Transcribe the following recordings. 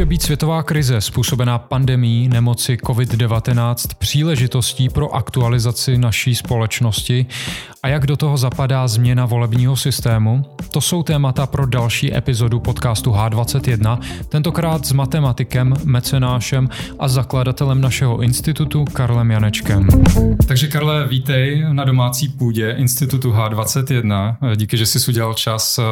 Může být světová krize způsobená pandemí nemoci COVID-19 příležitostí pro aktualizaci naší společnosti a jak do toho zapadá změna volebního systému? To jsou témata pro další epizodu podcastu H21, tentokrát s matematikem, mecenášem a zakladatelem našeho institutu Karlem Janečkem. Takže Karle, vítej na domácí půdě institutu H21. Díky, že jsi udělal čas eh,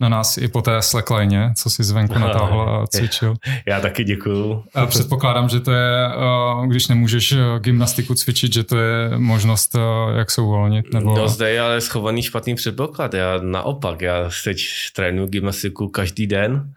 na nás i po té slackline, co si zvenku natáhl a cvičil. Já taky děkuju. A předpokládám, že to je, eh, když nemůžeš eh, gymnastiku cvičit, že to je možnost, jak se uvolnit? Nebo... No zde je ale schovaný špatný předpoklad. Já naopak, já teď trénuji gymnastiku každý den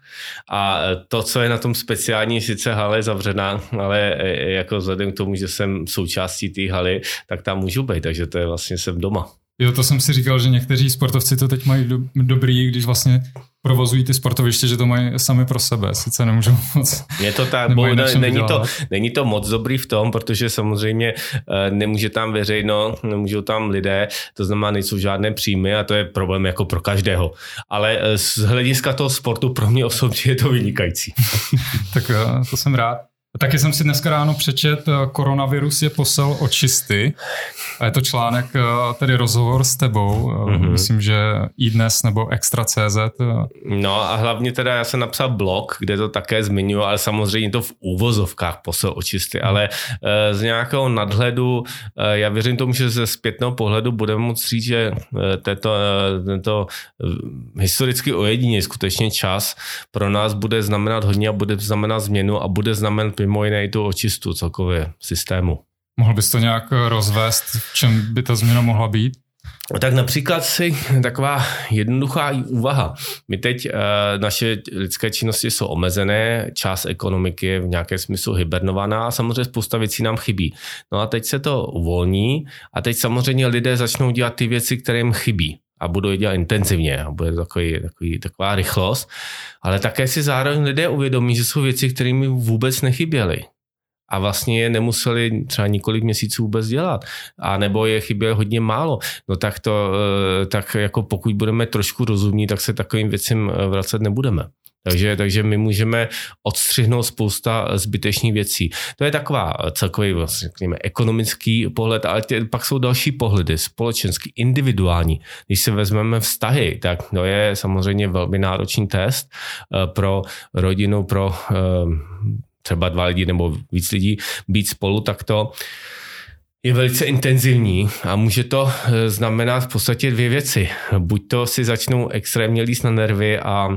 a to, co je na tom speciální, sice hala je zavřená, ale jako vzhledem k tomu, že jsem součástí té haly, tak tam můžu být, takže to je vlastně jsem doma. Jo, to jsem si říkal, že někteří sportovci to teď mají do, dobrý, když vlastně provozují ty sportoviště, že to mají sami pro sebe, sice nemůžou moc. Je to tak, bo, ne, není, to, není to moc dobrý v tom, protože samozřejmě eh, nemůže tam veřejno, nemůžou tam lidé, to znamená, nejsou žádné příjmy a to je problém jako pro každého. Ale eh, z hlediska toho sportu pro mě osobně je to vynikající. tak eh, to jsem rád. Taky jsem si dneska ráno přečet, eh, koronavirus je posel očisty. A je to článek, eh, tedy rozhovor s tebou. Mm-hmm. Myslím, že i dnes nebo Extra.cz. No a hlavně teda já jsem napsal blog, kde to také zmiňuji, ale samozřejmě to v úvozovkách posel očisty. Mm. Ale z nějakého nadhledu, já věřím tomu, že ze zpětného pohledu budeme moct říct, že tento, tento historicky ojedině skutečně čas pro nás bude znamenat hodně a bude znamenat změnu a bude znamenat mimo jiné i tu očistu celkově systému. Mohl bys to nějak rozvést, v čem by ta změna mohla být? Tak například si taková jednoduchá úvaha. My teď, e, naše lidské činnosti jsou omezené, část ekonomiky je v nějakém smyslu hibernovaná a samozřejmě spousta věcí nám chybí. No a teď se to uvolní a teď samozřejmě lidé začnou dělat ty věci, které jim chybí a budou je dělat intenzivně a bude to takový, takový, taková rychlost, ale také si zároveň lidé uvědomí, že jsou věci, které mi vůbec nechyběly. A vlastně je nemuseli třeba několik měsíců vůbec dělat, a nebo je chybělo hodně málo, no tak to, eh, tak jako pokud budeme trošku rozumní, tak se takovým věcem eh, vracet nebudeme. Takže, takže my můžeme odstřihnout spousta zbytečných věcí. To je taková celkový vlastně, řekněme, ekonomický pohled, ale tě, pak jsou další pohledy, společenský, individuální. Když si vezmeme vztahy, tak to je samozřejmě velmi náročný test eh, pro rodinu, pro eh, třeba dva lidi nebo víc lidí být spolu takto je velice intenzivní a může to eh, znamenat v podstatě dvě věci. Buď to si začnou extrémně líst na nervy a uh,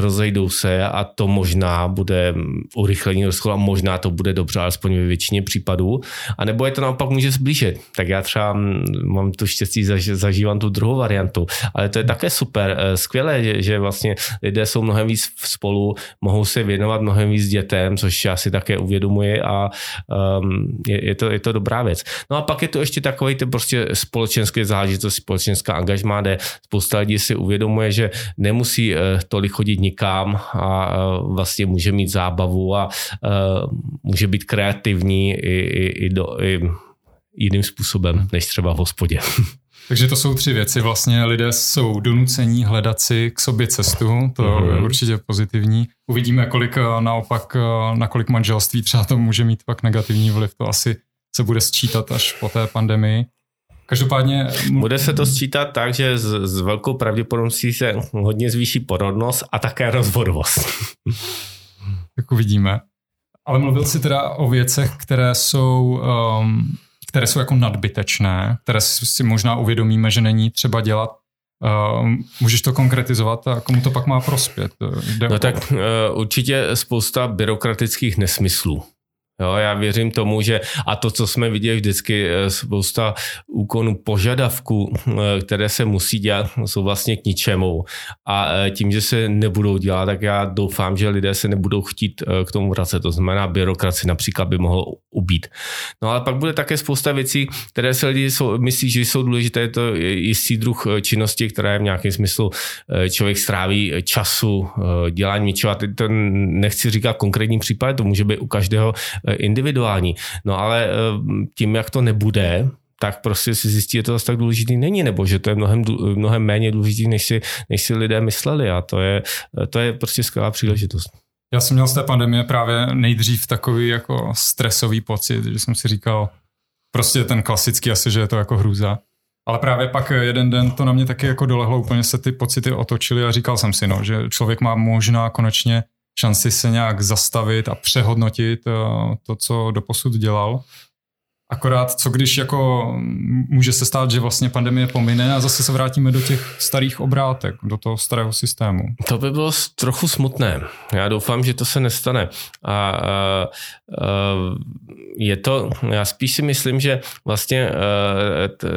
rozejdou se a to možná bude urychlení rozchodu a možná to bude dobře, alespoň ve většině případů. A nebo je to naopak může zblížit. Tak já třeba mm, mám tu štěstí, zaž, zažívám tu druhou variantu, ale to je také super, eh, skvělé, že, že vlastně lidé jsou mnohem víc spolu, mohou se věnovat mnohem víc dětem, což já si také uvědomuji a um, je, je, to, je to dobrá věc. No a pak je to ještě takový ty prostě společenské záležitost, společenská angažmá, kde spousta lidí si uvědomuje, že nemusí eh, tolik chodit nikam a eh, vlastně může mít zábavu a eh, může být kreativní i, i, i, do, i jiným způsobem, než třeba v hospodě. Takže to jsou tři věci. Vlastně lidé jsou donucení hledat si k sobě cestu, to mm-hmm. je mhm. určitě pozitivní. Uvidíme, kolik naopak, na kolik manželství třeba to může mít pak negativní vliv, to asi se bude sčítat až po té pandemii. Každopádně... Bude se to sčítat tak, že s, s velkou pravděpodobností se hodně zvýší porodnost a také rozvodovost. tak uvidíme. Ale mluvil jsi teda o věcech, které jsou, um, které jsou jako nadbytečné, které si možná uvědomíme, že není třeba dělat Uh, můžeš to konkretizovat a komu to pak má prospět? Jde no tak uh, určitě spousta byrokratických nesmyslů. Jo, já věřím tomu, že a to, co jsme viděli vždycky, eh, spousta úkonů, požadavků, eh, které se musí dělat, jsou vlastně k ničemu. A eh, tím, že se nebudou dělat, tak já doufám, že lidé se nebudou chtít k tomu vracet. To znamená, byrokraci například by mohlo ubít. No ale pak bude také spousta věcí, které se lidi jsou, myslí, že jsou důležité. Je to jistý druh činnosti, které v nějakém smyslu člověk stráví času, dělání něčeho. A teď to nechci říkat konkrétní případ, to může být u každého individuální. No ale eh, tím, jak to nebude, tak prostě si zjistí, že to zase tak důležitý není, nebo že to je mnohem, mnohem méně důležitý, než si, než si lidé mysleli a to je, to je prostě skvělá příležitost. Já jsem měl z té pandemie právě nejdřív takový jako stresový pocit, že jsem si říkal, prostě ten klasický asi, že je to jako hrůza. Ale právě pak jeden den to na mě taky jako dolehlo, úplně se ty pocity otočily a říkal jsem si, no, že člověk má možná konečně šanci se nějak zastavit a přehodnotit eh, to, co doposud dělal Akorát, co když jako může se stát, že vlastně pandemie pomine a zase se vrátíme do těch starých obrátek, do toho starého systému. To by bylo trochu smutné. Já doufám, že to se nestane. A, a, a je to, já spíš si myslím, že vlastně a, t,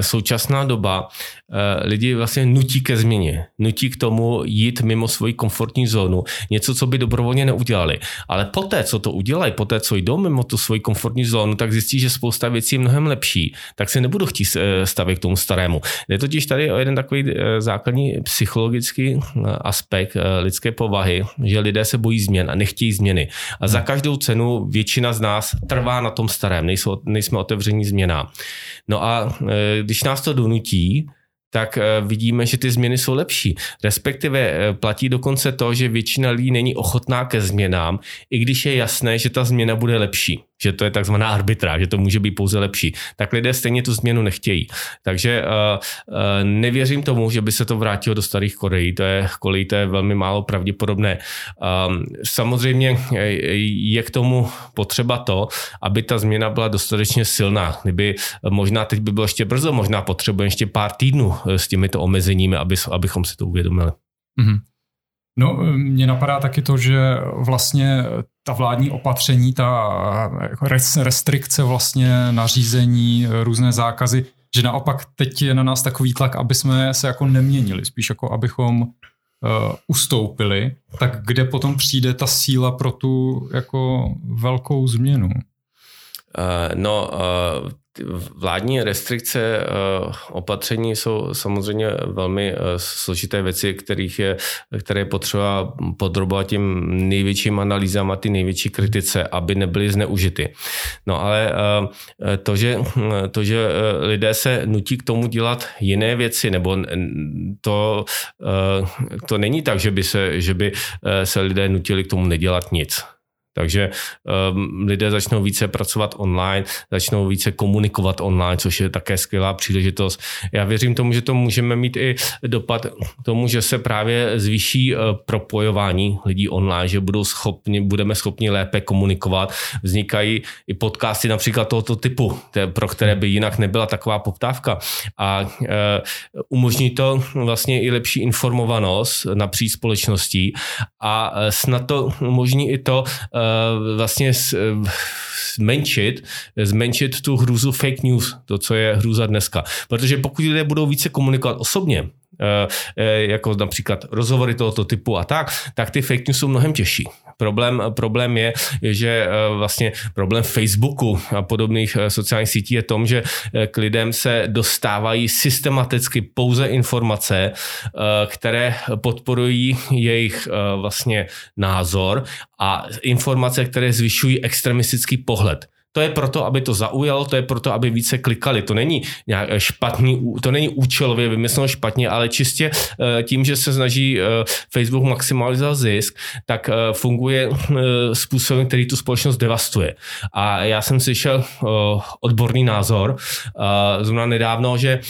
současná doba eh, lidi vlastně nutí ke změně, nutí k tomu jít mimo svoji komfortní zónu, něco, co by dobrovolně neudělali. Ale poté, co to udělají, poté, co jdou mimo tu svoji komfortní zónu, tak zjistí, že spousta věcí je mnohem lepší, tak se nebudou chtít eh, stavit k tomu starému. Je totiž tady o jeden takový eh, základní psychologický aspekt lidské povahy, že lidé se bojí změn a nechtějí změny. A za každou cenu většina z nás trvá na tom starém, nejsou, nejsme otevření změnám. No a když nás to donutí, tak eh, vidíme, že ty změny jsou lepší. Respektive eh, platí dokonce to, že většina lidí není ochotná ke změnám, i když je jasné, že ta změna bude lepší že to je takzvaná arbitra, že to může být pouze lepší, tak lidé stejně tu změnu nechtějí. Takže uh, uh, nevěřím tomu, že by se to vrátilo do starých kolejí, to je, kolejí, to je velmi málo pravděpodobné. Um, samozřejmě je k tomu potřeba to, aby ta změna byla dostatečně silná. Kdyby možná teď by bylo ještě brzo, možná potřebujeme ještě pár týdnů s těmito omezeními, aby, abychom si to uvědomili. Mm-hmm. No, mně napadá taky to, že vlastně ta vládní opatření, ta jako restrikce vlastně, nařízení, různé zákazy, že naopak teď je na nás takový tlak, aby jsme se jako neměnili, spíš jako abychom uh, ustoupili, tak kde potom přijde ta síla pro tu jako velkou změnu? Uh, no, uh, vládní restrikce eh, opatření jsou samozřejmě velmi eh, složité věci, kterých je, které je potřeba podrobovat tím největším analýzám a ty největší kritice, aby nebyly zneužity. No ale eh, to, že, to, že lidé se nutí k tomu dělat jiné věci, nebo to, to není tak, že by se, že by se lidé nutili k tomu nedělat nic. Takže um, lidé začnou více pracovat online, začnou více komunikovat online, což je také skvělá příležitost. Já věřím tomu, že to můžeme mít i dopad tomu, že se právě zvýší uh, propojování lidí online, že budou schopni, budeme schopni lépe komunikovat. Vznikají i podcasty například tohoto typu, pro které by jinak nebyla taková poptávka. A uh, umožní to vlastně i lepší informovanost napříč společností a uh, snad to umožní i to, Eh, vlastně eh, zmenšit, zmenšit tu hrůzu fake news, to, co je hrůza dneska. Protože pokud lidé budou více komunikovat osobně, eh, jako například rozhovory tohoto typu a tak, tak ty fake news jsou mnohem těžší. Problém, problém je, že eh, vlastně problém Facebooku a podobných eh, sociálních sítí je tom, že eh, k lidem se dostávají systematicky pouze informace, které podporují jejich vlastně názor a informace, které zvyšují extremistický pohled. To je proto, aby to zaujalo, to je proto, aby více klikali. To není nějak špatný, to není účelově vymysleno špatně, ale čistě eh, tím, že se snaží eh, Facebook maximalizovat zisk, tak eh, funguje způsobem, který tu společnost devastuje. A já jsem slyšel odborný názor zrovna nedávno, že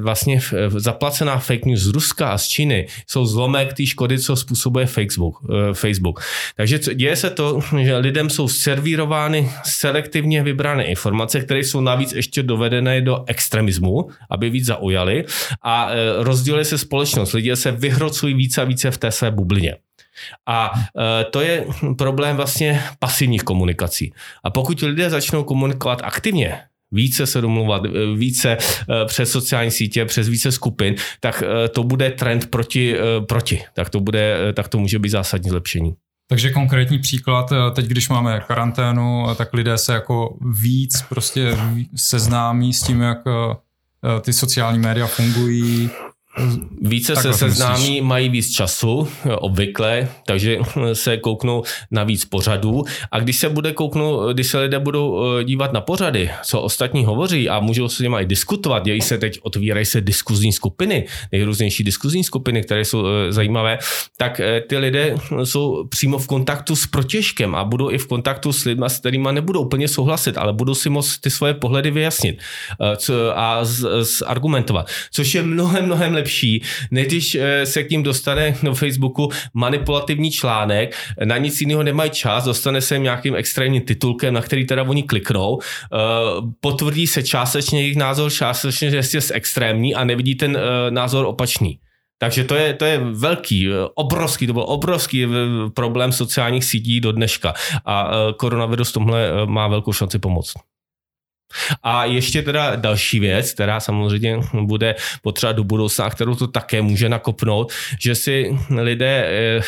vlastně zaplacená fake news z Ruska a z Číny jsou zlomek té škody, co způsobuje Facebook. Facebook. Takže děje se to, že lidem jsou servírovány selektivní selektivně vybrané informace, které jsou navíc ještě dovedené do extremismu, aby víc zaujali a e, rozděluje se společnost. Lidé se vyhrocují více a více v té své bublině. A e, to je problém vlastně pasivních komunikací. A pokud lidé začnou komunikovat aktivně, více se domluvat, e, více přes sociální sítě, přes více skupin, tak to bude trend proti, proti. Tak to, bude, tak to může být zásadní zlepšení. Takže konkrétní příklad, eh, teď když máme karanténu, eh, tak lidé se jako víc prostě seznámí s tím, jak eh, ty sociální média fungují, Více se seznámí, mají víc času, obvykle, takže se kouknou na víc pořadů. A když se bude kouknout, když se lidé budou eh, dívat na pořady, co ostatní hovoří a můžou s nimi i diskutovat, dějí se teď, otvírají se diskuzní skupiny, nejrůznější diskuzní skupiny, které jsou eh, zajímavé, tak eh, ty lidé jsou přímo v kontaktu s protěžkem a budou i v kontaktu s lidmi, s kterými nebudou úplně souhlasit, ale budou si moct ty svoje pohledy vyjasnit a argumentovat, což je mnohem, mnohem lepší, než když se k tím dostane na Facebooku manipulativní článek, na nic jiného nemají čas, dostane se nějakým extrémním titulkem, na který teda oni kliknou, potvrdí se částečně jejich názor, částečně, že je extrémní a nevidí ten názor opačný. Takže to je, to je velký, obrovský, to byl obrovský problém sociálních sítí do dneška a koronavirus tomhle má velkou šanci pomoct. A ještě teda další věc, která samozřejmě bude potřeba do budoucna, kterou to také může nakopnout, že si lidé, eh,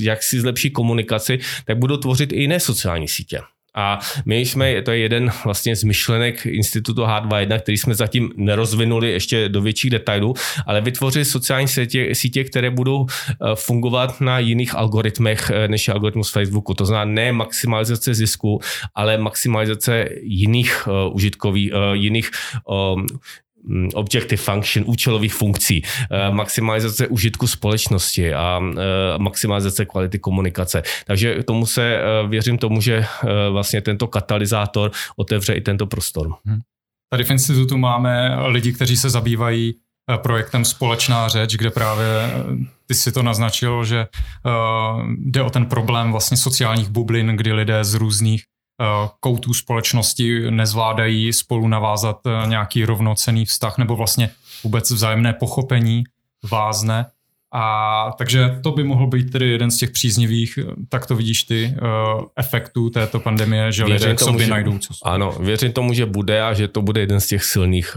jak si zlepší komunikaci, tak budou tvořit i jiné sociální sítě. A my jsme, to je jeden vlastně z myšlenek institutu H21, který jsme zatím nerozvinuli ještě do větších detailů, ale vytvořili sociální sítě, sítě, které budou eh, fungovat na jiných algoritmech eh, než je algoritmus Facebooku. To znamená ne maximalizace zisku, ale maximalizace jiných uh, užitkových, uh, jiných um, objective function, účelových funkcí, eh, maximalizace užitku společnosti a eh, maximalizace kvality komunikace. Takže tomu se, eh, věřím tomu, že vlastně tento katalyzátor otevře i tento prostor. Hmm. Tady v institutu máme lidi, kteří se zabývají projektem Společná řeč, kde právě ty si to naznačil, že jde o ten problém vlastně sociálních bublin, kdy lidé z různých koutů společnosti nezvládají spolu navázat eh, nějaký rovnocený vztah nebo vlastně vůbec vzájemné pochopení vázne. A takže to by mohl být tedy jeden z těch příznivých, tak to vidíš ty, efektů této pandemie, že lidé k sobě najdou. Co ano, věřím tomu, že bude a že to bude jeden z těch silných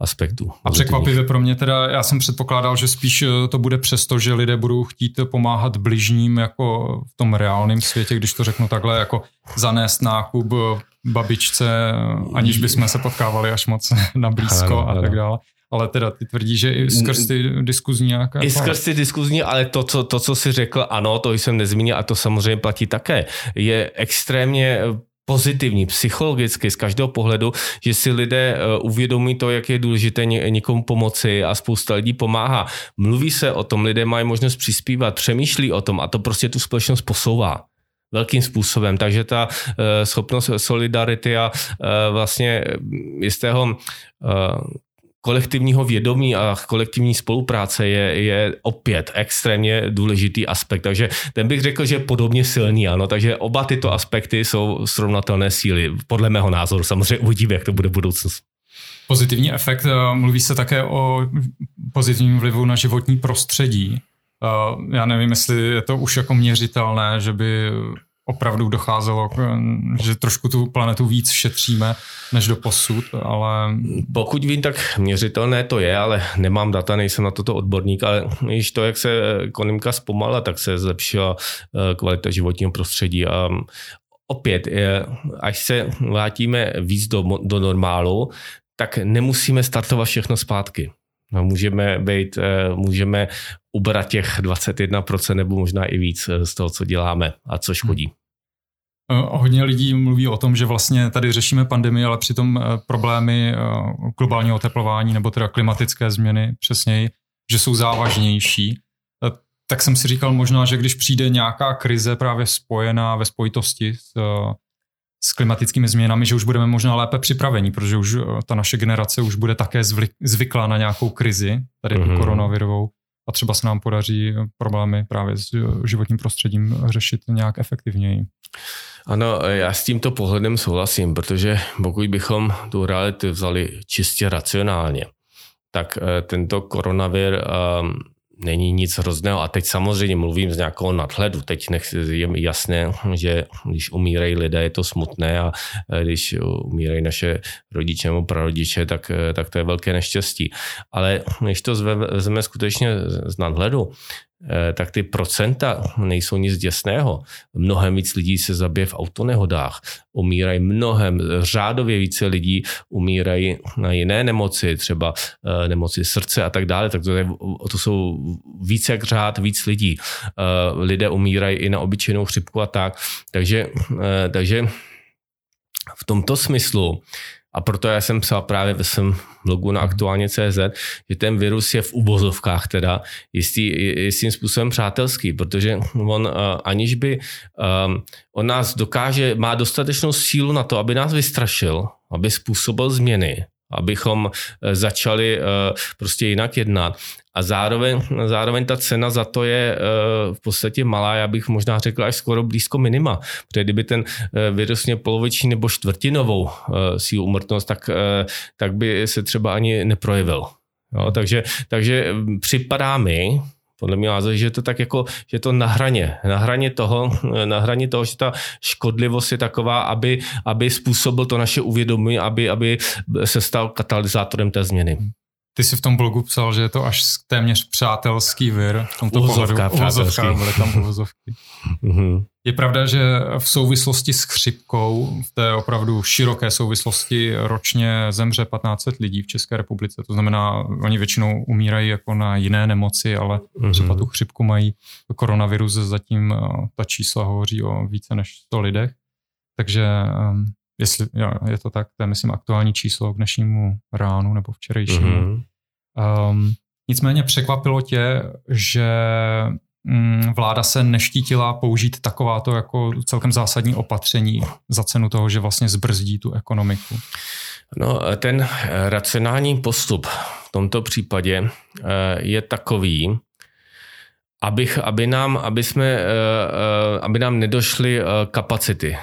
aspektů. A překvapivě pro mě teda, já jsem předpokládal, že spíš eh, to bude přesto, že lidé budou chtít pomáhat bližním jako v tom reálném světě, když to řeknu takhle, jako zanést nákup babičce, aniž bychom se potkávali až moc na blízko ano, a tak dále. Ale teda ty tvrdí, že i skrz ty diskuzní nějaká... I skrz ty diskuzní, ale to co, to, co jsi řekl, ano, to jsem nezmínil a to samozřejmě platí také. Je extrémně pozitivní, psychologicky z každého pohledu, že si lidé eh, uvědomí to, jak je důležité někomu pomoci a spousta lidí pomáhá. Mluví se o tom, lidé mají možnost přispívat, přemýšlí o tom a to prostě tu společnost posouvá velkým způsobem. Takže ta uh, schopnost solidarity a vlastně jistého kolektivního vědomí a kolektivní spolupráce je, je opět extrémně důležitý aspekt. Takže ten bych řekl, že je podobně silný, ano. Takže oba tyto aspekty jsou srovnatelné síly. Podle mého názoru samozřejmě uvidíme, jak to bude budoucnost. Pozitivní efekt, eh, mluví se také o pozitivním vlivu na životní prostředí. Eh, já nevím, jestli je to už jako měřitelné, že by opravdu docházelo, že trošku tu planetu víc šetříme než do posud, ale... Pokud vím, tak měřitelné to je, ale nemám data, nejsem na toto odborník, ale již to, jak se ekonomika zpomala, tak se zlepšila eh, kvalita životního prostředí a opět, až se vrátíme víc do, do normálu, tak nemusíme startovat všechno zpátky. No, můžeme být, eh, můžeme ubrat těch 21% nebo možná i víc eh, z toho, co děláme a co škodí. Eh, hodně lidí mluví o tom, že vlastně tady řešíme pandemii, ale přitom problémy globálního oteplování nebo teda klimatické změny přesněji, že jsou závažnější. Tak jsem si říkal možná, že když přijde nějaká krize právě spojená ve spojitosti s s klimatickými změnami, že už budeme možná lépe připraveni, protože už eh, ta naše generace už bude také zvyklá na nějakou krizi, tady mm-hmm. tu mhm. koronavirovou, a třeba se nám podaří eh, problémy právě s eh, životním prostředím řešit nějak efektivněji. Ano, já s tímto pohledem souhlasím, protože pokud bychom tu realitu vzali čistě racionálně, tak tento koronavir ehm, není nic hrozného. A teď samozřejmě mluvím z nějakého nadhledu. Teď nech, je mi jasné, že když umírají lidé, je to smutné a když umírají naše rodiče nebo prarodiče, tak, tak to je velké neštěstí. Ale když to vezmeme skutečně z nadhledu, tak ty procenta nejsou nic děsného. Mnohem víc lidí se zabije v autonehodách. Umírají mnohem, řádově více lidí umírají na jiné nemoci, třeba eh, nemoci srdce a tak dále. Tak to, je, to jsou více jak řád, víc lidí. Eh, lidé umírají i na obyčejnou chřipku a tak. Takže, takže v tomto smyslu a proto já jsem psal právě ve svém blogu na aktuálně CZ, že ten virus je v uvozovkách teda jistý, jistým způsobem přátelský, protože on uh, aniž by um, on nás dokáže, má dostatečnou sílu na to, aby nás vystrašil, aby způsobil změny, abychom eh, začali eh, prostě jinak jednat. A zároveň, zároveň ta cena za to je eh, v podstatě malá, já bych možná řekl až skoro blízko minima. Protože kdyby ten virus měl poloviční nebo čtvrtinovou sílu umrtnost, tak, tak by se třeba ani neprojevil. Jo, takže, takže připadá mi, podle mě názor, že je to tak jako, že to na hraně, na hraně toho, na hraně toho, že ta škodlivost je taková, aby, aby způsobil to naše uvědomí, aby, aby se stal katalyzátorem té změny. Ty jsi v tom blogu psal, že je to až téměř přátelský vir. V tomto uvozovka, pohledu. Uvozovka, bude tam uvozovky. Mhm. Je pravda, že v souvislosti s chřipkou, v té opravdu široké souvislosti, ročně zemře 1500 lidí v České republice. To znamená, oni většinou umírají jako na jiné nemoci, ale mm-hmm. třeba tu chřipku mají. Koronavirus zatím eh, ta čísla hovoří o více než 100 lidech. Takže ehm, jestli jo, je to tak, to je myslím aktuální číslo k dnešnímu ránu nebo včerejšímu. Mm-hmm. Um, nicméně překvapilo tě, že mm, vláda se neštítila použít takováto jako celkem zásadní opatření za cenu toho, že vlastně zbrzdí tu ekonomiku? No, ten racionální postup v tomto případě eh, je takový, abych, aby, nám, aby, jsme, eh, eh, aby nám nedošly eh, kapacity,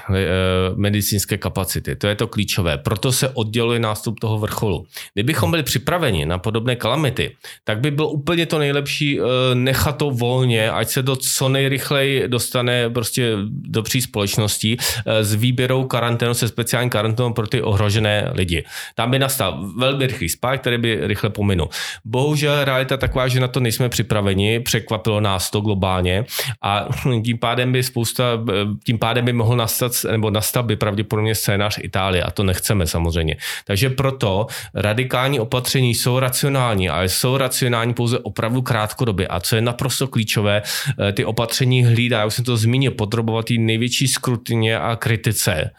medicínské kapacity. To je to klíčové. Proto se odděluje nástup toho vrcholu. Kdybychom byli připraveni na podobné kalamity, tak by bylo úplně to nejlepší nechat to volně, ať se to co nejrychleji dostane prostě do pří společností s výběrou karanténu, se speciální karanténou pro ty ohrožené lidi. Tam by nastal velmi rychlý spák, který by rychle pominul. Bohužel realita taková, že na to nejsme připraveni. Překvapilo nás to globálně. A tím pádem by spousta, tím pádem by mohl nastat, nebo nastat by pravděpodobně scénář Itálie a to nechceme samozřejmě. Takže proto radikální opatření jsou racionální, ale jsou racionální pouze opravdu krátkodobě. A co je naprosto klíčové, eh, ty opatření hlídá, já už jsem to zmínil, podrobovat největší skrutině a kritice eh,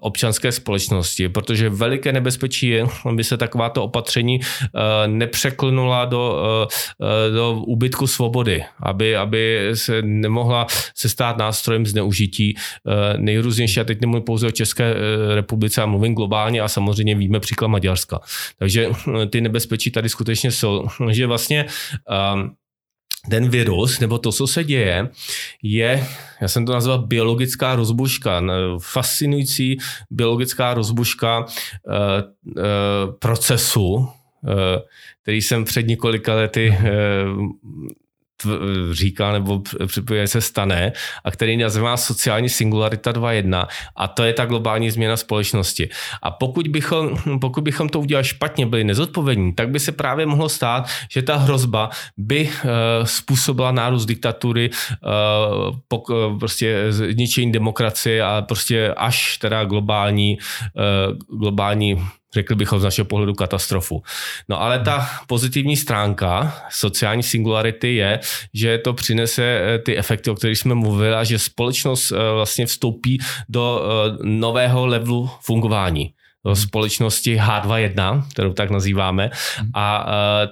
občanské společnosti, protože veliké nebezpečí je, aby se takováto opatření eh, nepřeklnula do, do úbytku svobody aby, aby se nemohla se stát nástrojem zneužití eh, nejrůznější. A teď nemluvím pouze o České eh, republice, a mluvím globálně a samozřejmě víme příklad Maďarska. Takže eh, ty nebezpečí tady skutečně jsou. Že vlastně um, ten virus, nebo to, co se děje, je, já jsem to nazval biologická rozbuška, fascinující biologická rozbuška uh, procesu, který jsem před několika lety říká nebo připoje se stane a který nazývá sociální singularita 2.1 a to je ta globální změna společnosti. A pokud bychom, pokud bychom to udělali špatně, byli nezodpovědní, tak by se právě mohlo stát, že ta hrozba by uh, způsobila nárůst diktatury, uh, prostě zničení demokracie a prostě až teda globální, globální řekl bychom z našeho pohledu katastrofu. No ale ta pozitivní stránka sociální singularity je, že to přinese eh, ty efekty, o kterých jsme mluvili a že společnost eh, vlastně vstoupí do eh, nového levelu fungování do společnosti H21, kterou tak nazýváme. A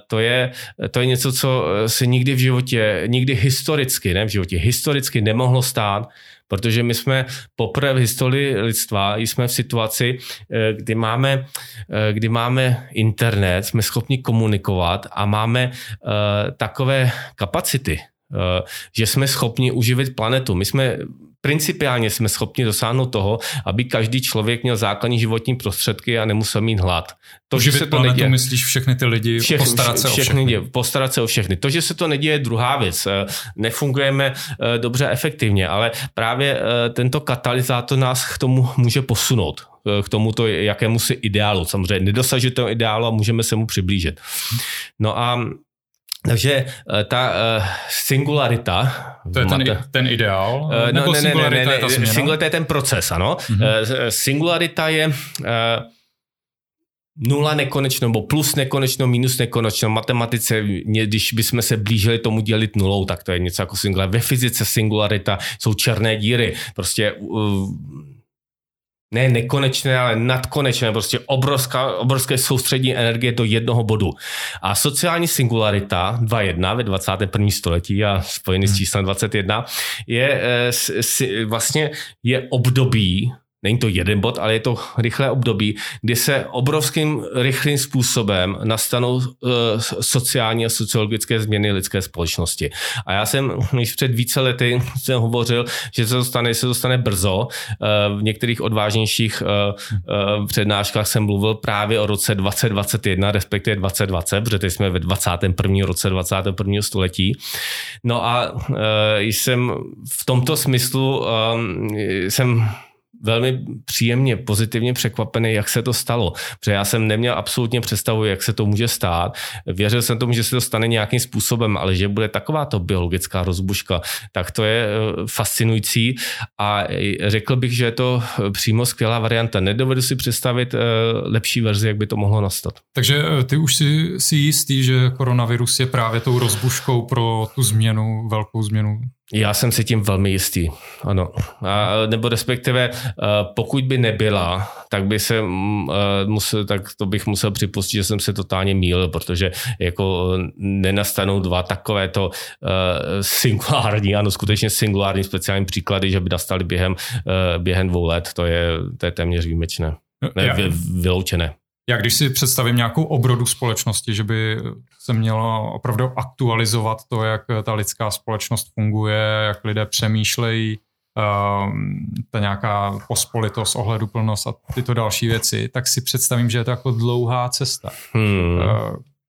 to je, to je něco, co se nikdy v životě, nikdy historicky, ne v životě, historicky nemohlo stát, Protože my jsme poprvé v historii lidstva jsme v situaci, eh, kdy máme, eh, kdy máme internet, jsme schopni komunikovat a máme eh, takové kapacity, že jsme schopni uživit planetu. My jsme principiálně jsme schopni dosáhnout toho, aby každý člověk měl základní životní prostředky a nemusel mít hlad. To, že se to neděje, myslíš všechny ty lidi, Všech, postarat se všechny, o všechny. Postarat se o všechny. To, že se to neděje, je druhá věc. Eh, nefungujeme eh, dobře efektivně, ale právě eh, tento katalyzátor nás k tomu může posunout k tomuto jakému si ideálu. Samozřejmě nedosažitelnému ideálu a můžeme se mu přiblížit. No a takže ta uh, singularita... To je ten, ten ideál? Uh, nebo ne, singularita ne, ne, ne, je ta změna? Singularita je ten proces, ano. Mm-hmm. Uh, singularita je... Uh, nula nekonečno, nebo plus nekonečno, minus nekonečno. Matematice, když bychom se blížili tomu dělit nulou, tak to je něco jako singular. Ve fyzice singularita jsou černé díry. Prostě uh, ne nekonečné, ale nadkonečné, prostě obrovská, obrovské soustřední energie do jednoho bodu. A sociální singularita 2.1 ve 21. století a spojený s hmm. číslem 21 je eh, vlastně je období, Není to jeden bod, ale je to rychlé období, kdy se obrovským rychlým způsobem nastanou uh, sociální a sociologické změny lidské společnosti. A já jsem již před více lety jsem hovořil, že se to stane, se to stane brzo. Uh, v některých odvážnějších uh, přednáškách jsem mluvil právě o roce 2021, respektive 2020, protože teď jsme ve 21. roce 21. století. No a jsem v tomto smyslu jsem velmi příjemně, pozitivně překvapený, jak se to stalo. Protože já jsem neměl absolutně představu, jak se to může stát. Věřil jsem tomu, že se to stane nějakým způsobem, ale že bude takováto biologická rozbuška, tak to je eh, fascinující a řekl bych, že je to eh, přímo skvělá varianta. Nedovedu si představit eh, lepší verzi, jak by to mohlo nastat. Takže ty už si, si jistý, že koronavirus je právě tou rozbuškou pro tu změnu, velkou změnu já jsem si tím velmi jistý, ano. A, nebo respektive, eh, pokud by nebyla, tak by se mm, eh, musel, tak to bych musel připustit, že jsem se totálně mýlil, protože jako nenastanou dva takovéto singulární, ano, skutečně singulární speciální příklady, že by nastali během, během dvou let, to je, to je téměř výjimečné, ne, vy, vyloučené. Já když si představím nějakou obrodu společnosti, že by se mělo opravdu aktualizovat to, jak ta lidská společnost funguje, jak lidé přemýšlejí, ehm, ta nějaká pospolitost, ohleduplnost a tyto další věci, tak si představím, že je to jako dlouhá cesta. Hmm.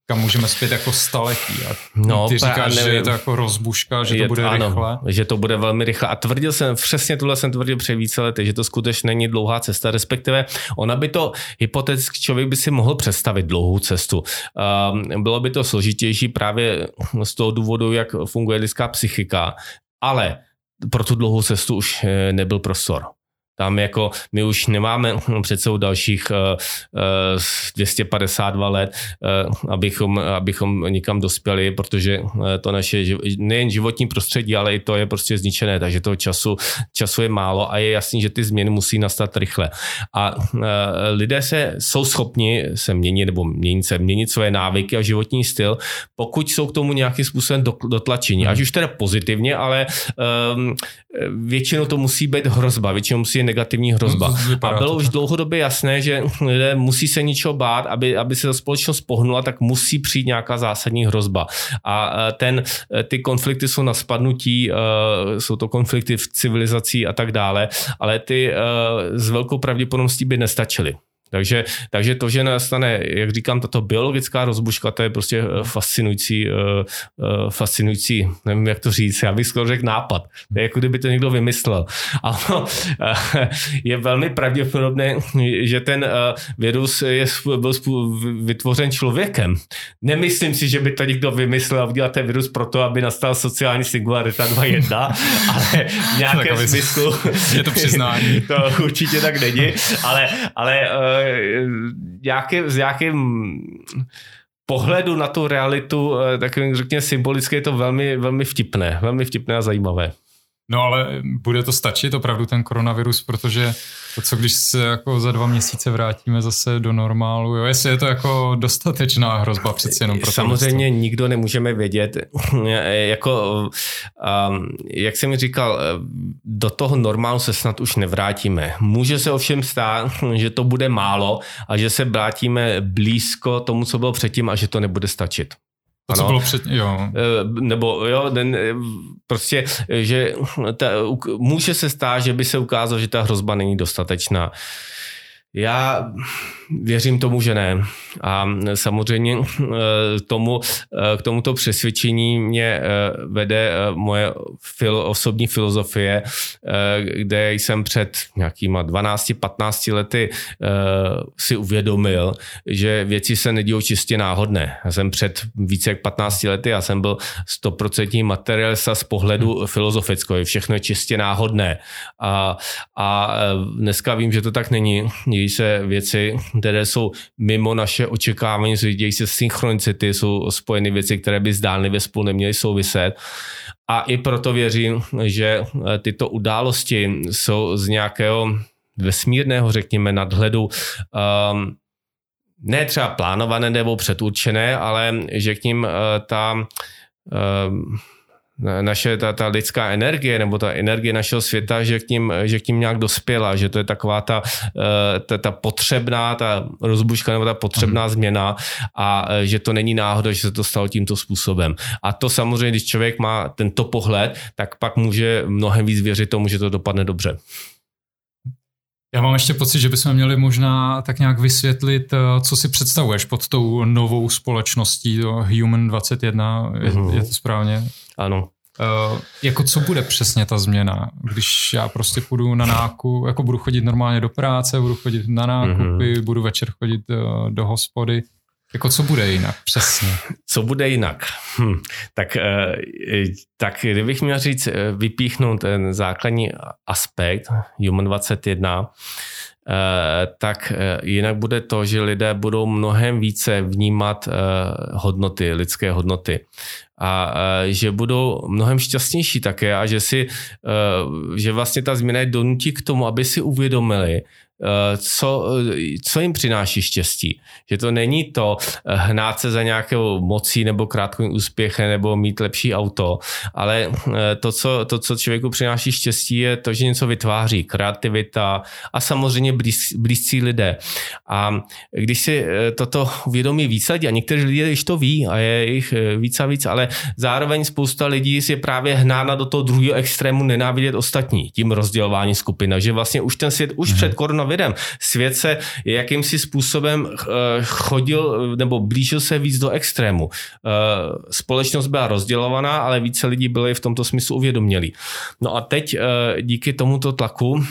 Kam můžeme spět jako staletí. A no, ty říkáš, že je to jako rozbuška, že je, to bude ano, rychle. že to bude velmi rychle. A tvrdil jsem, přesně tohle jsem tvrdil před více lety, že to skutečně není dlouhá cesta, respektive ona by to, hypoteticky člověk by si mohl představit dlouhou cestu. Um, bylo by to složitější právě z toho důvodu, jak funguje lidská psychika, ale pro tu dlouhou cestu už eh, nebyl prostor. Tam jako my už nemáme před sebou dalších uh, uh, 252 let, uh, abychom, abychom nikam dospěli, protože to naše nejen životní prostředí, ale i to je prostě zničené, takže toho času, času je málo a je jasný, že ty změny musí nastat rychle. A lidé se jsou schopni se měnit nebo měnit se, měnit své návyky a životní styl, pokud jsou k tomu nějakým způsobem dotlačení. Hmm. Ať už teda pozitivně, ale um, většinou to musí být hrozba, většinou musí negativní hrozba. No, a bylo už dlouhodobě jasné, že lidé musí se ničeho bát, aby, aby se ta společnost pohnula, tak musí přijít nějaká zásadní hrozba. A ten, ty konflikty jsou na spadnutí, jsou to konflikty v civilizací a tak dále, ale ty s velkou pravděpodobností by nestačily. Takže, takže to, že nastane, jak říkám, tato biologická rozbuška, to je prostě eh, fascinující, uh, uh, fascinující, nevím, jak to říct, já bych skoro řekl nápad. To je jako kdyby to někdo vymyslel. A je velmi pravděpodobné, že ten virus je, byl vytvořen člověkem. Nemyslím si, že by to někdo vymyslel a udělal ten virus proto, aby nastal sociální singularita 2.1, ale v nějakém smyslu... Je to přiznání. to určitě tak není, ale, ale nějaký, z nějakým pohledu na tu realitu, eh, takovým řekněme symbolicky, je to velmi, velmi vtipné, velmi vtipné a zajímavé. No ale bude to stačit opravdu ten koronavirus, protože to, co když se jako za dva měsíce vrátíme zase do normálu, jo, jestli je to jako dostatečná hrozba přeci jenom pro Samozřejmě to. nikdo nemůžeme vědět, jako, um, jak jsem mi říkal, do toho normálu se snad už nevrátíme. Může se ovšem stát, že to bude málo a že se vrátíme blízko tomu, co bylo předtím a že to nebude stačit. To, ano. co bylo před, jo. Eh, nebo jo, den, prostě, že ta, může se stát, že by se ukázalo, že ta hrozba není dostatečná. Já věřím tomu, že ne. A samozřejmě eh, tomu, eh, k tomuto přesvědčení mě eh, vede moje fil, osobní filozofie, kde jsem před nějakýma 12-15 lety si uvědomil, že věci se nedějou čistě náhodné. Já jsem před více jak 15 lety, já jsem byl 100% materialista z pohledu hmm. filozofického. Všechno je čistě náhodné. A, a dneska vím, že to tak není. Dějí se věci, které jsou mimo naše očekávání, dějí se synchronicity, jsou spojeny věci, které by zdánlivě spolu neměly souviset. A i proto věřím, že eh, tyto události jsou z nějakého vesmírného, řekněme, nadhledu um, ne třeba plánované nebo předurčené, ale že k ním uh, ta um, naše ta, ta lidská energie nebo ta energie našeho světa, že k ním, že k ním nějak dospěla, že to je taková ta, eh, ta, ta potřebná, ta rozbuška nebo ta potřebná hmm. změna a eh, že to není náhoda, že se to stalo tímto způsobem. A to samozřejmě, když člověk má tento pohled, tak pak může mnohem víc věřit tomu, že to dopadne dobře. Já mám ještě pocit, že bychom měli možná tak nějak vysvětlit, eh, co si představuješ pod tou novou společností, Human 21, je, uh-huh. je to správně? Ano. Uh, jako co bude přesně ta změna, když já prostě půjdu na nákup, jako budu chodit normálně do práce, budu chodit na nákupy, uh-huh. budu večer chodit uh, do hospody, jako co bude jinak přesně? Co bude jinak? Hm. Tak, tak kdybych měl říct, vypíchnout ten základní aspekt Human 21, tak jinak bude to, že lidé budou mnohem více vnímat hodnoty, lidské hodnoty a že budou mnohem šťastnější také a že si, že vlastně ta změna je donutí k tomu, aby si uvědomili, co, eh, co jim přináší štěstí. Že to není to eh, hnát se za nějakou mocí nebo krátkým úspěchem nebo mít lepší auto, ale to co, to, co člověku přináší štěstí, je to, že něco vytváří, kreativita a samozřejmě blíz, blízcí lidé. A když si toto uvědomí víc lidí, a někteří lidé již to ví a je jich víc a víc, ale zároveň spousta lidí si je právě hnána do toho druhého extrému nenávidět ostatní, tím rozdělování skupina, že vlastně už ten svět, už mm-hmm. před koronavirem koronavirem. Svět se jakýmsi způsobem eh, chodil nebo blížil se víc do extrému. Eh, společnost byla rozdělovaná, ale více lidí byly v tomto smyslu uvědomělí. No a teď eh, díky tomuto tlaku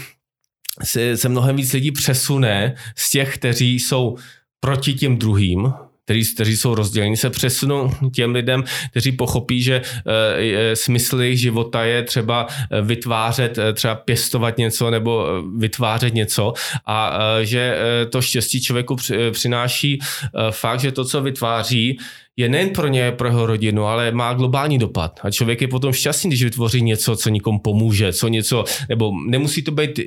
se, se mnohem víc lidí přesune z těch, kteří jsou proti těm druhým, kteří, kteří jsou rozděleni, se přesunou těm lidem, kteří pochopí, že e, smysl jejich života je třeba eh, vytvářet, třeba pěstovat něco nebo vytvářet něco. A že to štěstí člověku přináší fakt, že to, co vytváří, je nejen pro ně, pro jeho rodinu, ale má globální dopad. A člověk je potom šťastný, když vytvoří něco, co nikomu pomůže, co něco, nebo nemusí to být e,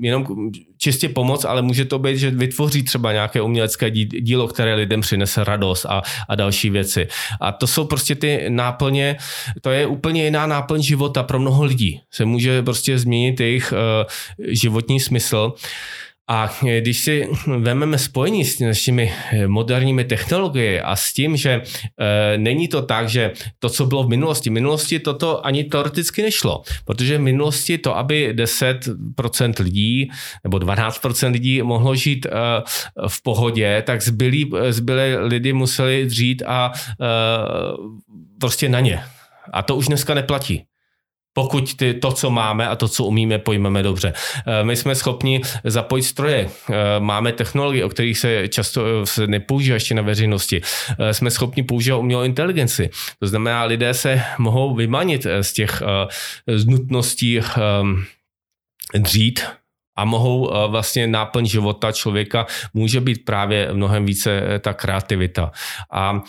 jenom čistě pomoc, ale může to být, že vytvoří třeba nějaké umělecké dílo, které lidem přinese radost a, a další věci. A to jsou prostě ty náplně, to je úplně jiná náplň života pro mnoho lidí. Se může prostě změnit jejich e, životní smysl. A když si vezmeme spojení s našimi moderními technologiemi a s tím, že e, není to tak, že to, co bylo v minulosti, v minulosti toto ani teoreticky nešlo, protože v minulosti to, aby 10% lidí nebo 12% lidí mohlo žít e, v pohodě, tak zbylí, zbylé lidi museli dřít a e, prostě na ně. A to už dneska neplatí pokud ty, to, co máme a to, co umíme, pojmeme dobře. Eh, my jsme schopni zapojit stroje, eh, máme technologie, o kterých se často eh, nepoužívá ještě na veřejnosti. Jsme schopni používat umělou inteligenci. To znamená, lidé se mohou vymanit z těch z nutností dřít, a mohou vlastně náplň života člověka může být právě mnohem více ta kreativita. A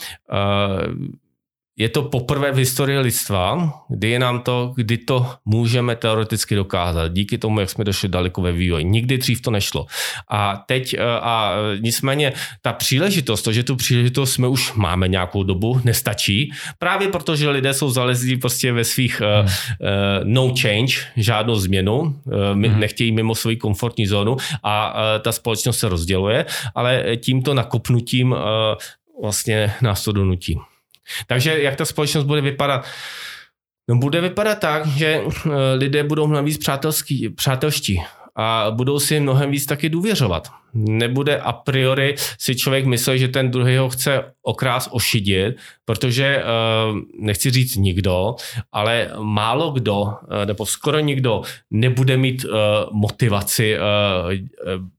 je to poprvé v historii lidstva, kdy je nám to, kdy to můžeme teoreticky dokázat, díky tomu, jak jsme došli daleko ve vývoji. Nikdy dřív to nešlo. A teď, eh, a nicméně ta příležitost, to, že tu příležitost jsme už máme nějakou dobu, nestačí, právě protože lidé jsou zalezlí prostě ve svých hmm. uh, uh, no change, žádnou změnu, uh, hmm. nechtějí mimo svoji komfortní zónu a uh, ta společnost se rozděluje, ale tímto nakopnutím uh, vlastně nás to donutí. Takže jak ta společnost bude vypadat? No bude vypadat tak, že eh, lidé budou navíc přátelský, přátelští a budou si mnohem víc taky důvěřovat. Nebude a priori si člověk myslet, že ten druhý ho chce okrás ošidit, protože eh, nechci říct nikdo, ale málo kdo, eh, nebo skoro nikdo nebude mít motivaci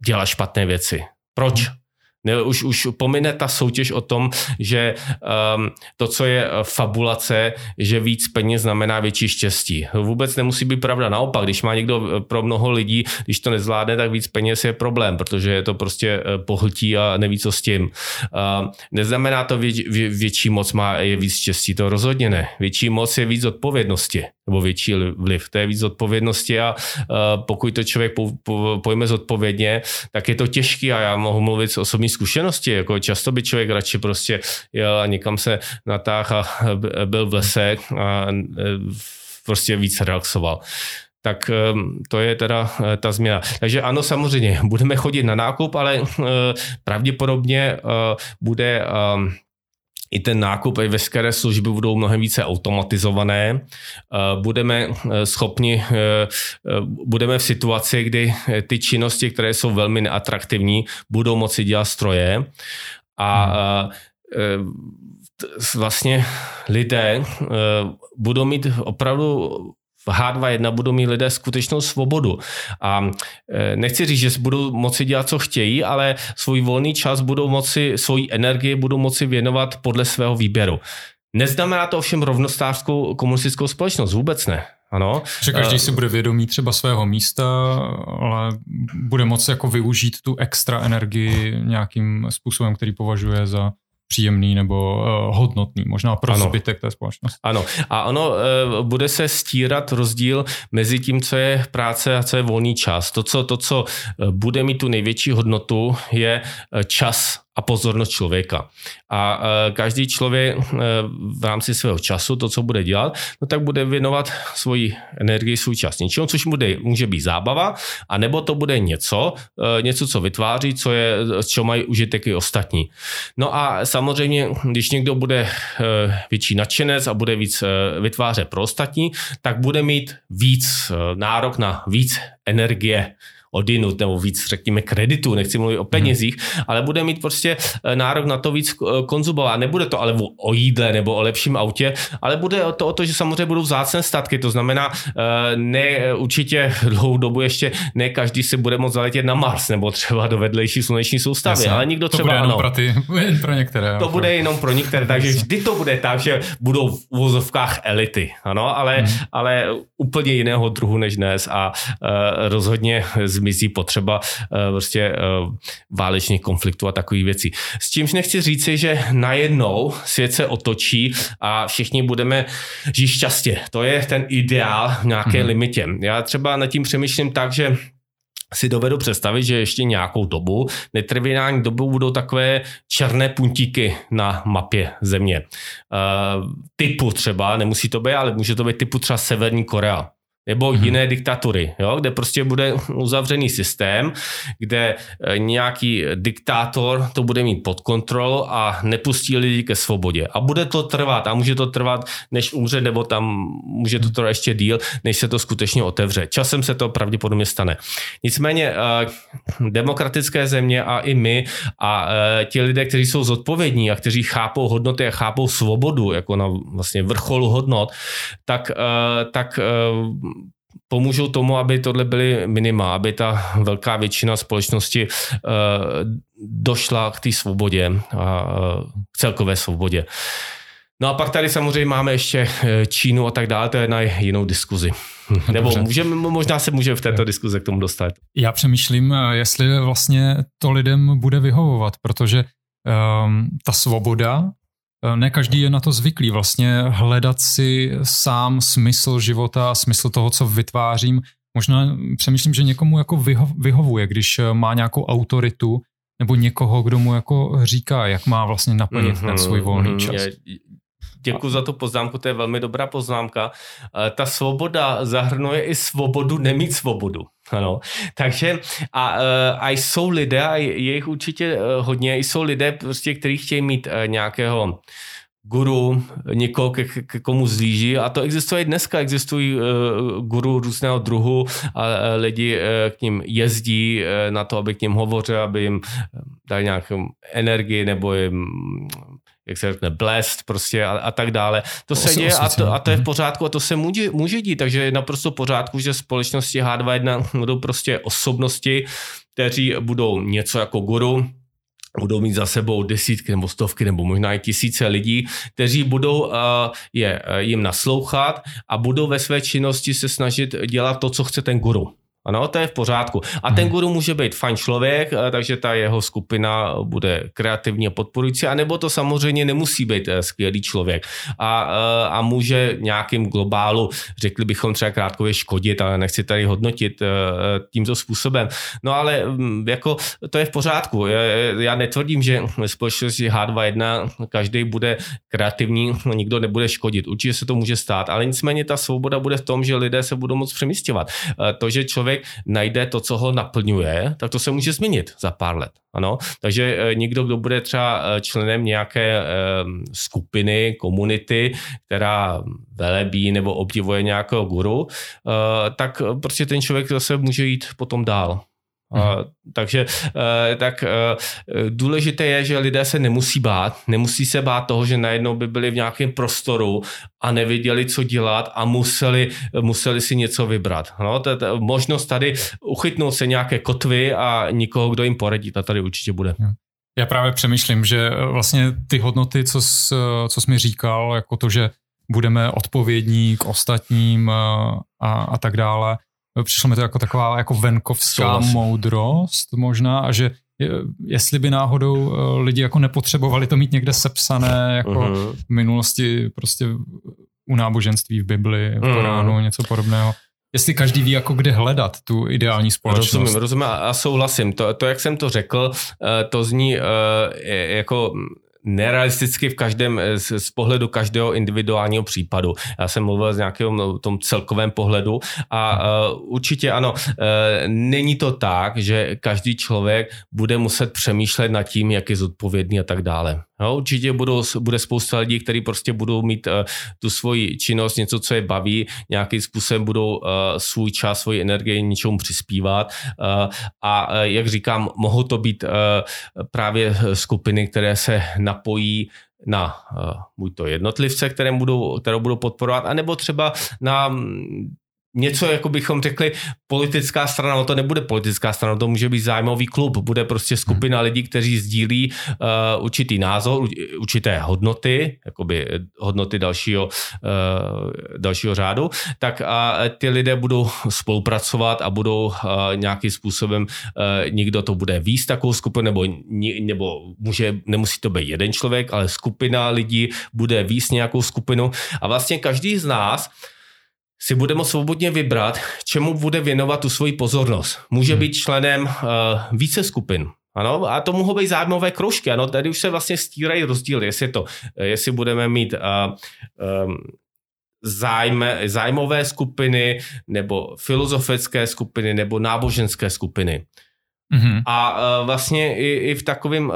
dělat špatné věci. Proč? Ne, už, už pomine ta soutěž o tom, že um, to, co je eh, fabulace, že víc peněz znamená větší štěstí. Vůbec nemusí být pravda. Naopak, když má někdo eh, pro mnoho lidí, když to nezvládne, tak víc peněz je problém, protože je to prostě eh, pohltí a neví, co s tím. Uh, neznamená to vě, vě, větší moc má je víc štěstí, to rozhodně ne. Větší moc je víc odpovědnosti nebo větší vliv. To je víc odpovědnosti a pokud to člověk po, po, pojme zodpovědně, tak je to těžký a já mohu mluvit z osobní zkušenosti. Jako často by člověk radši prostě jel a někam se natáhl a byl v lese a e, prostě víc relaxoval tak e, to je teda e, ta změna. Takže ano, samozřejmě, budeme chodit na nákup, ale pravděpodobně bude i ten nákup, i veškeré služby budou mnohem více automatizované. Budeme schopni, budeme v situaci, kdy ty činnosti, které jsou velmi neatraktivní, budou moci dělat stroje a vlastně lidé budou mít opravdu H2.1 budou mít lidé skutečnou svobodu. A e, nechci říct, že budou moci dělat, co chtějí, ale svůj volný čas budou moci, svoji energii budou moci věnovat podle svého výběru. Neznamená to ovšem rovnostářskou komunistickou společnost, vůbec ne. Ano. Že každý si bude vědomý třeba svého místa, ale bude moci jako využít tu extra energii nějakým způsobem, který považuje za příjemný nebo uh, hodnotný, možná pro ano. zbytek té společnosti. Ano, a ono uh, bude se stírat rozdíl mezi tím, co je práce a co je volný čas. To, co, to, co bude mít tu největší hodnotu, je čas a pozornost člověka. A e, každý člověk e, v rámci svého času, to, co bude dělat, no tak bude věnovat svoji energii, svůj čas něčemu, což bude, může být zábava, a nebo to bude něco, e, něco, co vytváří, co je, čeho mají užitek i ostatní. No a samozřejmě, když někdo bude větší nadšenec a bude víc vytvářet pro ostatní, tak bude mít víc nárok na víc energie odinut nebo víc, řekněme, kreditu, nechci mluvit o penězích, hmm. ale bude mít prostě eh, nárok na to víc eh, konzumovat. Nebude to ale o jídle nebo o lepším autě, ale bude to o to, že samozřejmě budou vzácné statky. To znamená, eh, ne určitě dlouhou dobu ještě ne každý si bude moct zaletět na Mars nebo třeba do vedlejší sluneční soustavy, Jasně. ale někdo to třeba bude ano. pro, ty, pro některé. To bude jenom pro některé, takže vždy to bude tak, že budou v uvozovkách elity, ano, ale, hmm. ale úplně jiného druhu než dnes a uh, rozhodně z zmizí potřeba uh, prostě uh, válečných konfliktů a takových věcí. S čímž nechci říci, že najednou svět se otočí a všichni budeme žít šťastě. To je ten ideál v nějaké mm-hmm. limitě. Já třeba nad tím přemýšlím tak, že si dovedu představit, že ještě nějakou dobu, netriviální dobu budou takové černé puntíky na mapě země. Uh, typu třeba, nemusí to být, ale může to být typu třeba Severní Korea nebo mm-hmm. jiné diktatury, jo, kde prostě bude uzavřený systém, kde eh, nějaký diktátor to bude mít pod kontrolou a nepustí lidi ke svobodě. A bude to trvat a může to trvat, než umře, nebo tam může to trvat ještě díl, než se to skutečně otevře. Časem se to pravděpodobně stane. Nicméně eh, demokratické země a i my a eh, ti lidé, kteří jsou zodpovědní a kteří chápou hodnoty a chápou svobodu jako na vlastně vrcholu hodnot, tak, tak pomůžou tomu, aby tohle byly minima, aby ta velká většina společnosti uh, došla k té svobodě a uh, k celkové svobodě. No a pak tady samozřejmě máme ještě eh, Čínu a tak dále, to je na jinou diskuzi. Nebo můžeme, možná se může v této diskuzi k tomu dostat. Já přemýšlím, jestli vlastně to lidem bude vyhovovat, protože um, ta svoboda Eh, ne každý je na to zvyklý, vlastně hledat si sám smysl života a smysl toho, co vytvářím. Možná přemýšlím, že někomu jako vyho- vyhovuje, když eh, má nějakou autoritu nebo někoho, kdo mu jako říká, jak má vlastně naplnit mm-hmm, ten svůj volný mm-hmm, čas. Děkuji za tu poznámku, to je velmi dobrá poznámka. Eh, ta svoboda zahrnuje i svobodu nemít svobodu. Ano. Takže a, eh, a jsou lidé, a je jich určitě eh, hodně, jsou lidé, prostě, kteří chtějí mít nějakého guru, někoho, ke, ke komu zlíží a to existuje i dneska, existují uh, guru různého druhu a uh, lidi uh, k ním jezdí uh, na to, aby k ním hovořil, aby jim dali nějakou energii nebo jim jak se řekne, blest prostě a, a tak dále. To se děje a to, a to je v pořádku a to se může, může dít, takže je naprosto v pořádku, že společnosti H21 budou prostě osobnosti, kteří budou něco jako guru, budou mít za sebou desítky nebo stovky nebo možná i tisíce lidí, kteří budou uh, je, uh, jim naslouchat a budou ve své činnosti se snažit dělat to, co chce ten guru. Ano, to je v pořádku. A ten mhm. guru může být fajn člověk, eh, takže ta jeho skupina bude kreativně podporující, anebo to samozřejmě nemusí být eh, skvělý člověk. A, eh, a může nějakým globálu, řekli bychom třeba krátkově škodit, ale nechci tady hodnotit tímto způsobem. No ale mm, jako to je v pořádku. Já netvrdím, že ve společnosti H21 každý bude kreativní, no, nikdo nebude škodit. Určitě se to může stát, ale nicméně ta svoboda bude v tom, že lidé se budou moc přemysťovat. To, že člověk člověk najde to, co ho naplňuje, tak to se může změnit za pár let. Ano? Takže e, někdo, kdo bude třeba e, členem nějaké e, skupiny, komunity, která velebí nebo obdivuje nějakého guru, tak prostě ten člověk zase může jít potom dál. Takže uh, tak uh, důležité je, že lidé se nemusí bát, nemusí se bát toho, že najednou by byli v nějakém prostoru a nevěděli, co dělat a museli, museli si něco vybrat. No, to, to, možnost tady uchytnout se nějaké kotvy a nikoho, kdo jim poradí, ta tady určitě bude. Já právě přemýšlím, že vlastně ty hodnoty, co jsi, co jsi mi říkal, jako to, že budeme odpovědní k ostatním a, a tak dále, Přišlo mi to jako taková jako venkovská Souhlasím. moudrost možná a že jestli by náhodou eh, lidi jako nepotřebovali to mít někde sepsané jako uh-huh. v minulosti prostě u náboženství v Bibli, v Koránu, uh-huh. něco podobného. Jestli každý ví, jako kde hledat tu ideální společnost. Rozumím, rozumím a souhlasím. To, to jak jsem to řekl, eh, to zní eh, jako nerealisticky v každém, eh, z, z pohledu každého individuálního případu. Já jsem mluvil z nějakého no, tom celkovém pohledu a uh, určitě ano, uh, není to tak, že každý člověk bude muset přemýšlet nad tím, jak je zodpovědný a tak dále. No, určitě budou, bude spousta lidí, kteří prostě budou mít uh, tu svoji činnost, něco, co je baví, nějakým způsobem budou uh, svůj čas, svoji energii něčemu přispívat. Uh, a uh, jak říkám, mohou to být uh, právě skupiny, které se napojí na uh, buď to jednotlivce, které budou, kterou budou podporovat, anebo třeba na něco, jako bychom řekli, politická strana, no to nebude politická strana, to může být zájmový klub, bude prostě skupina hmm. lidí, kteří sdílí uh, určitý názor, určité hodnoty, jakoby hodnoty dalšího, uh, dalšího řádu, tak a ty lidé budou spolupracovat a budou uh, nějakým způsobem, uh, někdo to bude víc takovou skupinu, nebo, nebo může, nemusí to být jeden člověk, ale skupina lidí bude víc nějakou skupinu. A vlastně každý z nás si bude moct svobodně vybrat, čemu bude věnovat tu svoji pozornost. Může hmm. být členem uh, více skupin, ano, a to mohou být zájmové kroužky. Ano, tady už se vlastně stírají rozdíly, jestli to, jestli budeme mít uh, um, zájme, zájmové skupiny, nebo filozofické skupiny, nebo náboženské skupiny. Mm-hmm. A uh, vlastně i, i v takovým, uh,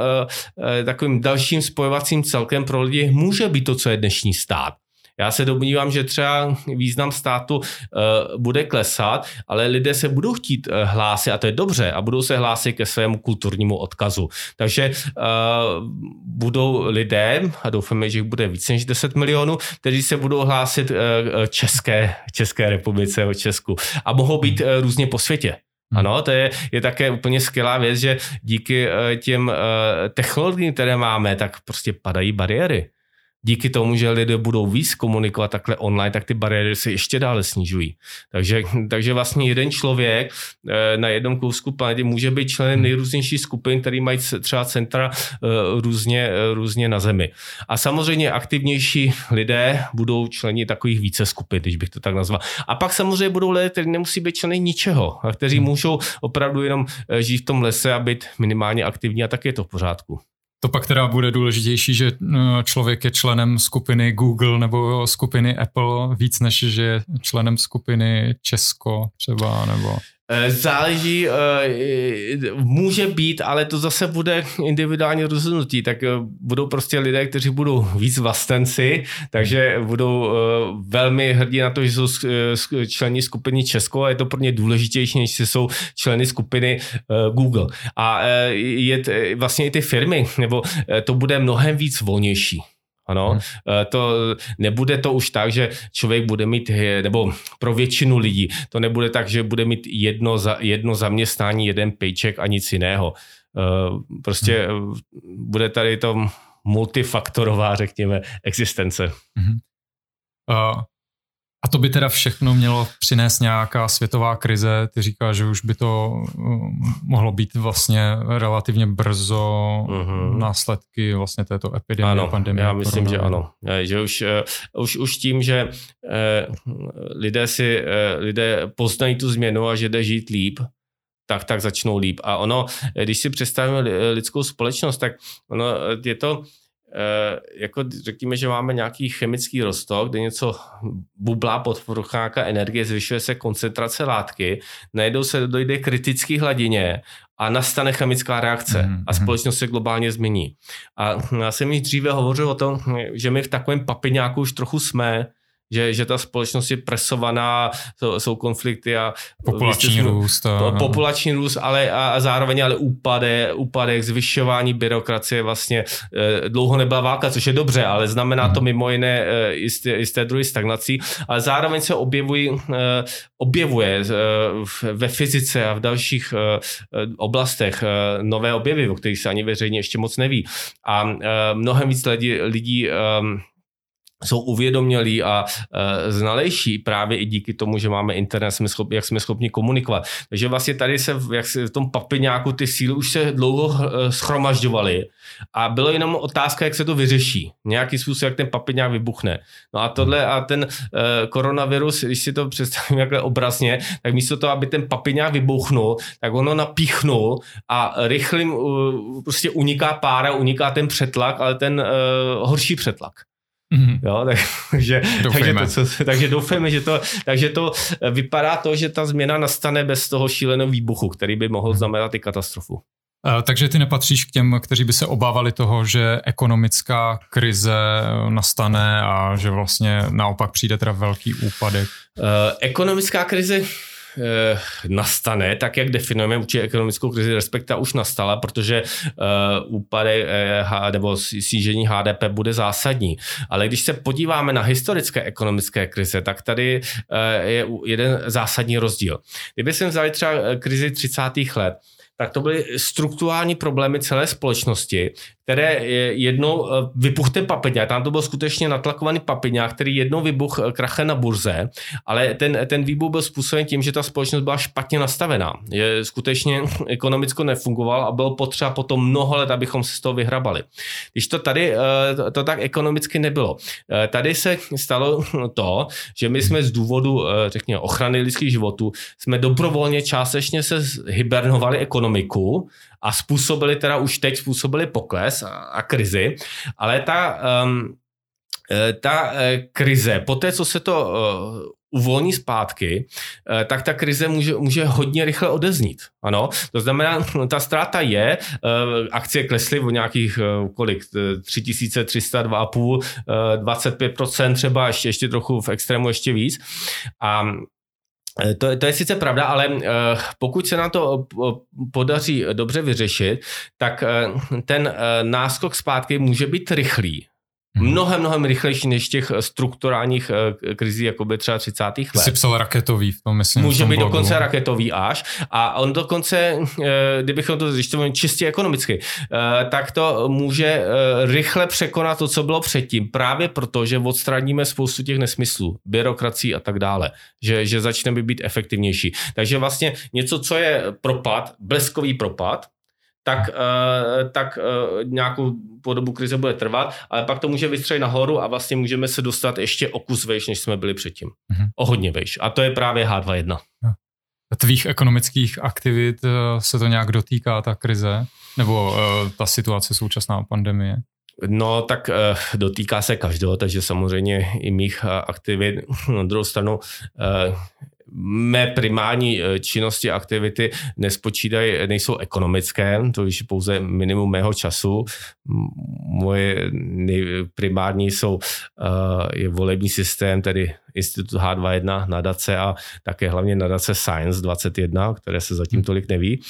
takovým dalším spojovacím celkem pro lidi může být to, co je dnešní stát. Já se domnívám, že třeba význam státu uh, bude klesat, ale lidé se budou chtít uh, hlásit, a to je dobře, a budou se hlásit ke svému kulturnímu odkazu. Takže uh, budou lidé, a doufáme, že jich bude více než 10 milionů, kteří se budou hlásit České, České republice o Česku. A mohou být různě po světě. Hmm. Ano, to je, je také úplně skvělá věc, že díky těm technologiím, které máme, tak prostě padají bariéry díky tomu, že lidé budou víc komunikovat takhle online, tak ty bariéry se ještě dále snižují. Takže, takže vlastně jeden člověk eh, na jednom kousku planety může být členem nejrůznějších skupin, který mají třeba centra eh, různě, eh, různě na Zemi. A samozřejmě aktivnější lidé budou členi takových více skupin, když bych to tak nazval. A pak samozřejmě budou lidé, kteří nemusí být členy ničeho, a kteří můžou opravdu jenom žít v tom lese a být minimálně aktivní a tak je to v pořádku. To pak teda bude důležitější, že no, člověk je členem skupiny Google nebo skupiny Apple víc, než že je členem skupiny Česko třeba, nebo... Eh, záleží, eh, může být, ale to zase bude individuální rozhodnutí, tak eh, budou prostě lidé, kteří budou víc vlastenci, takže budou velmi hrdí na to, že jsou členy skupiny Česko a je to pro ně důležitější, než jsou členy skupiny Google. A je vlastně i ty firmy, nebo to bude mnohem víc volnější. Ano, hmm. to nebude to už tak, že člověk bude mít, nebo pro většinu lidí, to nebude tak, že bude mít jedno, za, jedno zaměstnání, jeden paycheck a nic jiného. Eh, prostě hmm. bude tady to multifaktorová, řekněme, existence. Hmm. Uh, a to by teda všechno mělo přinést nějaká světová krize. Ty říkáš, že už by to um, mohlo být vlastně relativně brzo uh-huh. následky vlastně této epidemie, ano, pandemie. Já myslím, že ano. Že už, uh, už, už tím, že uh, lidé si uh, lidé poznají tu změnu a že jde žít líp, tak, tak začnou líp. A ono, když si představíme lidskou společnost, tak ono je to Eh, jako řekněme, že máme nějaký chemický roztok, kde něco bublá pod nějaká energie, zvyšuje se koncentrace látky, najednou se dojde k kritické hladině a nastane chemická reakce mm-hmm. a společnost se globálně změní. A já jsem již dříve hovořil o tom, že my v takovém papiňáku už trochu jsme, že, že ta společnost je presovaná, jsou, jsou konflikty a populační jsme, růst. A... Populační růst, ale a, a zároveň ale úpadek, úpadek, zvyšování byrokracie vlastně e, dlouho nebyla válka, což je dobře, ale znamená to mhm. mimo jiné e, jisté, jisté druhy stagnací, ale zároveň se objevují, e, objevuje ve fyzice a v dalších oblastech nové objevy, o kterých se ani veřejně ještě moc neví. A mnohem víc lidí, lidí jsou uvědomělí a e, znalejší právě i díky tomu, že máme internet, jsme schopni, jak jsme schopni komunikovat. Takže vlastně tady se, jak se v tom papiňáku ty síly už se dlouho e, schromažďovaly a bylo jenom otázka, jak se to vyřeší. Nějaký způsob, jak ten papiňák vybuchne. No a tohle a ten e, koronavirus, když si to představím jakhle obrazně, tak místo toho, aby ten papiňák vybuchnul, tak ono napíchnul a rychlým uh, prostě uniká pára, uniká ten přetlak, ale ten uh, horší přetlak. Mm-hmm. Jo, tak, takže, takže, to, co, takže doufejme, že to, takže to eh, vypadá to, že ta změna nastane bez toho šíleného výbuchu, který by mohl znamenat i katastrofu. Eh, takže ty nepatříš k těm, kteří by se obávali toho, že ekonomická krize eh, nastane a že vlastně naopak přijde teda velký úpadek? Ekonomická krize nastane, tak jak definujeme určitě ekonomickou krizi, respektive už nastala, protože uh, úpadek uh, nebo snížení HDP bude zásadní. Ale když se podíváme na historické ekonomické krize, tak tady je jeden zásadní rozdíl. Kdyby jsme vzali třeba krizi 30. let, tak to byly strukturální problémy celé společnosti, které jednou eh, vybuch ten papiňák, tam to byl skutečně natlakovaný papiňák, který jednou vybuch eh, krache na burze, ale ten, ten výbuch byl způsoben tím, že ta společnost byla špatně nastavená. Je, skutečně ekonomicko nefungoval a bylo potřeba potom mnoho let, abychom se z toho vyhrabali. Když to tady, eh, to, to tak ekonomicky nebylo. Tady se stalo to, že my jsme z důvodu, řekněme, ochrany lidských životů, jsme dobrovolně částečně se hibernovali ekonomiku a způsobili teda už teď způsobili pokles a, a krizi, ale ta, um, ta uh, krize, po té, co se to uh, uvolní zpátky, uh, tak ta krize může, může hodně rychle odeznít. Ano, to znamená, ta ztráta je, akcie klesly o nějakých kolik, 3300, 2,5, 25% třeba, ještě, ještě trochu v extrému ještě víc. A Eh, to, to je sice pravda, ale uh, pokud se nám to podaří dobře vyřešit, tak ten náskok zpátky může být rychlý. Hmm. Mnohem, mnohem rychlejší než těch strukturálních uh, krizí, jako by třeba 30. let. Jsi psal raketový v tom, myslím. Může tom být blogu. dokonce raketový až. A on dokonce, uh, kdybychom to, to čistě ekonomicky, tak to může rychle překonat to, co bylo předtím. Právě proto, že odstraníme spoustu těch nesmyslů, byrokracií a tak dále. Že, že začneme být efektivnější. Takže vlastně něco, co je propad, bleskový propad, tak, uh, tak uh, nějakou podobu krize bude trvat, ale pak to může vystřelit nahoru a vlastně můžeme se dostat ještě o kus vejš, než jsme byli předtím. Mm-hmm. O hodně vejš. A to je právě H2.1. Tvých ekonomických aktivit uh, se to nějak dotýká, ta krize? Nebo ta situace současná pandemie? No, tak dotýká se každého, takže samozřejmě i mých aktivit. Na druhou stranu mé primární činnosti a aktivity nespočítají, nejsou ekonomické, to je pouze minimum mého času. Moje primární jsou je volební systém, tedy Institut H21, nadace a také hlavně nadace Science 21, které se zatím tolik neví.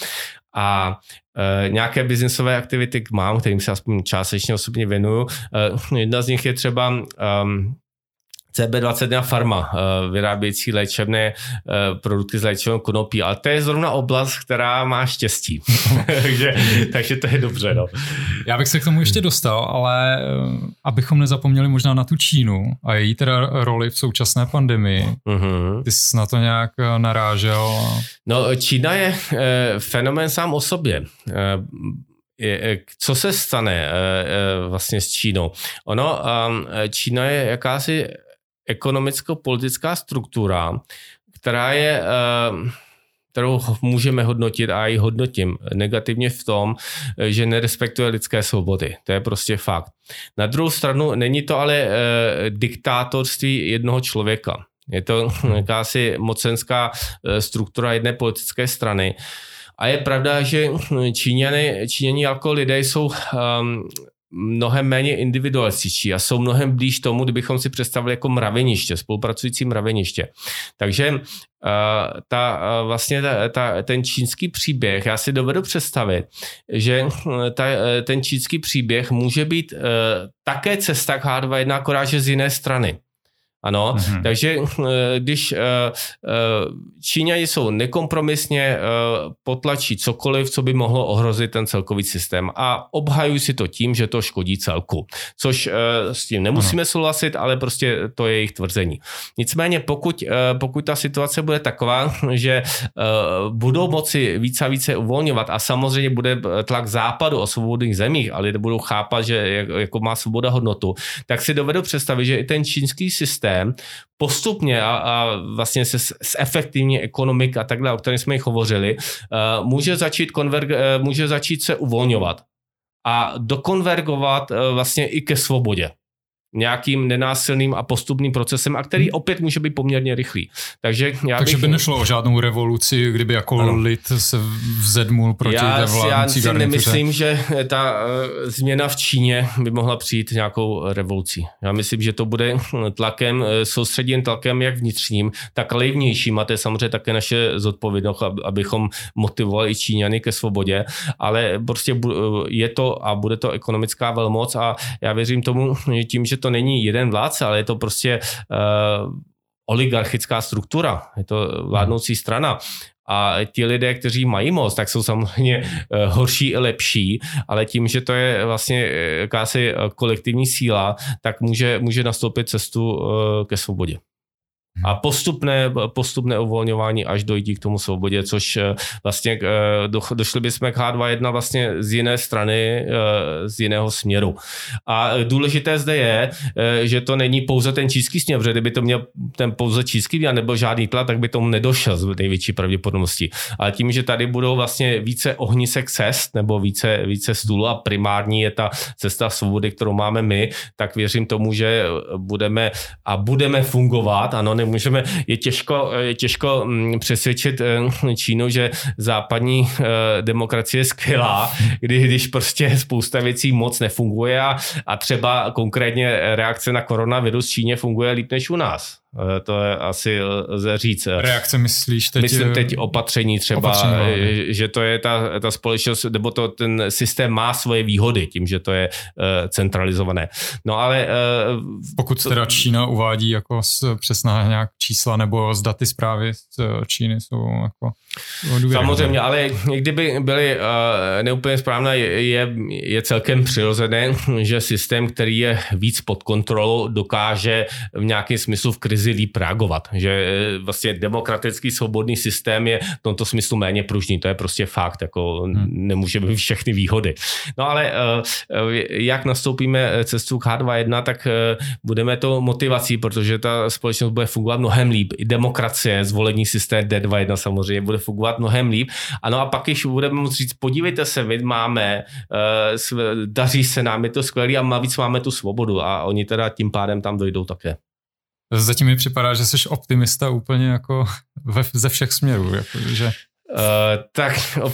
A e, nějaké biznisové aktivity mám, kterým se aspoň částečně osobně věnuju. E, jedna z nich je třeba um, CB21 Pharma, eh, vyrábějící léčebné eh, produkty z léčebného konopí, ale to je zrovna oblast, která má štěstí. takže, takže to je dobře. No. Já bych se k tomu ještě dostal, ale eh, abychom nezapomněli možná na tu Čínu a její teda roli v současné pandemii. Uh-huh. Ty jsi na to nějak narážel? No, Čína je fenomén sám o sobě co se stane vlastně s Čínou? Ono, Čína je jakási ekonomicko-politická struktura, která je, eh, kterou můžeme hodnotit a ji hodnotím negativně v tom, že nerespektuje lidské svobody. To je prostě fakt. Na druhou stranu není to ale eh, diktátorství jednoho člověka. Je to jakási mocenská eh, struktura jedné politické strany. A je pravda, že Číňany, Číňani jako lidé jsou um, mnohem méně individualističtí a jsou mnohem blíž tomu, kdybychom si představili jako mraveniště, spolupracující mraveniště. Takže uh, ta, uh, vlastně ta, ta, ten čínský příběh, já si dovedu představit, že ta, ten čínský příběh může být uh, také cesta k H2.1, akorát, že z jiné strany. Ano, mm-hmm. takže eh, když uh, uh, Číňani jsou nekompromisně potlačí cokoliv, co by mohlo ohrozit ten celkový systém a obhajují si to tím, že to škodí celku, což s tím nemusíme ano. souhlasit, ale prostě to je jejich tvrzení. Nicméně pokud, pokud ta situace bude taková, že budou moci více a více uvolňovat a samozřejmě bude tlak západu o svobodných zemích, ale lidé budou chápat, že jako má svoboda hodnotu, tak si dovedu představit, že i ten čínský systém systém postupně a, a vlastně se z efektivní ekonomik a takhle, o kterém jsme jich hovořili, uh, může začít, konverg, uh, může začít se uvolňovat a dokonvergovat uh, vlastně i ke svobodě nějakým nenásilným a postupným procesem, a který hmm. opět může být poměrně rychlý. Takže, já Takže bych... by nešlo o žádnou revoluci, kdyby jako ano. lid se vzedmul proti já, té vládnoucí Já si nemyslím, že ta uh, změna v Číně by mohla přijít nějakou revolucí. Já myslím, že to bude tlakem, uh, soustředěn tlakem jak vnitřním, tak ale i vnějším. A to je samozřejmě také naše zodpovědnost, abychom motivovali i Číňany ke svobodě. Ale prostě je to a bude to ekonomická velmoc a já věřím tomu, že tím, že to není jeden vládce, ale je to prostě uh, oligarchická struktura, je to vládnoucí strana. A ti lidé, kteří mají moc, tak jsou samozřejmě eh, horší i lepší, ale tím, že to je vlastně eh, jakási kolektivní síla, tak může, může nastoupit cestu ke svobodě a postupné, postupné uvolňování až dojít k tomu svobodě, což eh, vlastně eh, do, došli bychom k H2.1 vlastně z jiné strany, eh, z jiného směru. A důležité zde je, že to není pouze ten čínský směr, protože kdyby to měl ten pouze čínský a nebyl žádný tlak, tak by tomu nedošel z největší pravděpodobnosti. Ale tím, že tady budou vlastně více ohnisek cest nebo více, více stůl a primární je ta cesta svobody, kterou máme my, tak věřím tomu, že budeme a budeme fungovat, ano, nemůžeme, je těžko, je těžko mm, přesvědčit eh, Čínu, že západní eh, demokracie je skvělá, kdy, když prostě spousta věcí moc nefunguje a, a třeba konkrétně reakce na koronavirus v Číně funguje líp než u nás. Eh, to je asi lze říct. Reakce myslíš teď? Myslím teď opatření třeba, opatření, eh, že to je ta, ta společnost, nebo to ten systém má svoje výhody tím, že to je uh, centralizované. No ale... Uh, Pokud to, teda Čína uvádí jako přesná nějak čísla nebo z daty zprávy z Číny jsou jako Samozřejmě, ale kdyby byly uh, neúplně správné, je, je celkem přirozené, že systém, který je víc pod kontrolou, dokáže v nějakém smyslu v krizi krizi líp reagovat. Že eh, vlastně demokratický svobodný systém je v tomto smyslu méně pružný. To je prostě fakt, jako hmm. nemůže být všechny výhody. No ale eh, eh, jak nastoupíme cestu k H2.1, tak budeme to motivací, protože ta společnost bude fungovat mnohem líp. I demokracie, zvolení systém D2.1 samozřejmě bude fungovat mnohem líp. Ano a pak, když budeme moct říct, podívejte se, my máme, daří se nám, je to skvělé a navíc máme tu svobodu a oni teda tím pádem tam dojdou také. Zatím mi připadá, že jsi optimista úplně jako ve, ze všech směrů. Jako, že... Uh, tak uh,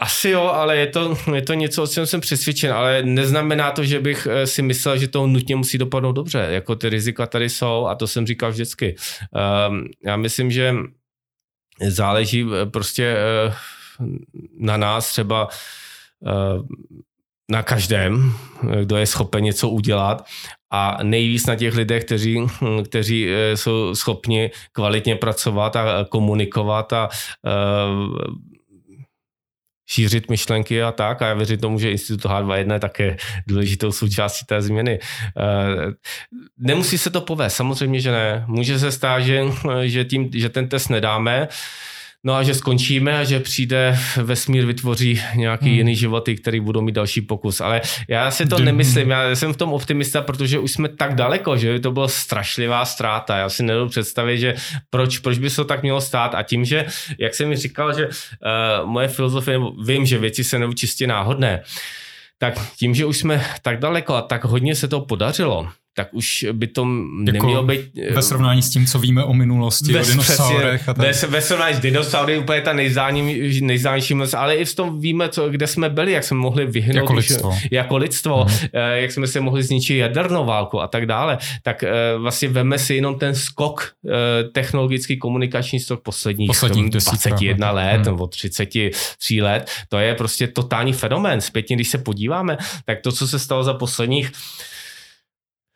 asi jo, ale je to, je to něco, o čem jsem přesvědčen, ale neznamená to, že bych si myslel, že to nutně musí dopadnout dobře. Jako ty rizika tady jsou a to jsem říkal vždycky. Uh, já myslím, že záleží prostě uh, na nás třeba uh, na každém, kdo je schopen něco udělat a nejvíc na těch lidech, kteří, kteří eh, jsou schopni kvalitně pracovat a komunikovat a uh, šířit myšlenky a tak. A já věřím tomu, že Institut H21 je také důležitou součástí té změny. Nemusí se to povést, samozřejmě, že ne. Může se stát, že, že, tím, že ten test nedáme, No a že skončíme a že přijde vesmír, vytvoří nějaký hmm. jiný životy, který budou mít další pokus. Ale já si to nemyslím, já jsem v tom optimista, protože už jsme tak daleko, že by to byla strašlivá ztráta. Já si nedovedu představit, že proč, proč by se to tak mělo stát. A tím, že, jak jsem mi říkal, že uh, moje filozofie, vím, že věci se nebo čistě náhodné, tak tím, že už jsme tak daleko a tak hodně se to podařilo, tak už by to jako nemělo být... Eh, ve srovnání s tím, co víme o minulosti, bez, o dinosaurech. A tak. Bez, ve srovnání s dinosaury úplně ta nejznámější moc, ale i v tom víme, co, kde jsme byli, jak jsme mohli vyhnout. Jako lidstvo. Jako lidstvo, mm. jak jsme se mohli zničit jadernou válku a tak dále. Tak eh, vlastně veme si jenom ten skok, technologický komunikační skok posledních, posledních 21 let mm. nebo 33 let. To je prostě totální fenomén. Zpětně, když se podíváme, tak to, co se stalo za posledních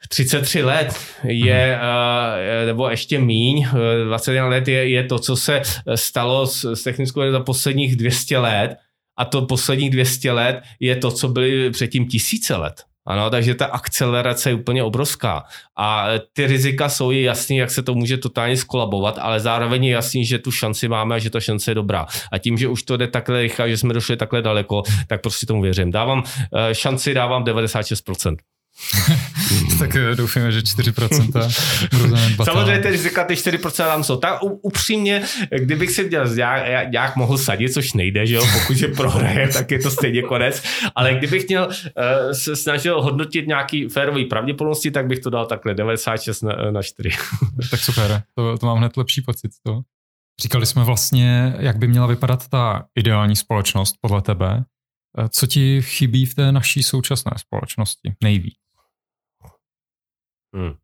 33 let je, uh, nebo ještě míň, 21 let je, je to, co se stalo s, s technickou za posledních 200 let a to posledních 200 let je to, co byly předtím tisíce let. Ano, takže ta akcelerace je úplně obrovská. A ty rizika jsou i jasný, jak se to může totálně skolabovat, ale zároveň je jasný, že tu šanci máme a že ta šance je dobrá. A tím, že už to jde takhle rychle, že jsme došli takhle daleko, tak prostě tomu věřím. Dávám šanci, dávám 96%. tak eh, doufíme, že 4% Samozřejmě ty rizika, ty 4% tam jsou. Tak upřímně, kdybych si dělal, nějak, nějak mohl sadit, což nejde, že jo, pokud je prohraje, tak je to stejně konec, ale kdybych měl uh, se snažil hodnotit nějaký férový pravděpodobnosti, tak bych to dal takhle 96 na, na 4. tak super, to, to mám hned lepší pocit. To. Říkali jsme vlastně, jak by měla vypadat ta ideální společnost podle tebe. Eh, co ti chybí v té naší současné společnosti nejvíc? Hmm.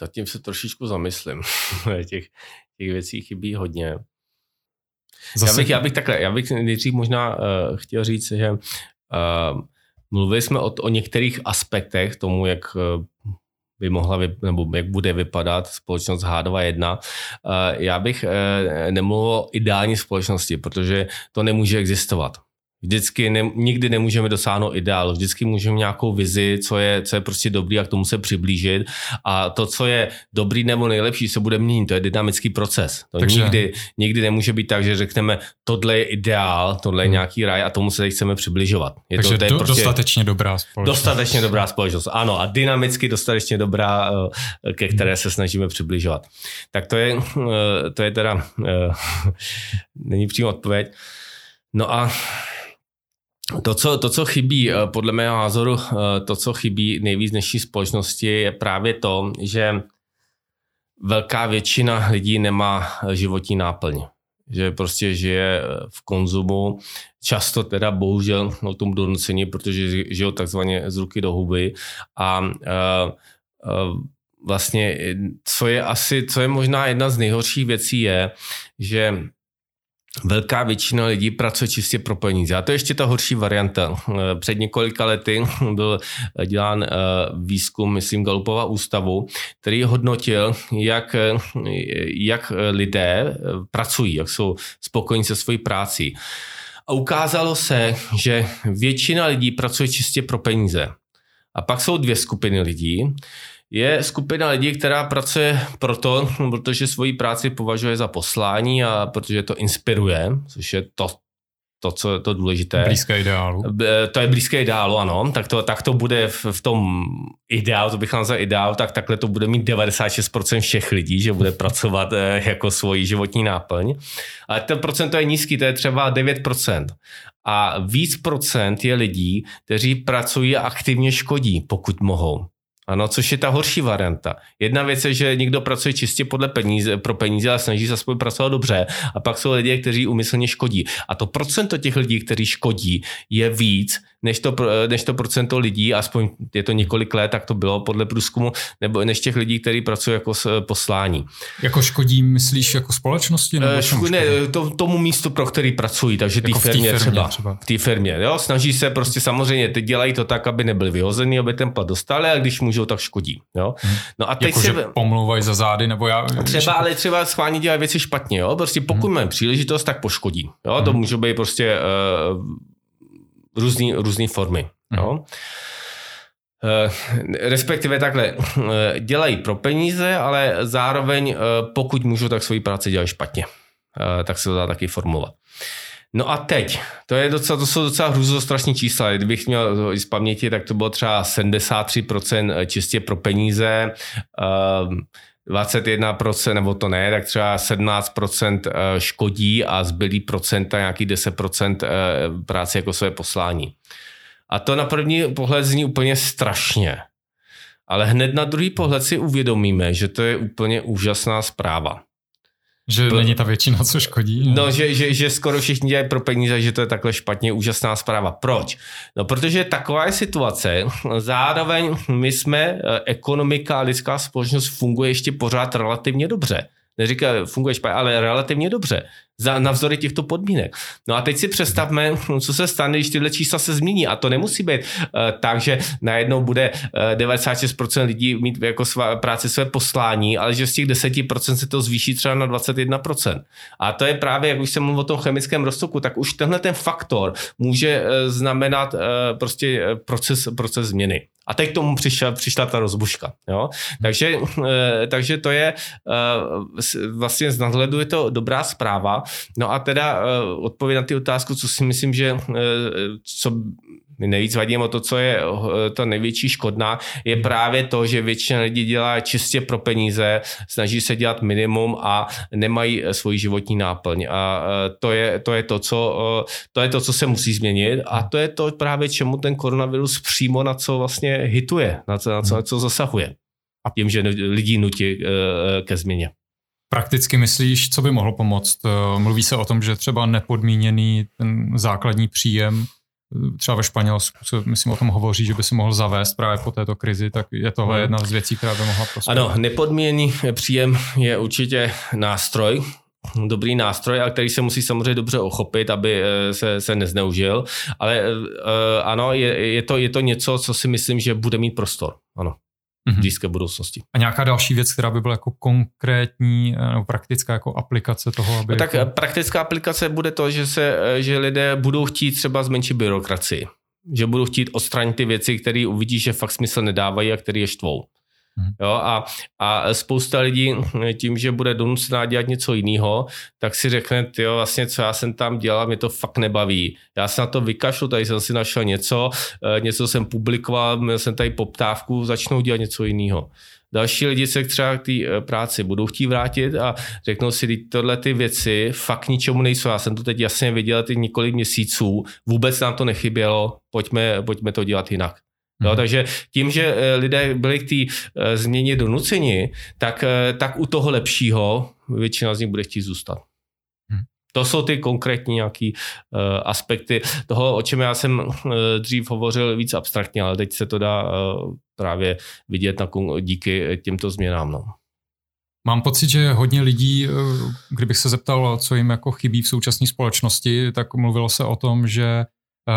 Zatím se trošičku zamyslím. těch, těch věcí chybí hodně. Zase... Já, bych, já bych takhle, já bych nejdřív možná uh, chtěl říct, že uh, mluvili jsme o, o některých aspektech tomu, jak uh, by mohla, nebo jak bude vypadat společnost H21. Uh, já bych nemluvil o ideální společnosti, protože to nemůže existovat. Vždycky ne, nikdy nemůžeme dosáhnout ideálu, vždycky můžeme nějakou vizi, co je, co je prostě dobrý a k tomu se přiblížit. A to, co je dobrý nebo nejlepší, se bude měnit. To je dynamický proces. To Takže... nikdy, nikdy nemůže být tak, že řekneme, tohle je ideál, tohle je hmm. nějaký raj a tomu se chceme přibližovat. Je Takže to, to je do, prostě dostatečně dobrá společnost. Dostatečně dobrá společnost, ano. A dynamicky dostatečně dobrá, eh, ke které se snažíme přibližovat. Tak to je, eh, to je teda, eh, není přímo odpověď. No a to co, to, co chybí, eh, podle mého názoru, eh, to, co chybí nejvíc dnešní společnosti, je právě to, že velká většina lidí nemá životní náplň. Že prostě žije eh, v konzumu, často teda bohužel o tom donucení, protože žijou takzvaně z ruky do huby a vlastně co je asi, co je možná jedna z nejhorších věcí je, že velká většina lidí pracuje čistě pro peníze. A to je ještě ta horší varianta. Před několika lety byl dělán eh, výzkum, myslím, Galupova ústavu, který hodnotil, jak, jak lidé pracují, jak jsou spokojení se svojí práci. A ukázalo se, že většina lidí pracuje čistě pro peníze. A pak jsou dvě skupiny lidí, je skupina lidí, která pracuje proto, protože svoji práci považuje za poslání a protože to inspiruje, což je to, to, co je to důležité. Blízké ideálu. To je blízké ideálu, ano. Tak to, tak to bude v, v tom ideálu, to bych nazval ideál, tak takhle to bude mít 96% všech lidí, že bude pracovat eh, jako svoji životní náplň. Ale ten procent je nízký, to je třeba 9%. A víc procent je lidí, kteří pracují a aktivně škodí, pokud mohou. Ano, což je ta horší varianta. Jedna věc je, že někdo pracuje čistě podle peníze, pro peníze a snaží se aspoň pracovat dobře. A pak jsou lidé, kteří umyslně škodí. A to procento těch lidí, kteří škodí, je víc, než to, než to procento lidí, aspoň je to několik let, tak to bylo podle průzkumu, nebo než těch lidí, kteří pracují jako poslání. Jako škodí, myslíš, jako společnosti? Nebo uh, škodí, ne, to, tomu místu, pro který pracují, takže jako té firmě, firmě třeba. třeba. V té firmě, jo, snaží se prostě samozřejmě, teď dělají to tak, aby nebyli vyhozený, aby ten plat dostali, a když můžou, tak škodí. Jo? Hmm. No a teď jako, se... pomlouvají za zády, nebo já... Třeba, ale třeba schválně dělají věci špatně, jo? prostě pokud hmm. máme příležitost, tak poškodí. Jo? Hmm. To může být prostě uh, různý, různý formy. Hmm. Jo? Uh, respektive takhle, uh, dělají pro peníze, ale zároveň uh, pokud můžou, tak svoji práci dělají špatně. Tak se to dá taky formulovat. No a teď, to, je docela, to jsou docela hrůzostrašní čísla. Kdybych měl z paměti, tak to bylo třeba 73% čistě pro peníze, 21%, nebo to ne, tak třeba 17% škodí a zbylý procenta, nějaký 10% práce jako své poslání. A to na první pohled zní úplně strašně. Ale hned na druhý pohled si uvědomíme, že to je úplně úžasná zpráva. Že to, není ta většina, co škodí. No, že, že, že skoro všichni dělají pro peníze, že to je takhle špatně, úžasná zpráva. Proč? No, protože taková je situace. Zároveň my jsme, eh, ekonomika a lidská společnost funguje ještě pořád relativně dobře neříká, funguje špatně, ale relativně dobře za, navzory těchto podmínek. No a teď si představme, co se stane, když tyhle čísla se změní. A to nemusí být uh, tak, že najednou bude uh, 96% lidí mít jako svá, práci své poslání, ale že z těch 10% se to zvýší třeba na 21%. A to je právě, jak už jsem mluvil o tom chemickém roztoku, tak už tenhle ten faktor může uh, znamenat uh, prostě proces, proces změny. A teď k tomu přišla, přišla ta rozbuška. Jo? Takže, takže to je vlastně z nadhledu je to dobrá zpráva, No a teda uh, odpověď na ty otázku, co si myslím, že uh, co mi nejvíc vadí, o to, co je uh, ta největší škodná, je právě to, že většina lidí dělá čistě pro peníze, snaží se dělat minimum a nemají svoji životní náplň. A to je to, je to, co, to je to, co se musí změnit a to je to právě, čemu ten koronavirus přímo na co vlastně hituje, na co, na co, na co zasahuje. A tím, že lidi nutí ke změně. Prakticky myslíš, co by mohlo pomoct? Eh, mluví se o tom, že třeba nepodmíněný ten základní příjem, eh, třeba ve Španělsku se, myslím, o tom hovoří, že by se mohl zavést právě po této krizi, tak je tohle jedna z věcí, která by mohla prospět. Ano, nepodmíněný příjem je určitě nástroj, dobrý nástroj, a který se musí samozřejmě dobře ochopit, aby eh, se, se nezneužil, ale ano, je, je, to, je to něco, co si myslím, že bude mít prostor. Ano mm-hmm. blízké budoucnosti. A nějaká další věc, která by byla jako konkrétní eh, nebo praktická jako aplikace toho, aby... No tak jako... praktická aplikace bude to, že, se, eh, že lidé budou chtít třeba zmenšit byrokracii. Že budou chtít odstranit ty věci, které uvidí, že fakt smysl nedávají a které je štvou. Mhm. Jo, a, a spousta lidí tím, že bude donucená dělat něco jiného, tak si řekne, jo, vlastně co já jsem tam dělal, mě to fakt nebaví. Já se na to vykašlu, tady jsem si našel něco, eh, něco jsem publikoval, měl jsem tady poptávku, začnou dělat něco jiného. Další lidi se třeba k té eh, práci budou chtít vrátit a řeknou si, tohle ty věci fakt ničemu nejsou. Já jsem to teď jasně viděl ty několik měsíců, vůbec nám to nechybělo, pojďme, pojďme to dělat jinak. No, hmm. takže tím, že eh, lidé byli k té eh, změně donuceni, tak, eh, tak u toho lepšího většina z nich bude chtít zůstat. Hmm. To jsou ty konkrétní nějaké uh, aspekty toho, o čem já jsem uh, dřív hovořil víc abstraktně, ale teď se to dá uh, právě vidět na, díky těmto změnám. No. Mám pocit, že hodně lidí, kdybych se zeptal, co jim jako chybí v současné společnosti, tak mluvilo se o tom, že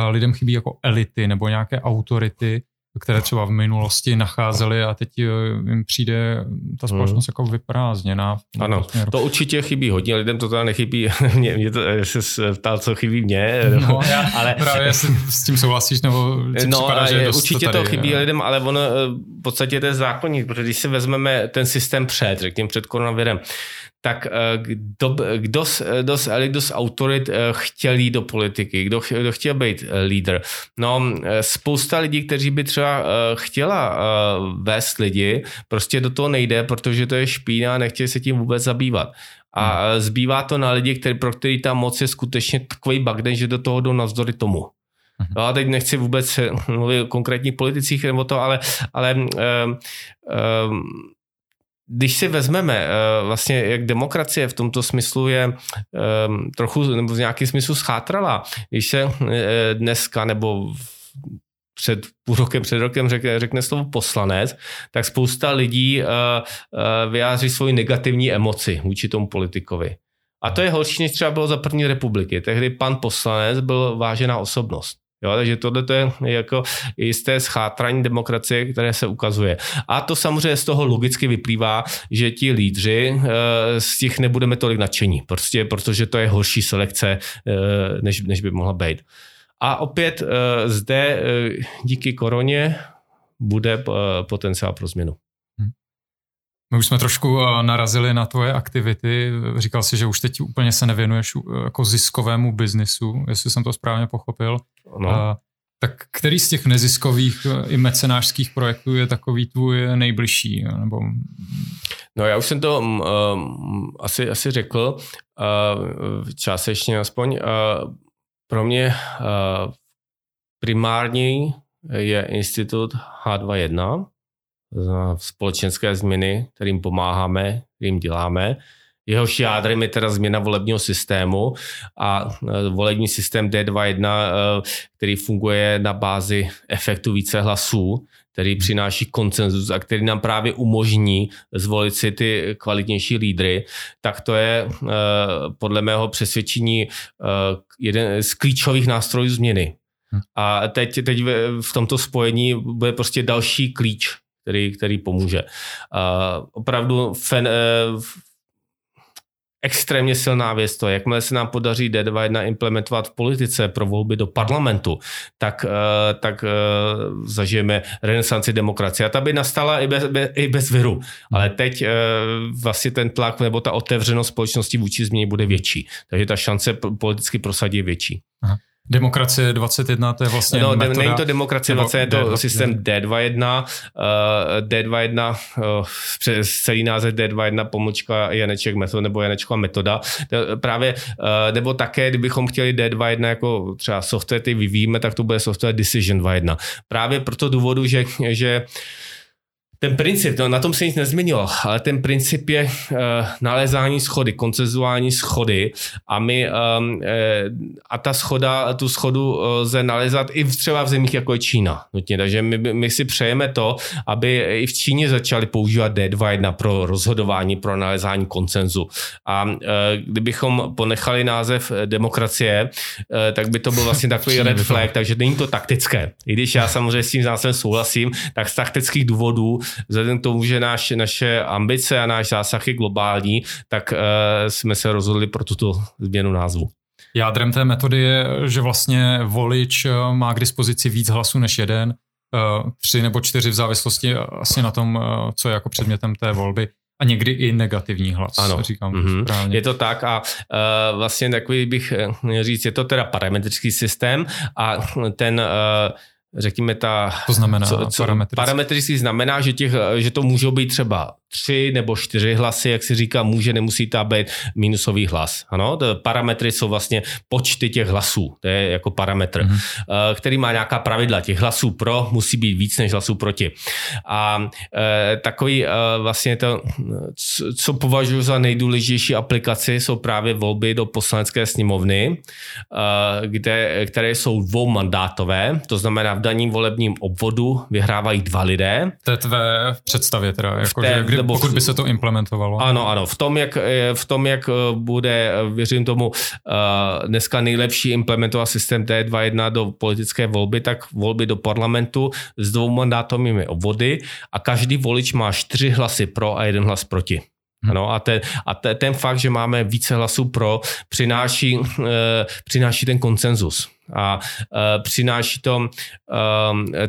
lidem chybí jako elity nebo nějaké autority, které třeba v minulosti nacházeli a teď eh, jim přijde ta společnost hmm. jako vyprázdněná. Ano, to určitě chybí hodně lidem, to teda nechybí, mě, mě to, se ptal, co chybí mě. No, já ale... právě s, s tím souhlasíš, nebo no, připadá, že určitě to, tady, to chybí je. lidem, ale ono eh, v podstatě to je zákonník, protože když si vezmeme ten systém před, řekněme před koronavirem, tak eh, kdo, kdo, kdo, z elit, kdo z autorit eh, chtěl jít do politiky, kdo, kdo chtěl být eh, lídr. No, spousta lidí, kteří by třeba chtěla vést lidi, prostě do toho nejde, protože to je špína a nechtějí se tím vůbec zabývat. A hmm. zbývá to na lidi, který, pro který ta moc je skutečně takový bagden, že do toho jdou navzdory tomu. No a teď nechci vůbec mluvit o konkrétních politicích nebo to, ale, ale um, um, když si vezmeme uh, vlastně, jak demokracie v tomto smyslu je um, trochu nebo v nějakém smyslu schátrala, když se uh, dneska nebo před půl rokem, před rokem řekne, řekne slovo poslanec, tak spousta lidí vyjádří svoji negativní emoci vůči tomu politikovi. A to je horší, než třeba bylo za první republiky. Tehdy pan poslanec byl vážená osobnost. Jo, takže tohle to je jako jisté schátraní demokracie, které se ukazuje. A to samozřejmě z toho logicky vyplývá, že ti lídři eh, z těch nebudeme tolik nadšení, prostě, protože to je horší selekce, než, než by mohla být. A opět eh, zde eh, díky koroně bude eh, potenciál pro změnu. My už jsme trošku narazili na tvoje aktivity. Říkal jsi, že už teď úplně se nevěnuješ jako ziskovému biznisu, jestli jsem to správně pochopil. No. A, tak který z těch neziskových i mecenářských projektů je takový tvůj nejbližší? Nebo... No já už jsem to um, asi, asi řekl, uh, částečně aspoň. Uh, pro mě uh, primární je institut H21, společenské změny, kterým pomáháme, kterým děláme. Jehož jádrem je teda změna volebního systému a eh, volební systém D21, eh, který funguje na bázi efektu více hlasů, který přináší koncenzus a který nám právě umožní zvolit si ty kvalitnější lídry, tak to je eh, podle mého přesvědčení jeden z klíčových nástrojů změny. Hm. A teď, teď v tomto spojení bude prostě další klíč, který, který pomůže. Uh, opravdu fen, uh, extrémně silná věc to, jakmile se nám podaří D21 implementovat v politice pro volby do parlamentu, tak, eh, tak eh, zažijeme renesanci demokracie. A ta by nastala i bez, i bez viru. Ale teď vlastně ten tlak nebo ta otevřenost společnosti vůči změně bude větší. Takže ta šance politicky prosadit je větší. Aha. Demokracie 21, to je vlastně No, metoda, není to demokracie 20, je to D, systém D21. Uh, D21, uh, celý název D21, pomlčka Janeček metod nebo Janečková metoda. Právě, uh, nebo také, kdybychom chtěli D21 jako třeba software, ty vyvíjíme, tak to bude software Decision 21. Právě proto důvodu, že, že ten princip, no, na tom se nic nezměnilo, ale ten princip je uh, nalezání schody, koncezuální schody a my um, uh, a ta schoda, tu schodu lze nalezat i v, třeba v zemích jako je Čína. Nutně. Takže my, my si přejeme to, aby i v Číně začali používat D2.1 pro rozhodování, pro nalezání koncenzu. A uh, kdybychom ponechali název demokracie, uh, tak by to byl vlastně takový red flag, takže není to taktické. I když já samozřejmě s tím názvem souhlasím, tak z taktických důvodů vzhledem k tomu, že naš, naše ambice a náš zásah je globální, tak uh, jsme se rozhodli pro tuto změnu názvu. Jádrem té metody je, že vlastně volič eh, má k dispozici víc hlasů než jeden, uh, tři nebo čtyři v závislosti asi na tom, co je jako předmětem té volby. A někdy i negativní hlas, ano. říkám mm-hmm. správně. Je to tak a uh, vlastně takový bych měl říct, je to teda parametrický systém a ten uh, řekněme ta... To znamená co, co parametrický. parametrický znamená, že, těch, že to můžou být třeba tři nebo čtyři hlasy, jak si říká, může, nemusí to být minusový hlas. Ano, to parametry jsou vlastně počty těch hlasů, to je jako parametr, mm-hmm. který má nějaká pravidla. Těch hlasů pro musí být víc než hlasů proti. A e, takový e, vlastně to, co považuji za nejdůležitější aplikaci, jsou právě volby do poslanecké sněmovny, kde, které jsou dvoumandátové, to znamená v daním volebním obvodu vyhrávají dva lidé. To je tvé představě teda, jako, té, že kdy, nebo pokud by se to implementovalo. Ano, ano, v tom, jak, eh, v tom, jak eh, bude, eh, věřím tomu, dneska nejlepší implementovat systém T21 do politické volby, tak volby do parlamentu s dvou mandátovými obvody a každý volič má čtyři hlasy pro a jeden hlas proti. Ano, a ten, a te, ten fakt, že máme více hlasů pro, přináší, uh, přináší ten konsenzus. A uh, přináší to, uh,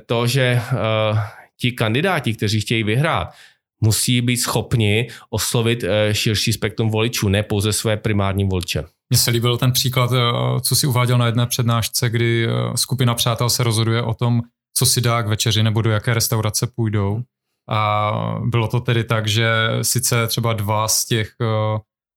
to že uh, ti kandidáti, kteří chtějí vyhrát, musí být schopni oslovit eh, širší spektrum voličů, ne pouze své primární voliče. Mně se líbil ten příklad, eh, co si uváděl na jedné přednášce, kdy eh, skupina přátel se rozhoduje o tom, co si dá k večeři nebo do jaké restaurace půjdou. A bylo to tedy tak, že sice třeba dva z těch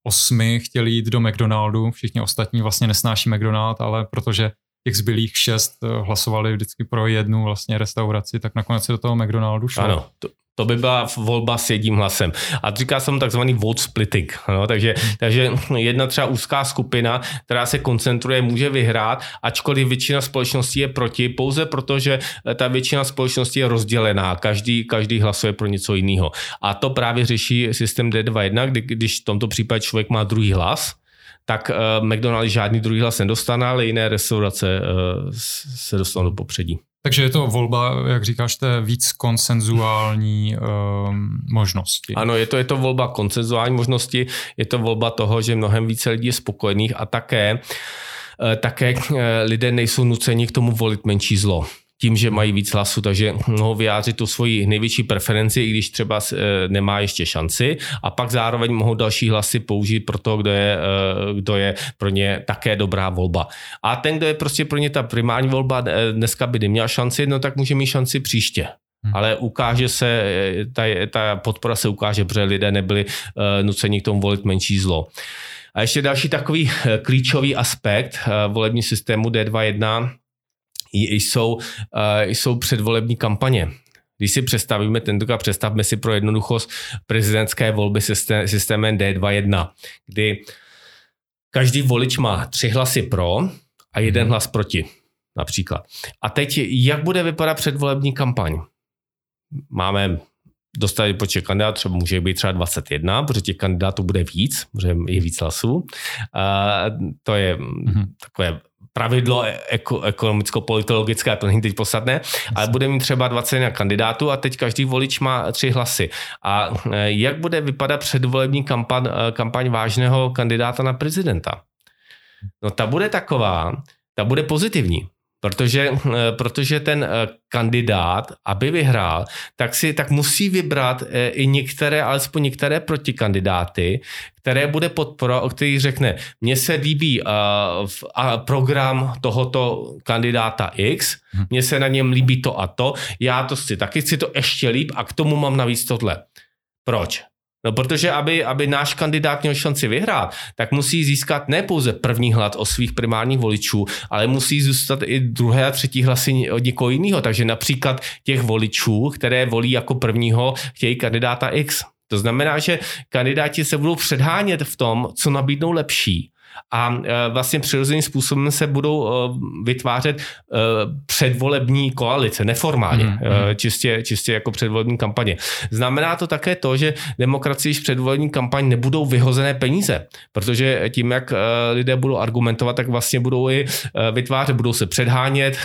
osmi chtěli jít do McDonaldu, všichni ostatní vlastně nesnáší McDonald, ale protože těch zbylých šest hlasovali vždycky pro jednu vlastně restauraci, tak nakonec se do toho McDonaldu šlo. Ano, to, to by byla volba s jedním hlasem. A říká se mu takzvaný vote splitting. No, takže, takže jedna třeba úzká skupina, která se koncentruje, může vyhrát, ačkoliv většina společnosti je proti, pouze proto, že ta většina společnosti je rozdělená. Každý, každý hlasuje pro něco jiného. A to právě řeší systém D21, kdy, když v tomto případě člověk má druhý hlas, tak uh, McDonald's žádný druhý hlas nedostane, ale jiné restaurace uh, se dostanou do popředí. Takže je to volba, jak říkáš, té víc konsenzuální um, možnosti. Ano, je to, je to volba konsenzuální možnosti, je to volba toho, že mnohem více lidí je spokojených a také, uh, také uh, lidé nejsou nuceni k tomu volit menší zlo tím, že mají víc hlasů, takže mohou vyjádřit tu svoji největší preferenci, i když třeba eh, nemá ještě šanci a pak zároveň mohou další hlasy použít pro to, kdo je, eh, kdo je pro ně také dobrá volba. A ten, kdo je prostě pro ně ta primární volba, eh, dneska by neměl šanci, no tak může mít šanci příště. Hmm. Ale ukáže se, ta, ta podpora se ukáže, protože lidé nebyli uh, nuceni k tomu volit menší zlo. A ještě další takový klíčový aspekt uh, volební systému D21 jsou, jsou předvolební kampaně. Když si představíme, tentokrát představme si pro jednoduchost prezidentské volby systém, systémem D21, kdy každý volič má tři hlasy pro a jeden hmm. hlas proti, například. A teď, jak bude vypadat předvolební kampaň? Máme dostali počet kandidátů, třeba může být třeba 21, protože těch kandidátů bude víc, protože je víc hlasů. A to je mm-hmm. takové pravidlo eko, ekonomicko-politologické, to není teď podstatné, ale bude mít třeba 21 kandidátů a teď každý volič má tři hlasy. A e, jak bude vypadat předvolební kampaň, e, kampaň vážného kandidáta na prezidenta? No ta bude taková, ta bude pozitivní. Protože, eh, protože ten eh, kandidát, aby vyhrál, tak si tak musí vybrat eh, i některé, alespoň některé protikandidáty, které bude podpora, o který řekne, mně se líbí program tohoto kandidáta X, hm. mně se na něm líbí to a to, já to chci taky, chci to ještě líp a k tomu mám navíc tohle. Proč? No protože aby, aby náš kandidát měl šanci vyhrát, tak musí získat ne pouze první hlad o svých primárních voličů, ale musí zůstat i druhé a třetí hlasy od někoho jiného. Takže například těch voličů, které volí jako prvního, chtějí kandidáta X. To znamená, že kandidáti se budou předhánět v tom, co nabídnou lepší a e, vlastně přirozeným způsobem se budou e, vytvářet e, předvolební koalice, neformálně, mm, mm. Čistě, čistě jako předvolební kampaně. Znamená to také to, že demokracii v předvolební kampaň nebudou vyhozené peníze, protože tím, jak lidé budou argumentovat, tak vlastně budou i vytvářet, budou se předhánět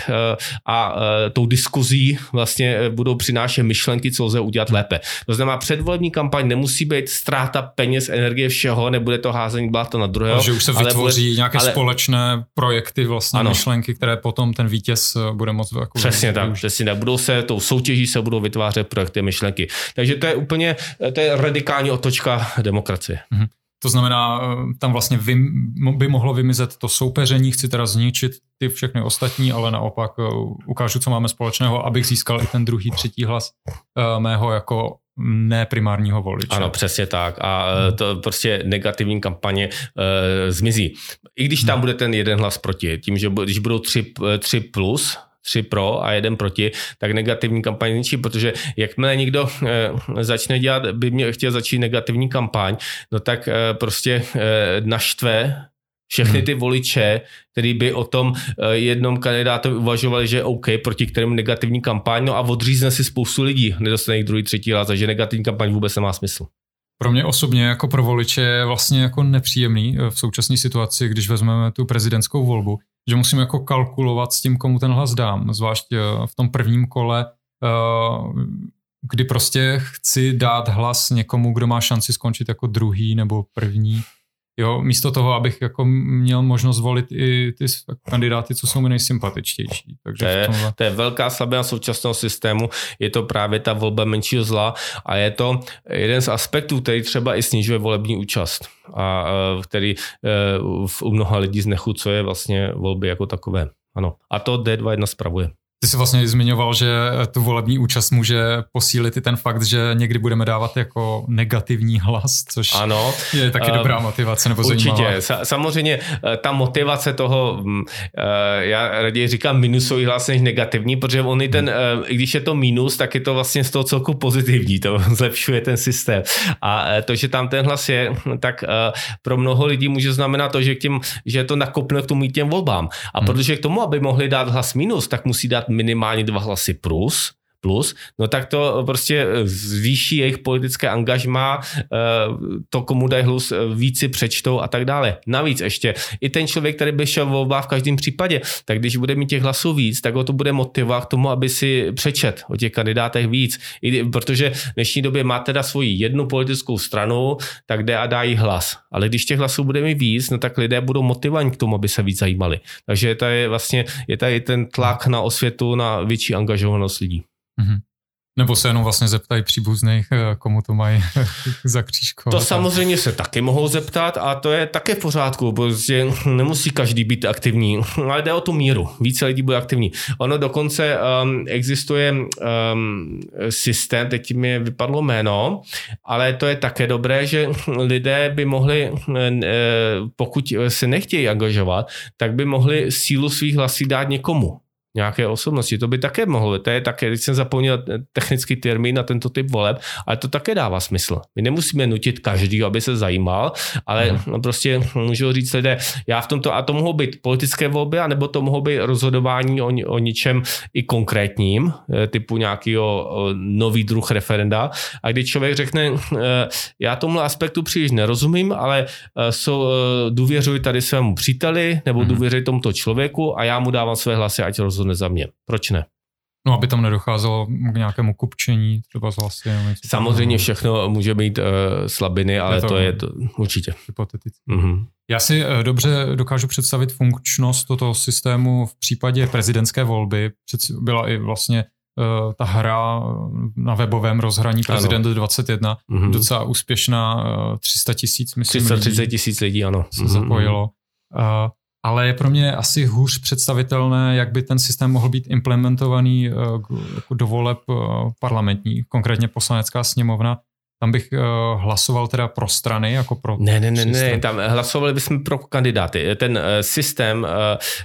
a tou diskuzí vlastně budou přinášet myšlenky, co lze udělat lépe. To znamená, předvolební kampaň nemusí být ztráta peněz, energie, všeho, nebude to házení bláta na druhého. že už se vytvoří bude, nějaké ale, společné projekty, vlastně ano. myšlenky, které potom ten vítěz eh, bude moct jako Přesně tak, přesně tak. Budou se, tou soutěží se budou vytvářet projekty myšlenky. Takže to je úplně, to je radikální otočka demokracie. Mhm. To znamená, eh, tam vlastně vy, by mohlo vymizet to soupeření, chci teda zničit ty všechny ostatní, ale naopak eh, ukážu, co máme společného, abych získal i ten druhý, třetí hlas mého jako neprimárního voliče. Ano, přesně tak. A e, to prostě negativní kampaně uh, zmizí. I když tam hmm. bude ten jeden hlas proti, tím, že když budou tři, e, tři plus, tři pro a jeden proti, tak negativní kampaň ničí, protože jakmile někdo e, začne dělat, by mě chtěl začít negativní kampaň, no tak e, prostě e, naštve všechny hmm. ty voliče, který by o tom eh, jednom kandidátovi uvažovali, že je OK, proti kterému negativní kampaň, no a odřízne si spoustu lidí, nedostane jich druhý, třetí hlas, takže negativní kampaň vůbec nemá smysl. Pro mě osobně jako pro voliče je vlastně jako nepříjemný eh, v současné situaci, když vezmeme tu prezidentskou volbu, že musím jako kalkulovat s tím, komu ten hlas dám, zvlášť eh, v tom prvním kole, kdy prostě chci dát hlas někomu, kdo má šanci skončit jako druhý nebo první Jo, místo toho, abych jako měl možnost volit i ty kandidáty, co jsou mi nejsympatičtější. Takže to, je, tomhle... to je velká slabina současného systému, je to právě ta volba menšího zla a je to jeden z aspektů, který třeba i snižuje volební účast a který e, u mnoha lidí znechucuje vlastně volby jako takové. Ano. A to D21 spravuje. Ty jsi vlastně zmiňoval, že tu volební účast může posílit i ten fakt, že někdy budeme dávat jako negativní hlas, což ano, je taky uh, dobrá motivace nebo Určitě. zajímavá. Samozřejmě eh, ta motivace toho, uh, já raději říkám minusový hlas než negativní, protože on i ten, uh, i když je to minus, tak je to vlastně z toho celku pozitivní, to zlepšuje ten systém. A to, že tam ten hlas je, tak pro mnoho lidí může znamenat to, že, k tím, že to nakopne k tomu těm volbám. A hmm. protože k tomu, aby mohli dát hlas minus, tak musí dát minimálně dva hlasy plus, plus, no tak to prostě zvýší jejich politické angažma, eh, to, komu dají hlus, eh, víc si přečtou a tak dále. Navíc ještě i ten člověk, který by šel volba v každém případě, tak když bude mít těch hlasů víc, tak ho to bude motivovat k tomu, aby si přečet o těch kandidátech víc. I, protože v dnešní době má teda svoji jednu politickou stranu, tak jde a dají hlas. Ale když těch hlasů bude mít víc, no tak lidé budou motivovaní k tomu, aby se víc zajímali. Takže je vlastně je tady ten tlak na osvětu, na větší angažovanost lidí. Mm-hmm. Nebo se jenom vlastně zeptají příbuzných, eh, komu to mají za křížko. To samozřejmě se taky mohou zeptat a to je také v pořádku, protože nemusí každý být aktivní, ale jde o tu míru. Více lidí bude aktivní. Ono dokonce um, existuje um, systém, teď mi vypadlo jméno, ale to je také dobré, že lidé by mohli, eh, pokud se nechtějí angažovat, tak by mohli sílu svých hlasů dát někomu nějaké osobnosti. To by také mohlo, to je také, když jsem zapomněl technický termín na tento typ voleb, ale to také dává smysl. My nemusíme nutit každý, aby se zajímal, ale hmm. prostě můžu říct lidé, já v tomto, a to mohou být politické volby, anebo to mohou být rozhodování o, o ničem i konkrétním, eh, typu nějakého nový druh referenda. A když člověk řekne, eh, já tomu aspektu příliš nerozumím, ale so, důvěřuji tady svému příteli, nebo hmm. důvěřuji tomuto člověku a já mu dávám své hlasy, ať rozhodne rozhodne za mě. Proč ne? No, aby tam nedocházelo k nějakému kupčení, třeba z hlasy. Samozřejmě všechno může být uh, slabiny, ale je to, to je to určitě. Hypotetické. Mm-hmm. Já si uh, dobře dokážu představit funkčnost tohoto systému v případě prezidentské volby. Byla i vlastně uh, ta hra na webovém rozhraní Prezident ano. 21, mm-hmm. docela úspěšná, uh, 300 tisíc, myslím. 330 tisíc lidí, ano. Se mm-hmm. zapojilo. Uh, ale je pro mě asi hůř představitelné, jak by ten systém mohl být implementovaný eh, jako do voleb eh, parlamentní, konkrétně poslanecká sněmovna, tam bych uh, hlasoval teda pro strany, jako pro... Ne, ne, ne, ne, tam hlasovali bychom pro kandidáty. Ten uh, systém, uh,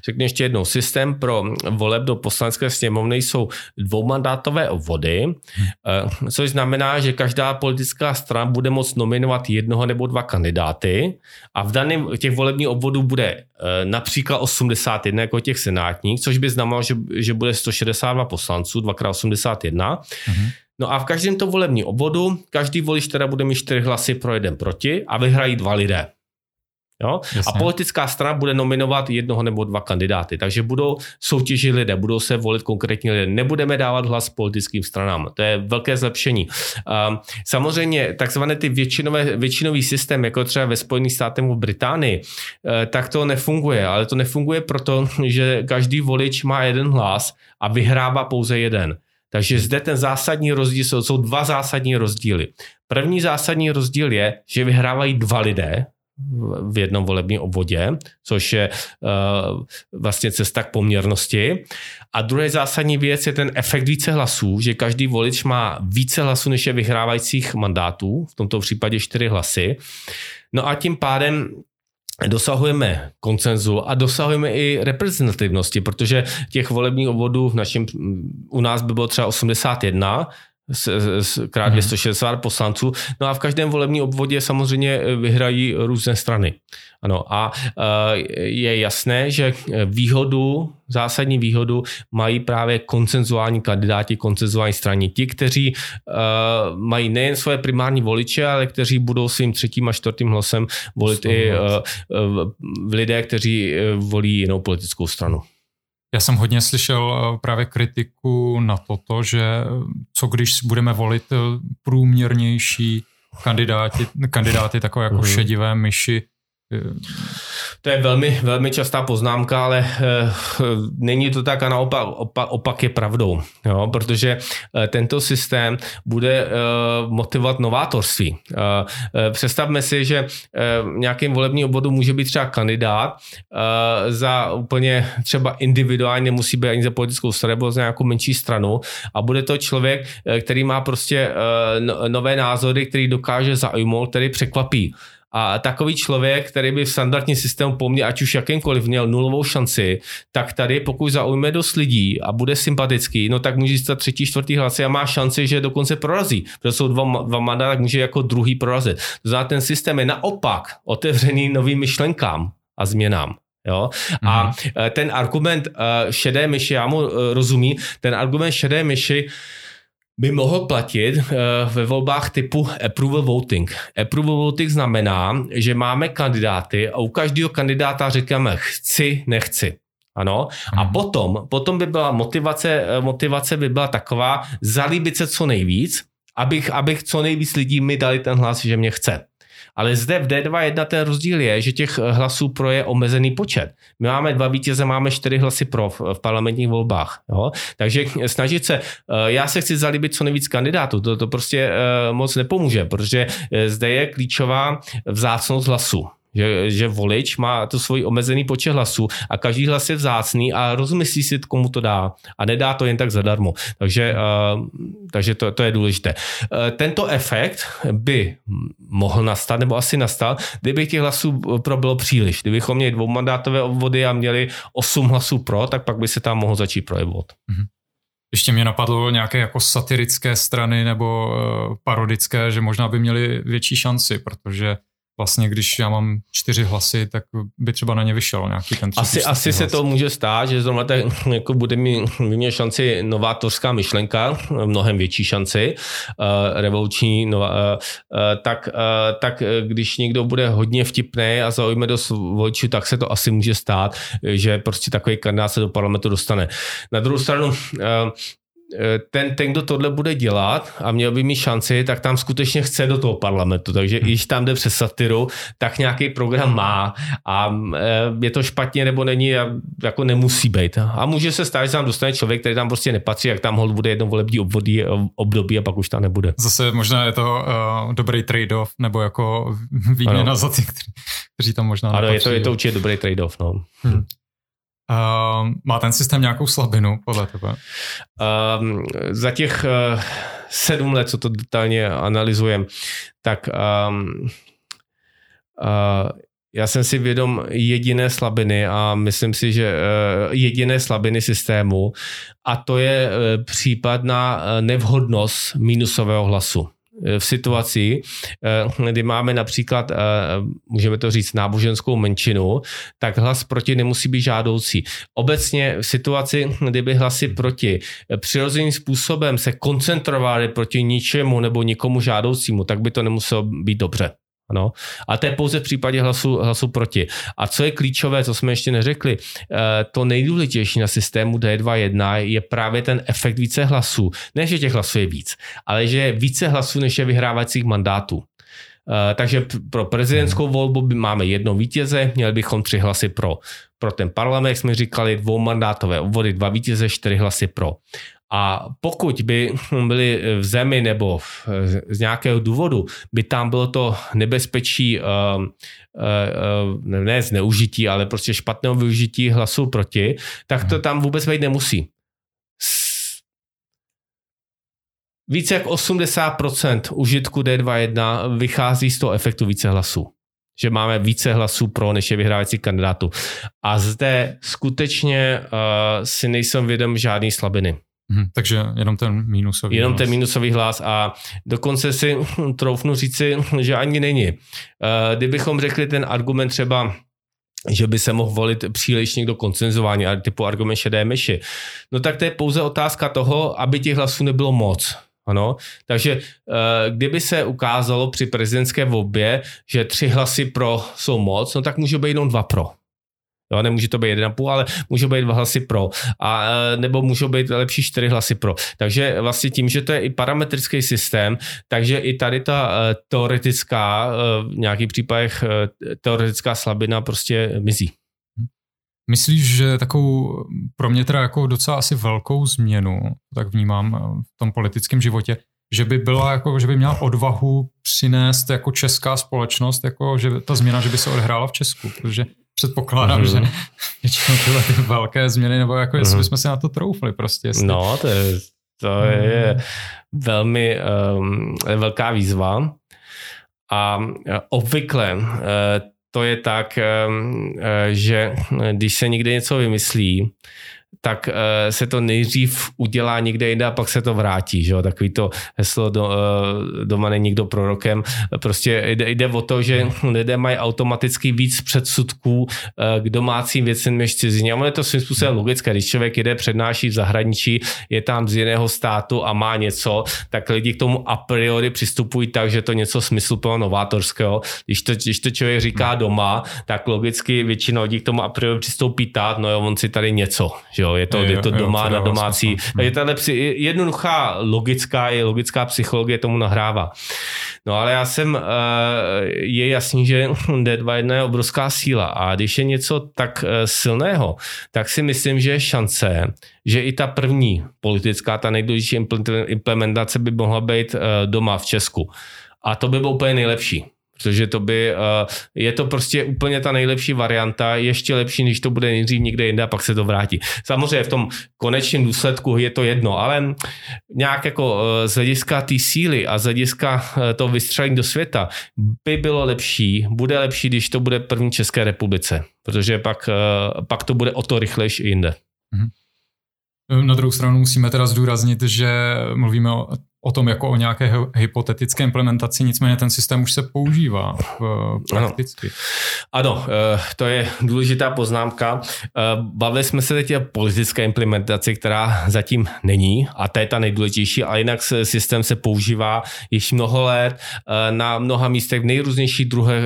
řekni ještě jednou, systém pro voleb do poslanecké sněmovny jsou dvoumandátové obvody, uh, což znamená, že každá politická strana bude moct nominovat jednoho nebo dva kandidáty a v daném těch volebních obvodů bude uh, například 81 jako těch senátních, což by znamenalo, že, že bude 162 poslanců, 2x81. Mm-hmm. No a v každém to volebním obvodu každý volič teda bude mít čtyři hlasy pro jeden proti a vyhrají dva lidé. Jo? A politická strana bude nominovat jednoho nebo dva kandidáty, takže budou soutěžit lidé, budou se volit konkrétní lidé. Nebudeme dávat hlas politickým stranám. To je velké zlepšení. Um, samozřejmě takzvané ty většinové, většinový systém, jako třeba ve Spojených státech v Británii, uh, tak to nefunguje, ale to nefunguje proto, že každý volič má jeden hlas a vyhrává pouze jeden. Takže zde ten zásadní rozdíl jsou, jsou dva zásadní rozdíly. První zásadní rozdíl je, že vyhrávají dva lidé v jednom volebním obvodě, což je uh, vlastně cesta k poměrnosti. A druhý zásadní věc je ten efekt více hlasů, že každý volič má více hlasů, než je vyhrávajících mandátů, v tomto případě čtyři hlasy. No a tím pádem dosahujeme koncenzu a dosahujeme i reprezentativnosti, protože těch volebních obvodů v našem, u nás by bylo třeba 81, krát 260 mhm. poslanců. No a v každém volebním obvodě samozřejmě vyhrají různé strany. Ano, a e, je jasné, že výhodu, zásadní výhodu mají právě koncenzuální kandidáti, koncenzuální strany. Ti, kteří mají nejen svoje primární voliče, ale kteří budou svým třetím a čtvrtým hlasem volit i lidé, kteří volí jinou politickou stranu. Já jsem hodně slyšel právě kritiku na toto, že co když budeme volit průměrnější kandidáty, kandidáty takové jako mhm. šedivé myši, To je velmi, velmi častá poznámka, ale e, není to tak a naopak opak, opak je pravdou, jo? protože e, tento systém bude e, motivovat novátorství. E, e, představme si, že e, v nějakém volebním obvodu může být třeba kandidát e, za úplně třeba individuálně, nemusí být ani za politickou stranu, nebo za nějakou menší stranu a bude to člověk, e, který má prostě e, no, nové názory, který dokáže zaujmout, který překvapí. A takový člověk, který by v standardním systému po mně, ať už jakýmkoliv, měl nulovou šanci, tak tady pokud zaujme dost lidí a bude sympatický, no tak může získat třetí, čtvrtý hlasy a má šanci, že dokonce prorazí. Protože jsou dva, dva mandáty, tak může jako druhý prorazit. To znamená, ten systém je naopak otevřený novým myšlenkám a změnám. Jo? A mm-hmm. ten argument uh, šedé myši, já mu uh, rozumím, ten argument šedé myši by mohl platit uh, ve volbách typu approval voting. Approval voting znamená, že máme kandidáty a u každého kandidáta říkáme chci, nechci. Ano. A hmm. potom, potom by byla motivace, motivace by byla taková, zalíbit se co nejvíc, abych, abych co nejvíc lidí mi dali ten hlas, že mě chce. Ale zde v D2.1 ten rozdíl je, že těch hlasů pro je omezený počet. My máme dva vítěze, máme čtyři hlasy pro v, v parlamentních volbách. Jo? Takže snažit se, eh, já se chci zalíbit co nejvíc kandidátů, to, to prostě eh, moc nepomůže, protože eh, zde je klíčová vzácnost hlasu že, že volič má to svůj omezený počet hlasů a každý hlas je vzácný a rozmyslí si, komu to dá a nedá to jen tak zadarmo. Takže, uh, takže to, to je důležité. Uh, tento efekt by mohl nastat, nebo asi nastal, kdyby těch hlasů pro bylo příliš. Kdybychom měli dvoumandátové obvody a měli osm hlasů pro, tak pak by se tam mohl začít projevovat. Mm-hmm. Ještě mě napadlo nějaké jako satirické strany nebo parodické, že možná by měli větší šanci, protože vlastně, když já mám čtyři hlasy, tak by třeba na ně vyšel nějaký ten třetí, Asi, asi se to může stát, že zrovna tak jako bude mít, mít šanci novátorská myšlenka, mnohem větší šanci, uh, revoluční, nová, uh, tak, uh, tak když někdo bude hodně vtipný a zaujme do voličů, tak se to asi může stát, že prostě takový kandidát se do parlamentu dostane. Na druhou stranu, uh, Eh, ten, ten, kdo tohle bude dělat a měl by mít šanci, tak tam skutečně chce do toho parlamentu. Takže hmm. i když tam jde přes satiru, tak nějaký program má a eh, je to špatně nebo není, jako nemusí být. A může se stát, že tam dostane člověk, který tam prostě nepatří, jak tam hold bude jedno volební obvodí, období a pak už tam nebude. Zase možná je to uh, dobrý trade-off, nebo jako výměna za ty, kteří, tam možná Ano, je to, je to určitě dobrý trade-off. No. Hmm. Uh, má ten systém nějakou slabinu podle tebe? Uh, za těch uh, sedm let, co to detailně analyzujem, tak um, uh, já jsem si vědom jediné slabiny a myslím si, že uh, jediné slabiny systému a to je případ na nevhodnost mínusového hlasu. Eh, v situaci, eh, kdy máme například, eh, můžeme to říct, náboženskou menšinu, tak hlas proti nemusí být žádoucí. Obecně v situaci, kdyby hlasy proti přirozeným způsobem se koncentrovaly proti ničemu nebo nikomu žádoucímu, tak by to nemuselo být dobře. Ano. A to je pouze v případě hlasu, hlasu proti. A co je klíčové, co jsme ještě neřekli, eh, to nejdůležitější na systému D2.1 je právě ten efekt více hlasů. Ne, že těch hlasů je víc, ale že je více hlasů, než je vyhrávacích mandátů. Eh, takže pro prezidentskou volbu máme jedno vítěze, měli bychom tři hlasy pro. Pro ten parlament, jak jsme říkali, dvoumandátové obvody, dva vítěze, čtyři hlasy pro. A pokud by byli v zemi nebo z nějakého důvodu by tam bylo to nebezpečí uh, uh, ne zneužití, ale prostě špatného využití hlasu proti, tak to tam vůbec být nemusí. Více jak 80% užitku D2.1 vychází z toho efektu více hlasů. Že máme více hlasů pro, než je vyhrávající kandidátů. A zde skutečně uh, si nejsem vědom žádný slabiny. Hmm, takže jenom ten mínusový Jenom hlas. ten mínusový hlas a dokonce si troufnu říci, že ani není. Eh, kdybychom řekli ten argument třeba že by se mohl volit příliš někdo koncenzování, typu argument šedé myši. No tak to je pouze otázka toho, aby těch hlasů nebylo moc. Ano, takže eh, kdyby se ukázalo při prezidentské volbě, že tři hlasy pro jsou moc, no tak může být jenom dva pro. Jo, nemůže to být 1,5, ale může být dva hlasy pro. A, nebo můžou být lepší čtyři hlasy pro. Takže vlastně tím, že to je i parametrický systém, takže i tady ta teoretická, v nějakých případech teoretická slabina prostě mizí. Myslíš, že takovou pro mě teda jako docela asi velkou změnu, tak vnímám eh, v tom politickém životě, že by byla jako, že by měla odvahu přinést jako česká společnost, jako že ta změna, že by se odehrála v Česku, protože předpokládám, mm-hmm. že většinou tyhle ty velké změny, nebo jako jestli mm-hmm. bychom si na to troufli prostě. Jestli... No, to je, to je mm. velmi um, velká výzva. A eh, obvykle uh, to je tak, ehm, eh, že když se někde něco vymyslí, tak uh, se to nejdřív udělá někde jinde a pak se to vrátí. Že jo? Takový to heslo do, uh, doma není nikdo prorokem. Prostě jde, jde o to, že lidé mají automaticky víc předsudků uh, k domácím věcem než cizině. A je to svým způsobem logické. Když člověk jede přednáší v zahraničí, je tam z jiného státu a má něco, tak lidi k tomu a priori přistupují tak, že to něco smysluplného novátorského. Když to, když to člověk říká doma, tak logicky většina lidí k tomu a priori přistoupí tak, no jo, on si tady něco. Že jo? Jo, je to, je, je to doma jo, na domácí. Je tahle jednoduchá logická, je logická psychologie tomu nahrává. No ale já jsem, eh, je jasný, že D21 je obrovská síla a když je něco tak eh, silného, tak si myslím, že je šance, že i ta první politická, ta nejdůležitější implementace by mohla být eh, doma v Česku. A to by bylo úplně nejlepší. Protože to by, uh, je to prostě úplně ta nejlepší varianta, ještě lepší, než to bude nejdřív někde jinde a pak se to vrátí. Samozřejmě v tom konečném důsledku je to jedno, ale nějak jako uh, z hlediska té síly a z hlediska uh, toho vystřelení do světa by bylo lepší, bude lepší, když to bude první České republice, protože pak, pak to bude o to rychlejší jinde. Mm-hmm. Na druhou stranu musíme teda zdůraznit, že mluvíme o o tom jako o nějaké hypotetické implementaci, nicméně ten systém už se používá prakticky. Ano, ano eh, to je důležitá poznámka. Eh, bavili jsme se teď o politické implementaci, která zatím není a to je ta nejdůležitější, ale jinak systém se používá již mnoho let eh, na mnoha místech v nejrůznějších druhe,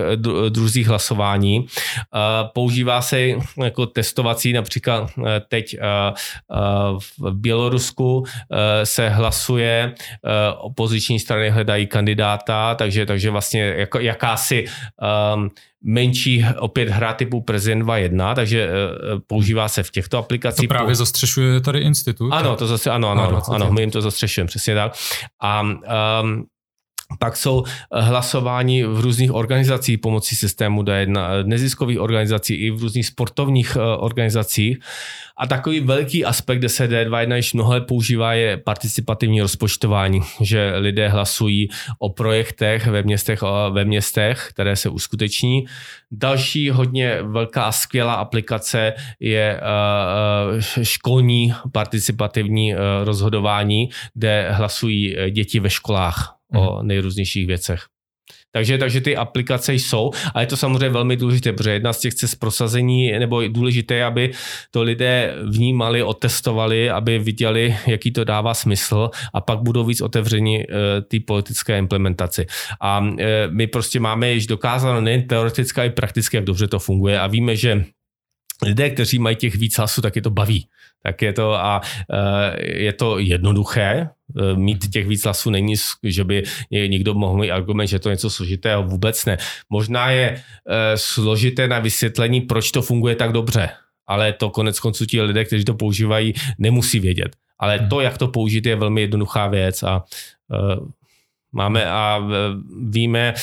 druzích hlasování. Používá se jako testovací, například teď v Bělorusku se hlasuje Eh, opoziční strany hledají kandidáta, takže, takže vlastně jako jakási um, menší opět hra typu Prezident 2.1, takže uh, používá se v těchto aplikacích. To právě zastřešuje tady institut. Ano, to zase, ano, ano, ano, ano, my jim to zastřešujeme, přesně tak. A um, pak jsou hlasování v různých organizacích pomocí systému D1, neziskových organizací i v různých sportovních organizacích. A takový velký aspekt, kde se D2.1 již mnoho používá, je participativní rozpočtování, že lidé hlasují o projektech ve městech, ve městech, které se uskuteční. Další hodně velká skvělá aplikace je školní participativní rozhodování, kde hlasují děti ve školách o mhm. nejrůznějších věcech. Takže, takže ty aplikace jsou a je to samozřejmě velmi důležité, protože jedna z těch cest prosazení, nebo je důležité, aby to lidé vnímali, otestovali, aby viděli, jaký to dává smysl a pak budou víc otevřeni uh, té politické implementaci. A uh, my prostě máme již dokázáno nejen teoreticky, ale i prakticky, jak dobře to funguje a víme, že lidé, kteří mají těch víc hlasů, tak je to baví. Tak je to a uh, je to jednoduché, Eh, mít těch víc hlasů není, že by někdo mohl mít argument, že to je něco složitého, vůbec ne. Možná je eh, složité na vysvětlení, proč to funguje tak dobře, ale to konec konců ti lidé, kteří to používají, nemusí vědět. Ale to, jak to použít, je velmi jednoduchá věc a máme a víme,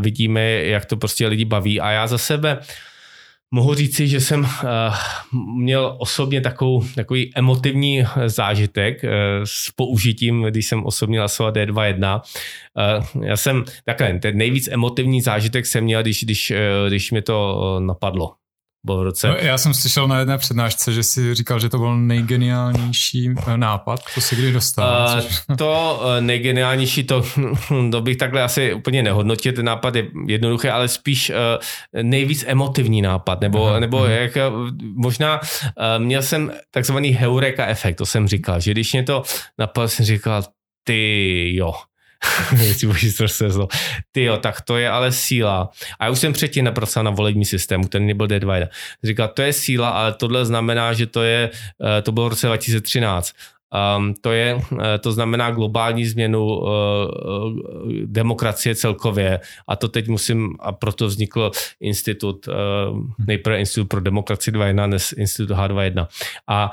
vidíme, jak to prostě lidi baví. A já za sebe mohu říci, že jsem uh, měl osobně takovou, takový emotivní zážitek uh, s použitím, když jsem osobně hlasoval D2.1. Uh, já jsem, takhle, ten nejvíc emotivní zážitek jsem měl, když, když, když mi to napadlo byl v roce... No, já jsem slyšel na jedné přednášce, že si říkal, že to byl nejgeniálnější eh, nápad, to si kdy dostal. Uh, to uh, nejgeniálnější, to, to bych takhle asi úplně nehodnotil, ten nápad je jednoduchý, ale spíš uh, nejvíc emotivní nápad, nebo, uh-huh. nebo uh-huh. jak možná uh, měl jsem takzvaný heureka efekt, to jsem říkal, že když mě to napadlo, jsem říkal, ty jo, Ty jo, tak to je ale síla. A já už jsem předtím napracoval na volební systém, ten nebyl D2. Říkal, to je síla, ale tohle znamená, že to je, eh, to bylo v roce 2013. Um, to, je, eh, to znamená globální změnu uh, demokracie celkově a to teď musím, a proto vznikl institut, uh, nejprve Institut pro demokracii 2.1, dnes Institut H2.1. A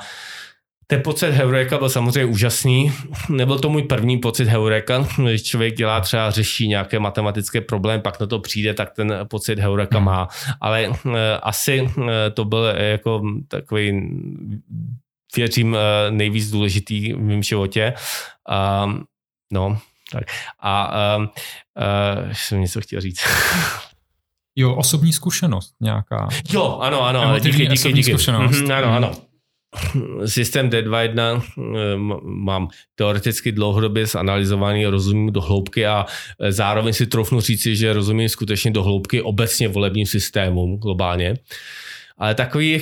ten pocit Heureka byl samozřejmě úžasný. Nebyl to můj první pocit Heureka. Když člověk dělá třeba, řeší nějaké matematické problémy, pak na to přijde, tak ten pocit Heureka hmm. má. Ale uh, asi uh, to byl jako takový věřím, eh, nejvíc důležitý v mém životě. Um, no, tak. A um, uh, jsem něco chtěl říct. Jo, osobní zkušenost nějaká. Jo, ano, ano, díky, díky, díky. Zkušenost. Mm-hmm, ano, ano. Systém D2.1 mám teoreticky dlouhodobě zanalizovaný, rozumím do hloubky a zároveň si trofnu říci, že rozumím skutečně do hloubky obecně volebním systémům globálně ale takový e,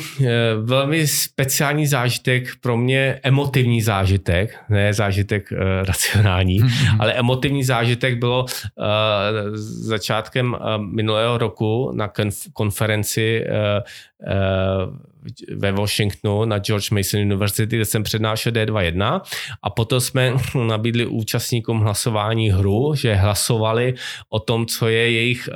velmi speciální zážitek, pro mě emotivní zážitek, ne zážitek e, racionální, mm-hmm. ale emotivní zážitek bylo e, začátkem minulého roku na konf- konferenci ve Washingtonu na George Mason University, kde jsem přednášel D2.1 a potom jsme nabídli účastníkům hlasování hru, že hlasovali o tom, co je jejich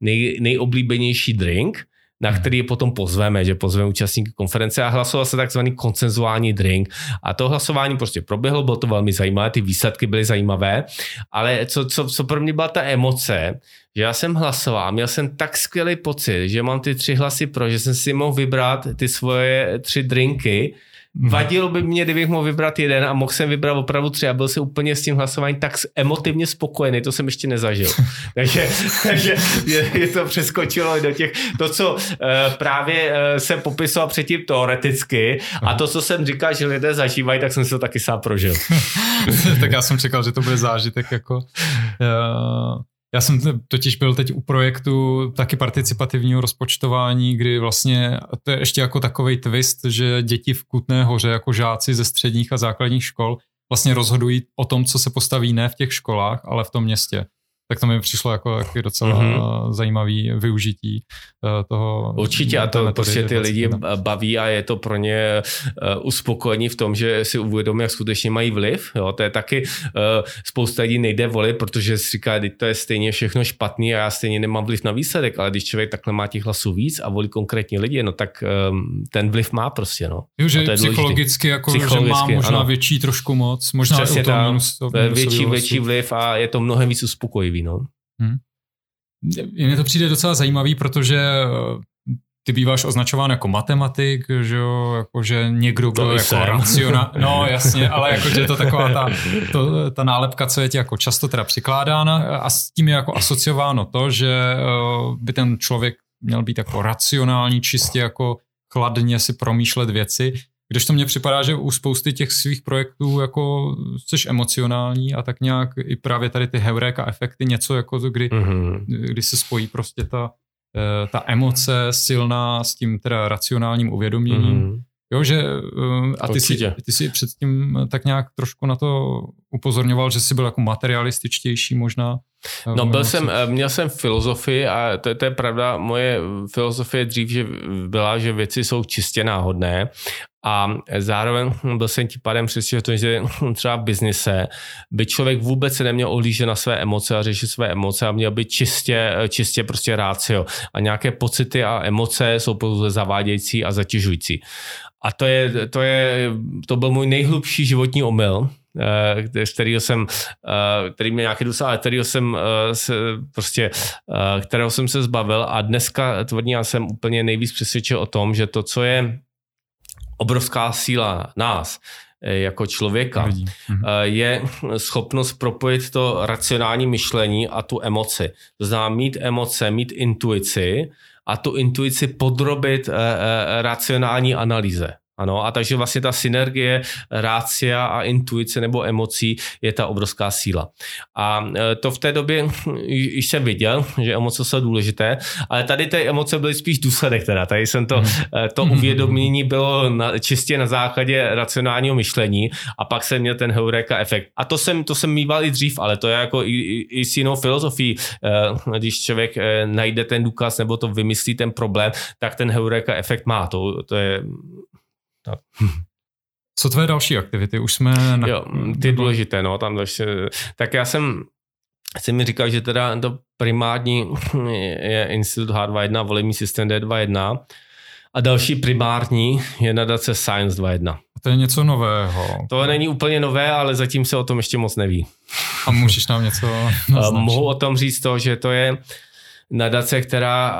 nej, nejoblíbenější drink na hmm. který je potom pozveme, že pozveme účastníky konference a hlasoval se takzvaný koncenzuální drink. A to hlasování prostě proběhlo, bylo to velmi zajímavé, ty výsledky byly zajímavé, ale co, co, co pro mě byla ta emoce, že já jsem hlasoval, měl jsem tak skvělý pocit, že mám ty tři hlasy pro, že jsem si mohl vybrat ty svoje tři drinky. Vadilo by mě, kdybych mohl vybrat jeden a mohl jsem vybrat opravdu tři a byl jsem úplně s tím hlasováním tak emotivně spokojený, to jsem ještě nezažil. takže takže je, je to přeskočilo do těch, to, co uh, právě uh, jsem popisoval předtím teoreticky a to, co jsem říkal, že lidé zažívají, tak jsem si to taky sám prožil. tak já jsem čekal, že to bude zážitek jako uh, já jsem totiž byl teď u projektu taky participativního rozpočtování, kdy vlastně to je ještě jako takový twist, že děti v Kutné hoře jako žáci ze středních a základních škol vlastně rozhodují o tom, co se postaví ne v těch školách, ale v tom městě tak to mi přišlo jako taky docela mm-hmm. zajímavý využití uh, toho. Určitě a to prostě ty lidi baví a je to pro ně uh, uspokojení v tom, že si uvědomí, jak skutečně mají vliv. Jo? To je taky uh, spousta lidí nejde volit, protože si říká, že to je stejně všechno špatný a já stejně nemám vliv na výsledek, ale když člověk takhle má těch hlasů víc a volí konkrétní lidi, no tak um, ten vliv má prostě. No. Jo, že psychologicky, jako, psychologicky, že má možná ano. větší trošku moc, možná Přesně to minus, to větší, větší vliv a je to mnohem víc uspokojivý no. Hmm. Mně to přijde docela zajímavý, protože eh, ty býváš označován jako matematik, že jo, jako že někdo, kdo jako racionál, no jasně, ale jako, že je to taková ta, to, ta nálepka, co je ti jako často teda přikládána a s tím je jako asociováno to, že eh, by ten člověk měl být jako racionální, čistě jako chladně si promýšlet věci, když to mně připadá, že u spousty těch svých projektů jako jsi emocionální a tak nějak i právě tady ty heureka efekty, něco jako to, kdy, mm-hmm. kdy se spojí prostě ta, eh, ta emoce silná s tím teda racionálním uvědoměním. Mm-hmm. Jo, že eh, a ty si, ty si předtím tak nějak trošku na to upozorňoval, že jsi byl jako materialističtější možná. No byl jsem, eh, měl jsem filozofii a to, to je pravda, moje filozofie dřív že byla, že věci jsou čistě náhodné a zároveň byl jsem tím pádem přesvědčen, že třeba v biznise by člověk vůbec se neměl ohlížet na své emoce a řešit své emoce a měl být čistě, čistě prostě rácio. A nějaké pocity a emoce jsou pouze zavádějící a zatěžující. A to, je, to, je, to byl můj nejhlubší životní omyl, z eh, kterého jsem, eh, který mě nějaký dusal, ale kterého jsem eh, se, prostě, kterého jsem se zbavil a dneska tvrdí, já jsem úplně nejvíc přesvědčil o tom, že to, co je obrovská síla nás, jako člověka, mhm. je schopnost propojit to racionální myšlení a tu emoci. To znamená mít emoce, mít intuici a tu intuici podrobit racionální analýze. Ano, a takže vlastně ta synergie rácia a intuice nebo emocí je ta obrovská síla. A e, to v té době již jsem viděl, že emoce jsou důležité, ale tady ty emoce byly spíš důsledek teda. Tady jsem to, hmm. e, to uvědomění bylo na, čistě na základě racionálního myšlení a pak jsem měl ten heureka efekt. A to jsem, to jsem mýval i dřív, ale to je jako i, i, i s jinou filozofií. E, když člověk najde ten důkaz nebo to vymyslí ten problém, tak ten heureka efekt má. To, to je tak. Co tvé další aktivity? Už jsme... Na... Jo, ty důležité, no, tam ještě... Tak já jsem jsem mi říkal, že teda to primární je Institut H21, volební systém D21 a další primární je nadace Science 21. To je něco nového. To není úplně nové, ale zatím se o tom ještě moc neví. A můžeš nám něco naznačit? Mohu o tom říct to, že to je nadace, která,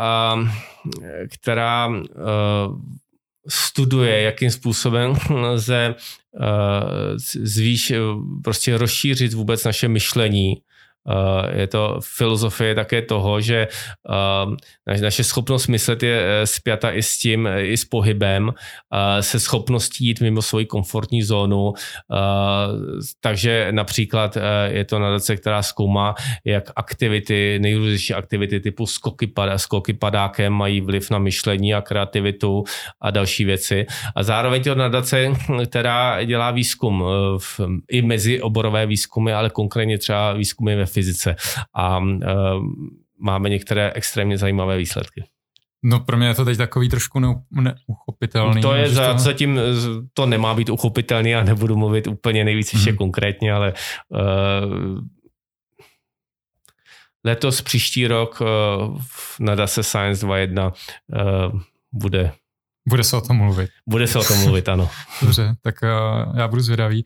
která studuje, jakým způsobem lze uh, zvýš, prostě rozšířit vůbec naše myšlení. Eh, je to filozofie také toho, že eh, naše schopnost myslet je eh, spjata i s tím, i s pohybem, se schopností jít mimo svoji komfortní zónu. Takže například je to nadace, která zkoumá, jak aktivity, nejrůznější aktivity typu skoky, skoky padákem mají vliv na myšlení a kreativitu a další věci. A zároveň to nadace, která dělá výzkum v, i mezi oborové výzkumy, ale konkrétně třeba výzkumy ve fyzice a uh, máme některé extrémně zajímavé výsledky. No pro mě je to teď takový trošku neuchopitelný. To je za, to... zatím, to nemá být uchopitelný a nebudu mluvit úplně nejvíc ještě hmm. konkrétně, ale uh, letos, příští rok uh, na DASE Science 2.1 uh, bude bude se o tom mluvit. Bude se o tom mluvit, ano. Dobře, tak uh, já budu zvědavý.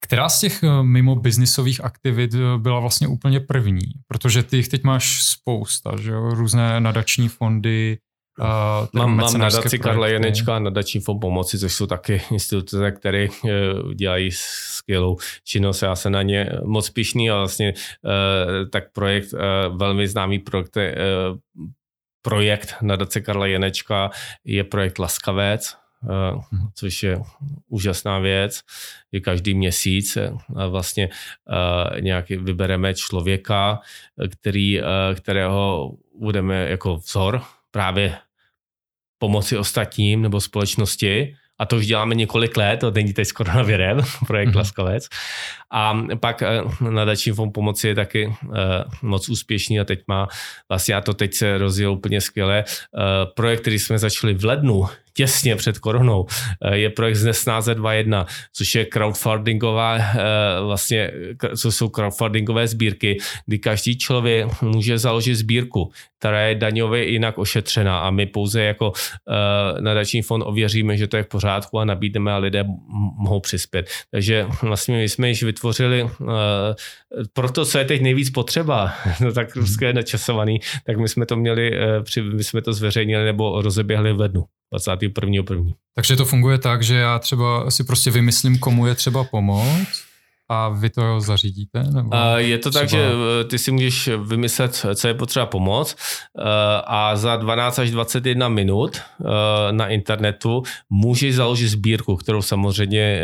Která z těch eh, mimo biznisových aktivit eh, byla vlastně úplně první? Protože ty jich teď máš spousta, že jo? Různé nadační fondy, Uh, mám, mám nadaci Karla Janečka a nadační fond pomoci, což jsou taky instituce, které uh, dělají skvělou činnost. Já se na ně moc pišný a vlastně uh, tak projekt, uh, velmi známý projekt, uh, projekt nadace Karla Janečka je projekt Laskavec, což je úžasná věc, je každý měsíc eh, vlastně eh, nějaký vybereme člověka, který, kterého budeme jako vzor právě pomoci ostatním nebo společnosti a to už děláme několik let, to není teď s koronavirem, projekt mm-hmm. Laskavec. A pak nadační fond pomoci je taky moc úspěšný a teď má, vlastně a to teď se rozjel úplně skvěle, projekt, který jsme začali v lednu, těsně před koronou, eh, je projekt Znesnáze 2.1, což je crowdfundingová, eh, vlastně, co jsou crowdfundingové sbírky, kdy každý člověk může založit sbírku, která je daňově jinak ošetřená a my pouze jako eh, nadační fond ověříme, že to je v pořádku a nabídneme a lidé mohou přispět. Takže vlastně my jsme již vytvořili pro to, co je teď nejvíc potřeba, no tak ruské načasovaný, tak my jsme to měli, my jsme to zveřejnili nebo rozeběhli v lednu. 21.1. Takže to funguje tak, že já třeba si prostě vymyslím, komu je třeba pomoct a vy to zařídíte? Nebo je to třeba... tak, že eh, ty si můžeš vymyslet, co je potřeba pomoct eh, a za 12 až 21 minut eh, na internetu můžeš založit sbírku, kterou samozřejmě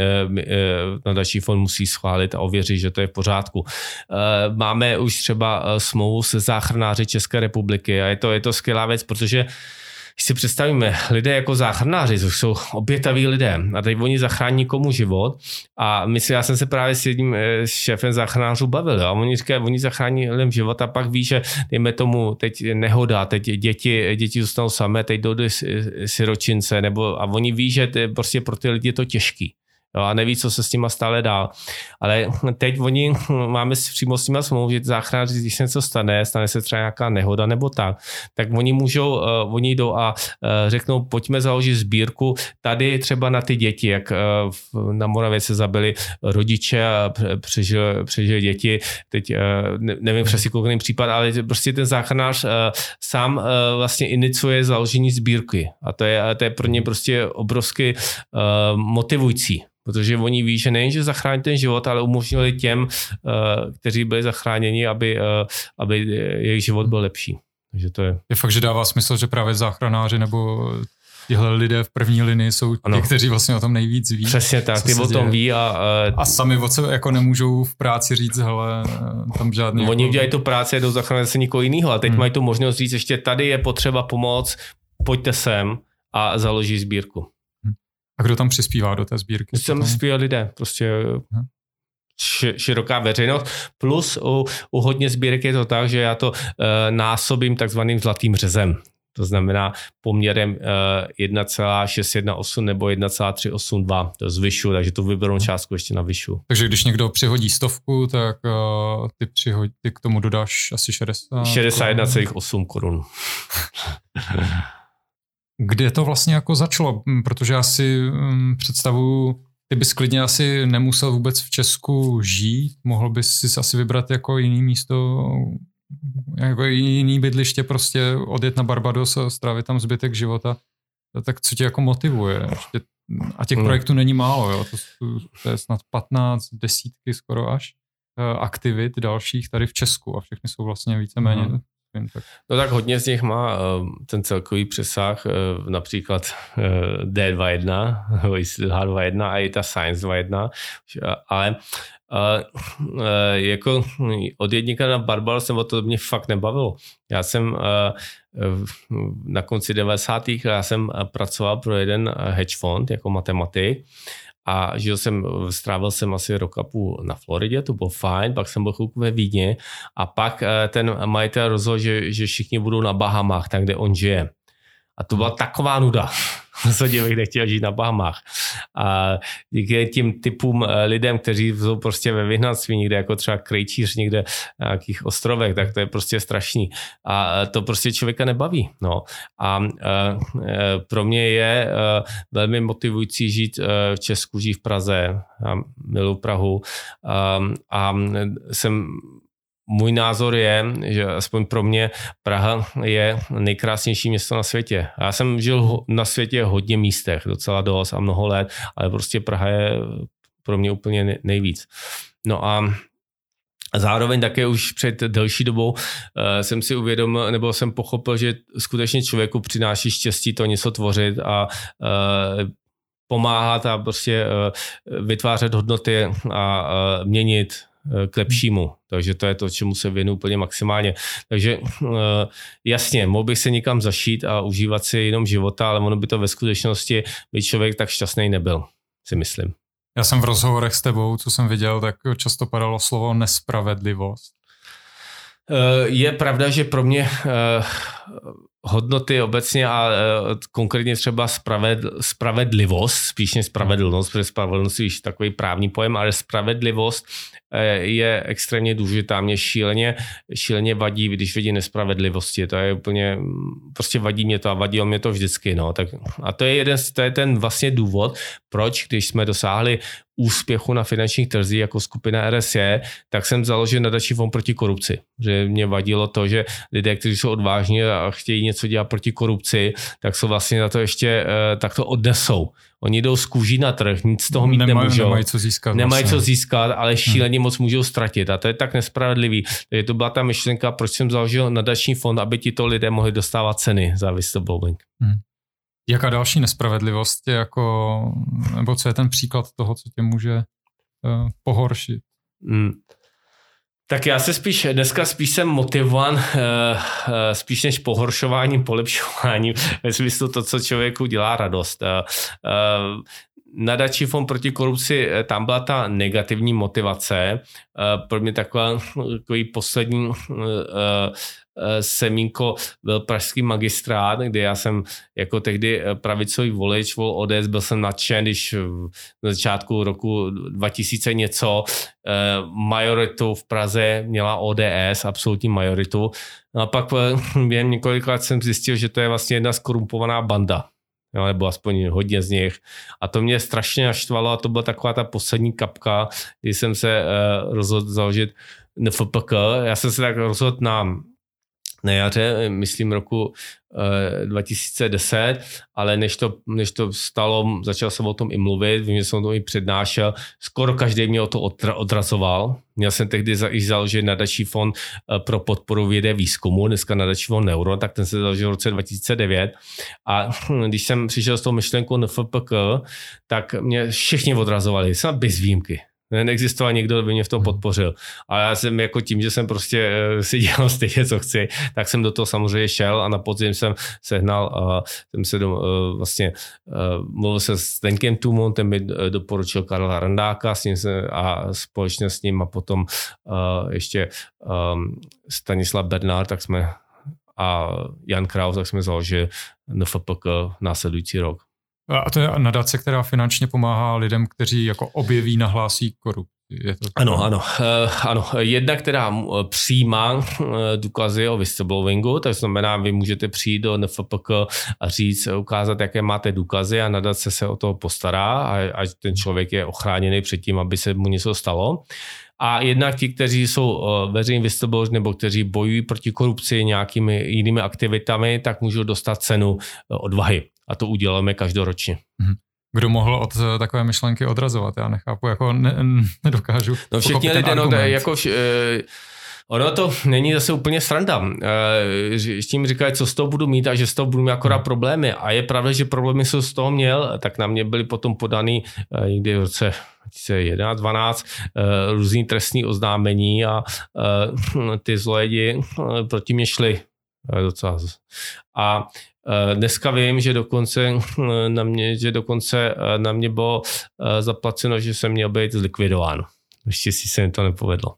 nadační fond musí schválit a ověřit, že to je v pořádku. Máme už třeba smlouvu se záchranáři České republiky a je to, je to skvělá věc, protože když si představíme, lidé jako záchranáři, to jsou obětaví lidé a teď oni zachrání komu život. A myslím, já jsem se právě s jedním eh, šéfem záchranářů bavil a oni říkají, oni zachrání lidem život a pak ví, že dejme tomu teď nehoda, teď děti, děti zůstanou samé, teď jdou do siročince nebo a oni ví, že prostě pro ty lidi je to těžký jo, a neví, co se s nima stále dá. Ale teď oni máme přímo s nima smlouvu, že záchranáři, když se něco stane, stane se třeba nějaká nehoda nebo tak, tak oni můžou, uh, oni jdou a uh, řeknou, pojďme založit sbírku tady třeba na ty děti, jak uh, na Moravě se zabili rodiče a přežili, přežili děti. Teď uh, nevím přesně kolik případ, ale prostě ten záchranář uh, sám uh, vlastně iniciuje založení sbírky a to je, to je pro ně prostě obrovsky uh, motivující protože oni ví, že nejen, že zachrání ten život, ale umožnili těm, eh, kteří byli zachráněni, aby, eh, aby jejich život byl lepší. Takže to je... Je fakt, že dává smysl, že právě záchranáři nebo tihle lidé v první linii jsou ano. ti, kteří vlastně o tom nejvíc ví. Přesně tak, ty o tom ví a... A, a sami o co jako nemůžou v práci říct, hele, tam žádný... Oni jako... dělají tu práci, jdou zachránit se nikoho jiného a teď hmm. mají tu možnost říct, ještě tady je potřeba pomoc, pojďte sem a založí sbírku. A kdo tam přispívá do té sbírky? Tam přispívají lidé, prostě hmm široká veřejnost. Plus u, u hodně sbírek je to tak, že já to uh, násobím takzvaným zlatým řezem. To znamená poměrem uh, eh, 1,618 nebo 1,382. To zvyšu, takže tu vyberou částku ještě na vyšu. Takže když někdo přihodí stovku, tak uh, ty, přihodí, ty k tomu dodáš asi 60 61,8 korun. Kde to vlastně jako začalo? Protože já si um, představuju ty bys klidně asi nemusel vůbec v Česku žít, mohl bys si asi vybrat jako jiný místo, jako jiný bydliště, prostě odjet na Barbados a strávit tam zbytek života. Tak co tě jako motivuje? A těch hmm. projektů není málo, jo? To, to je snad 15, desítky skoro až eh, aktivit dalších tady v Česku a všechny jsou vlastně víceméně hmm vím, tak. No tak hodně z nich má uh, ten celkový přesah, uh, například uh, D21, H21 a i ta Science 21, ale uh, uh, jako od jedníka na Barbal jsem o to mě fakt nebavilo. Já jsem uh, na konci 90. já jsem pracoval pro jeden hedge fond jako matematik a žil jsem, strávil jsem asi rok a půl na Floridě, to bylo fajn, pak jsem byl chvilku ve Vídně a pak eh, ten majitel rozhodl, že, že všichni budou na Bahamách, tam, kde on žije. A to byla taková nuda. Rozhodně bych nechtěl žít na Bahamách. A díky tím typům eh, lidem, kteří jsou prostě ve vyhnanství někde, jako třeba krejčíř někde na nějakých ostrovech, tak to je prostě strašný. A eh, to prostě člověka nebaví. No. A e, pro mě je velmi motivující žít v Česku, žít v Praze. Já miluji Prahu. A jsem můj názor je, že aspoň pro mě Praha je nejkrásnější město na světě. Já jsem žil na světě hodně místech, docela dost a mnoho let, ale prostě Praha je pro mě úplně nejvíc. No a Zároveň také už před delší dobou uh, jsem si uvědomil, nebo jsem pochopil, že skutečně člověku přináší štěstí to něco tvořit a uh, pomáhat a prostě uh, vytvářet hodnoty a měnit Eh, k lepšímu. Takže to je to, čemu se věnu úplně maximálně. Takže eh, jasně, mohl bych se někam zašít a užívat si jenom života, ale ono by to ve skutečnosti by člověk tak šťastný nebyl, si myslím. Já jsem v rozhovorech s tebou, co jsem viděl, tak často padalo slovo nespravedlivost. Eh, je pravda, že pro mě hodnoty obecně a konkrétně třeba spraved, spravedlivost, spíš než spravedlnost, protože spravedlnost je takový právní pojem, ale spravedlivost Eh, je extrémně důležitá. Mě šíleně, šíleně vadí, když vidí nespravedlivosti. To je úplně, prostě vadí mě to a vadilo mě to vždycky. No. Tak, a to je, jeden, to je ten vlastně důvod, proč, když jsme dosáhli úspěchu na finančních trzích jako skupina RSE, tak jsem založil nadační fond proti korupci. Že mě vadilo to, že lidé, kteří jsou odvážní a chtějí něco dělat proti korupci, tak jsou vlastně na to ještě, eh, tak to odnesou. Oni jdou z kůží na trh, nic z toho mít nemají, nemůžou. Nemají co získat. Nemají vlastně. co získat, ale hmm. šíleně hmm. moc můžou ztratit. A to je tak nespravedlivý. Takže to byla ta myšlenka, proč jsem založil nadační fond, aby tito lidé mohli dostávat ceny za whistleblowing. Hmm. Jaká další nespravedlivost je jako, nebo co je ten příklad toho, co tě může uh, pohoršit? Hmm. Tak já se spíš, dneska spíš jsem motivovan uh, uh, spíš než pohoršováním, polepšováním, ve smyslu to, co člověku dělá radost. Uh, uh, nadační fond proti korupci, tam byla ta negativní motivace. Pro mě taková, takový poslední Eh, semínko byl pražský magistrát, kde já jsem jako tehdy eh, pravicový volič, vol ODS, byl jsem nadšen, když na začátku roku 2000 něco eh, majoritu v Praze měla ODS, absolutní majoritu. No a pak během několika let jsem zjistil, že to je vlastně jedna skorumpovaná banda. Jo, nebo aspoň hodně z nich. A to mě strašně naštvalo a to byla taková ta poslední kapka, kdy jsem se uh, rozhodl založit NFPK. Já jsem se tak rozhodl na na jaře, myslím roku 2010, ale než to, než to stalo, začal jsem o tom i mluvit, vím, že jsem to i přednášel, skoro každý mě o to odrazoval. Měl jsem tehdy i založit nadační fond eh, pro podporu vědy výzkumu, dneska nadační fond Neuro, tak ten se založil v roce 2009 a když jsem přišel s tou myšlenkou NFPK, tak mě všichni odrazovali, jsem bez výjimky neexistoval někdo, kdo by mě v tom podpořil. A já jsem jako tím, že jsem prostě eh, si dělal stejně, co chci, tak jsem do toho samozřejmě šel a na podzim jsem sehnal, uh, jsem se do, uh, vlastně uh, mluvil se s Denkem Tumon, ten mi doporučil Karla Randáka s ním se, a společně s ním a potom ještě um, Stanislav Bernard, tak jsme a Jan Kraus, tak jsme založili NFPK následující rok. A to je nadace, která finančně pomáhá lidem, kteří jako objeví, nahlásí korupci. Je to ano, ano, uh, ano. Jedna, která eh, přijímá uh, důkazy o whistleblowingu, to znamená, vy můžete přijít do NFPK a říct, ukázat, jaké máte důkazy a nadace se o to postará a, a ten člověk je ochráněný před tím, aby se mu něco stalo. A jednak ti, kteří jsou veřejní whistleblowers nebo kteří bojují proti korupci nějakými jinými aktivitami, tak můžou dostat cenu odvahy a to uděláme každoročně. Mhm. Kdo mohl od eh, takové myšlenky odrazovat? Já nechápu, jako ne, nedokážu. No všichni lidé, no jako eh, Ono to není zase úplně sranda. E, s tím říkají, co z toho budu mít a že z toho budu mít akorát hmm. problémy. A je pravda, že problémy jsou z toho měl, tak na mě byly potom podaný e, někdy v roce 2011, 12 e, různý trestní oznámení a e, ty zlojedi e, proti mě šli e, docela. A Eh, dneska vím, že dokonce eh, na mě, že dokonce eh, na mě bylo zaplaceno, že jsem měl být zlikvidován. Ještě si se mi to nepovedlo.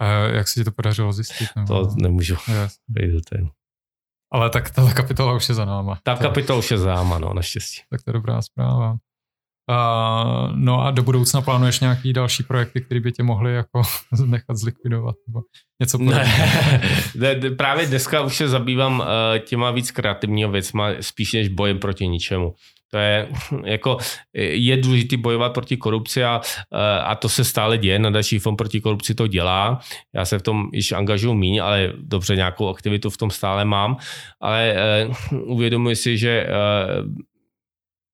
A jak se ti to podařilo zjistit? Nebo? To nemůžu yes. Ale tak ta kapitola už je za náma. Ta kapitola už je za náma, no, naštěstí. Tak to je dobrá zpráva. Uh, no a do budoucna plánuješ nějaký další projekty, které by tě mohly jako nechat zlikvidovat nebo něco ne, Právě dneska už se zabývám uh, těma víc kreativního věcma, spíš než bojem proti ničemu. To je jako, je důležité bojovat proti korupci a, eh, a to se stále děje. Nadační fond proti korupci to dělá. Já se v tom již angažuju míň, ale dobře nějakou aktivitu v tom stále mám. Ale uh, uvědomuji si, že uh,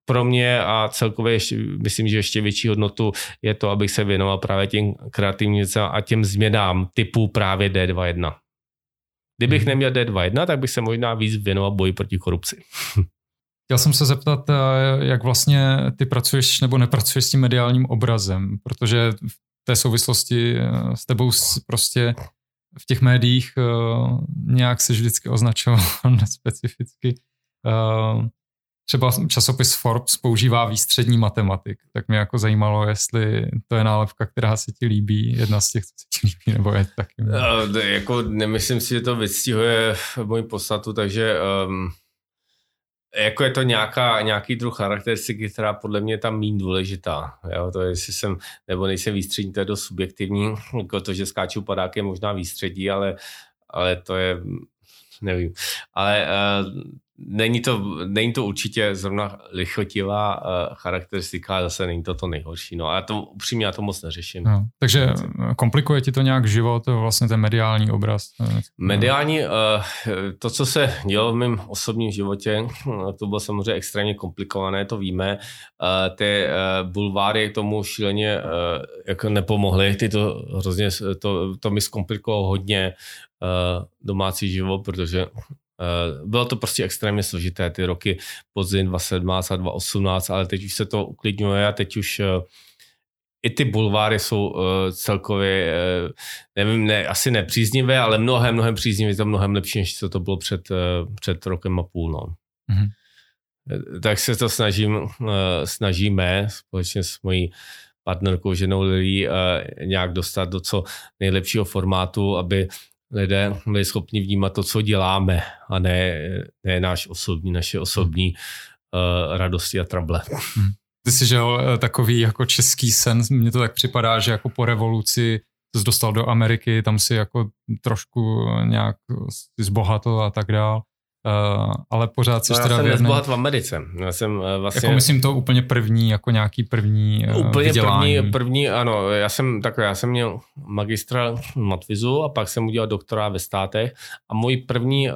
pro mě a celkově ještě, myslím, že ještě větší hodnotu je to, abych se věnoval právě těm kreativním věcem a těm změnám typu právě D21. Kdybych hmm. neměl D21, tak bych se možná víc věnoval boji proti korupci. Chtěl jsem se zeptat, eh, jak vlastně ty pracuješ nebo nepracuješ s tím mediálním obrazem, protože v té souvislosti eh, s tebou prostě v těch médiích eh, nějak se vždycky označoval specificky třeba časopis Forbes používá výstřední matematik, tak mě jako zajímalo, jestli to je nálepka, která se ti líbí, jedna z těch, co se ti líbí, nebo je taky. Uh, jako nemyslím si, že to vystihuje moji podstatu, takže um, jako je to nějaká, nějaký druh charakteristiky, která podle mě je tam méně důležitá. Jo? To je, jestli jsem, nebo nejsem výstřední, to je dost subjektivní, jako to, že skáču padák je možná výstředí, ale, ale to je, nevím. Ale uh, není to, není to určitě zrovna lichotivá uh, charakteristika, ale zase není to to nejhorší. No a já to upřímně já to moc neřeším. No, takže komplikuje ti to nějak život, vlastně ten mediální obraz? Mediální, uh, to, co se dělo v mém osobním životě, to bylo samozřejmě extrémně komplikované, to víme. Uh, ty uh, bulváry tomu šíleně uh, jako nepomohly, ty to hrozně, to, to mi zkomplikovalo hodně domácí život, protože Eh, bylo to prostě extrémně složité ty roky podzim 2017 a 2018, ale teď už se to uklidňuje a teď už eh, i ty bulváry jsou uh, celkově, uh, nevím, ne, asi nepříznivé, ale mnohem, mnohem příznivé, to mnohem lepší, než co to bylo před, uh, před rokem a půl. No. Mm-hmm. Tak se to snažím, uh, snažíme společně s mojí partnerkou, ženou Lily, uh, nějak dostat do co nejlepšího formátu, aby lidé byli schopni vnímat to, co děláme a ne, ne náš osobní, naše osobní uh, radosti a trable. Hmm. Ty jsi žil eh, takový jako český sen, mně to tak připadá, že jako po revoluci jsi dostal do Ameriky, tam si jako trošku nějak zbohatl a tak dál. Ale pořád jsi no, teda Já jsem v Americe. Já jsem vlastně... Jako myslím to úplně první, jako nějaký první Úplně vydělání. první, první, ano. Já jsem takhle, já jsem měl magistra matvizu a pak jsem udělal doktora ve státech a můj první,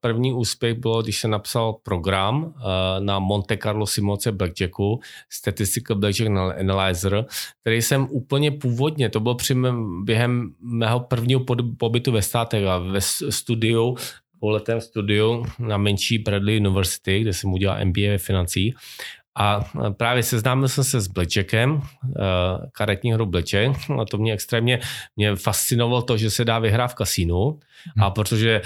první úspěch bylo, když jsem napsal program na Monte Carlo simulace Blackjacku, Statistical Blackjack Analyzer, který jsem úplně původně, to bylo při mém, během mého prvního pobytu ve státech a ve studiu dvouletém studiu na menší Bradley University, kde jsem udělal MBA ve financí. A právě seznámil jsem se s Blackjackem, eh, karetní hru Blackjack, a to mě extrémně mě fascinovalo to, že se dá vyhrát v kasínu. Hmm. A protože